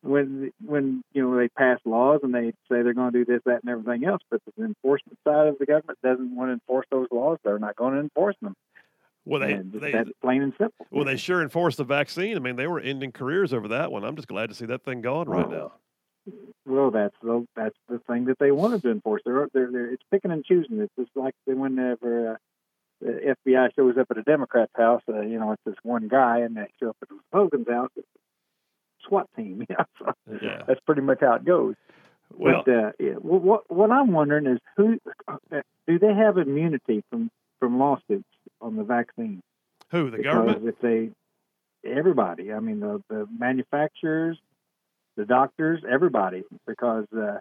when when you know they pass laws and they say they're going to do this, that, and everything else, but the enforcement side of the government doesn't want to enforce those laws, they're not going to enforce them. Well, they, they that's plain and simple. well they sure enforced the vaccine. I mean, they were ending careers over that one. I'm just glad to see that thing going right now. Well, that's the that's the thing that they wanted to enforce. They're, they're, they're it's picking and choosing. It's just like whenever uh, the FBI shows up at a Democrat's house, uh, you know, it's this one guy, and they show up at Hogan's house, it's SWAT team. You know, so Yeah. that's pretty much how it goes. Well, but uh, yeah, well, what what I'm wondering is who uh, do they have immunity from from lawsuits on the vaccine? who the because government? if they everybody i mean the, the manufacturers the doctors everybody because uh,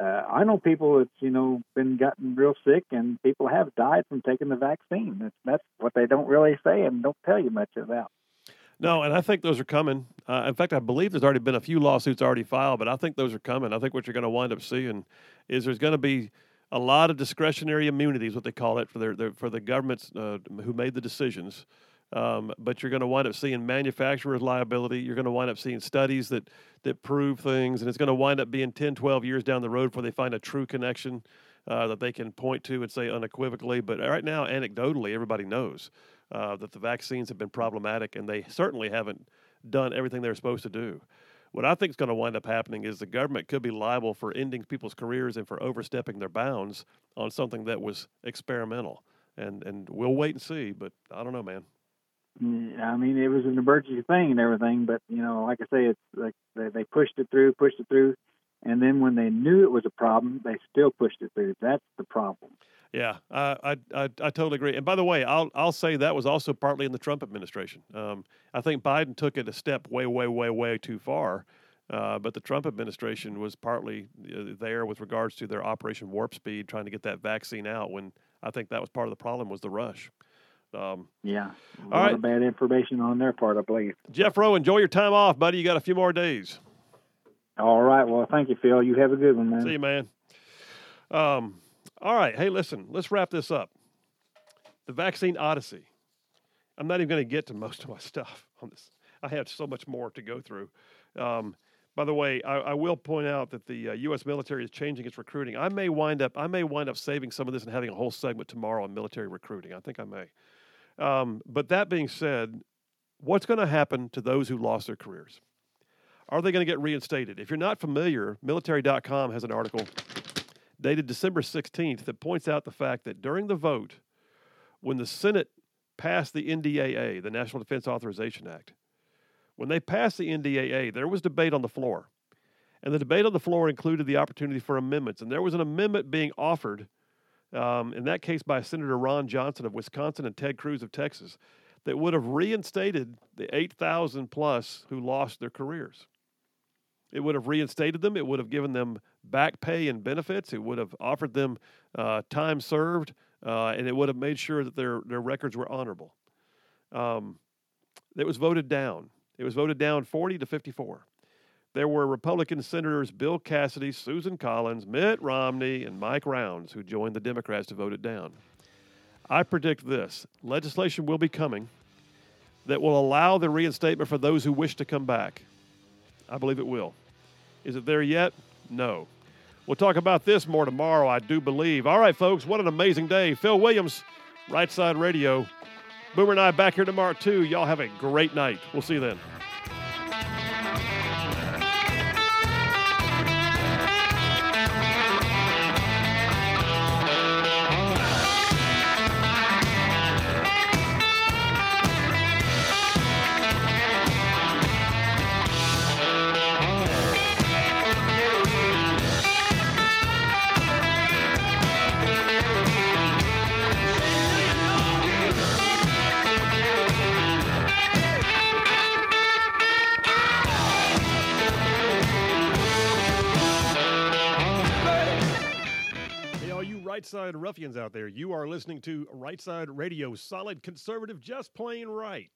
uh, i know people that's you know been gotten real sick and people have died from taking the vaccine that's that's what they don't really say and don't tell you much about No, and I think those are coming. Uh, in fact, I believe there's already been a few lawsuits already filed, but I think those are coming. I think what you're going to wind up seeing is there's going to be a lot of discretionary immunities, what they call it, for their, their for the governments uh, who made the decisions. Um, but you're going to wind up seeing manufacturers' liability. You're going to wind up seeing studies that that prove things, and it's going to wind up being 10, 12 years down the road before they find a true connection uh, that they can point to and say unequivocally. But right now, anecdotally, everybody knows uh, that the vaccines have been problematic, and they certainly haven't done everything they're supposed to do. What I think is going to wind up happening is the government could be liable for ending people's careers and for overstepping their bounds on something that was experimental. And and we'll wait and see, but I don't know, man. I mean it was an emergency thing and everything but you know like i say it's like they, they pushed it through pushed it through and then when they knew it was a problem they still pushed it through that's the problem Yeah, I, I I I totally agree. And by the way, I'll I'll say that was also partly in the Trump administration. Um, I think Biden took it a step way way way way too far, uh, but the Trump administration was partly uh, there with regards to their Operation Warp Speed, trying to get that vaccine out. When I think that was part of the problem was the rush. Um, yeah a All lot right. of bad information on their part i believe Jeff Rowe, enjoy your time off, buddy. You got a few more days. all right well thank you phil you have a good one man See you, man. Um, all right. Hey, listen, let's wrap this up. The vaccine odyssey. I'm not even going to get to most of my stuff on this. I have so much more to go through. Um, by the way, I, I will point out that the uh, U.S. military is changing its recruiting. I may wind up, I may wind up saving some of this and having a whole segment tomorrow on military recruiting. I think I may. Um, but that being said, what's going to happen to those who lost their careers? Are they going to get reinstated? If you're not familiar, military.com has an article dated December 16th that points out the fact that during the vote, when the Senate passed the NDAA, the National Defense Authorization Act, When they passed the NDAA, there was debate on the floor. And the debate on the floor included the opportunity for amendments. And there was an amendment being offered, um, in that case by Senator Ron Johnson of Wisconsin and Ted Cruz of Texas, that would have reinstated the 8,000 plus who lost their careers. It would have reinstated them. It would have given them back pay and benefits. It would have offered them uh, time served, uh, and it would have made sure that their, their records were honorable. Um, it was voted down. It was voted down 40 to 54. There were Republican senators Bill Cassidy, Susan Collins, Mitt Romney, and Mike Rounds who joined the Democrats to vote it down. I predict this legislation will be coming that will allow the reinstatement for those who wish to come back. I believe it will. Is it there yet? No. We'll talk about this more tomorrow, I do believe. All right, folks, what an amazing day. Phil Williams, Right Side Radio. Boomer and I back here tomorrow, too. Y'all have a great night. We'll see you then. Right side ruffians out there, you are listening to Right Side Radio, solid conservative, just plain right.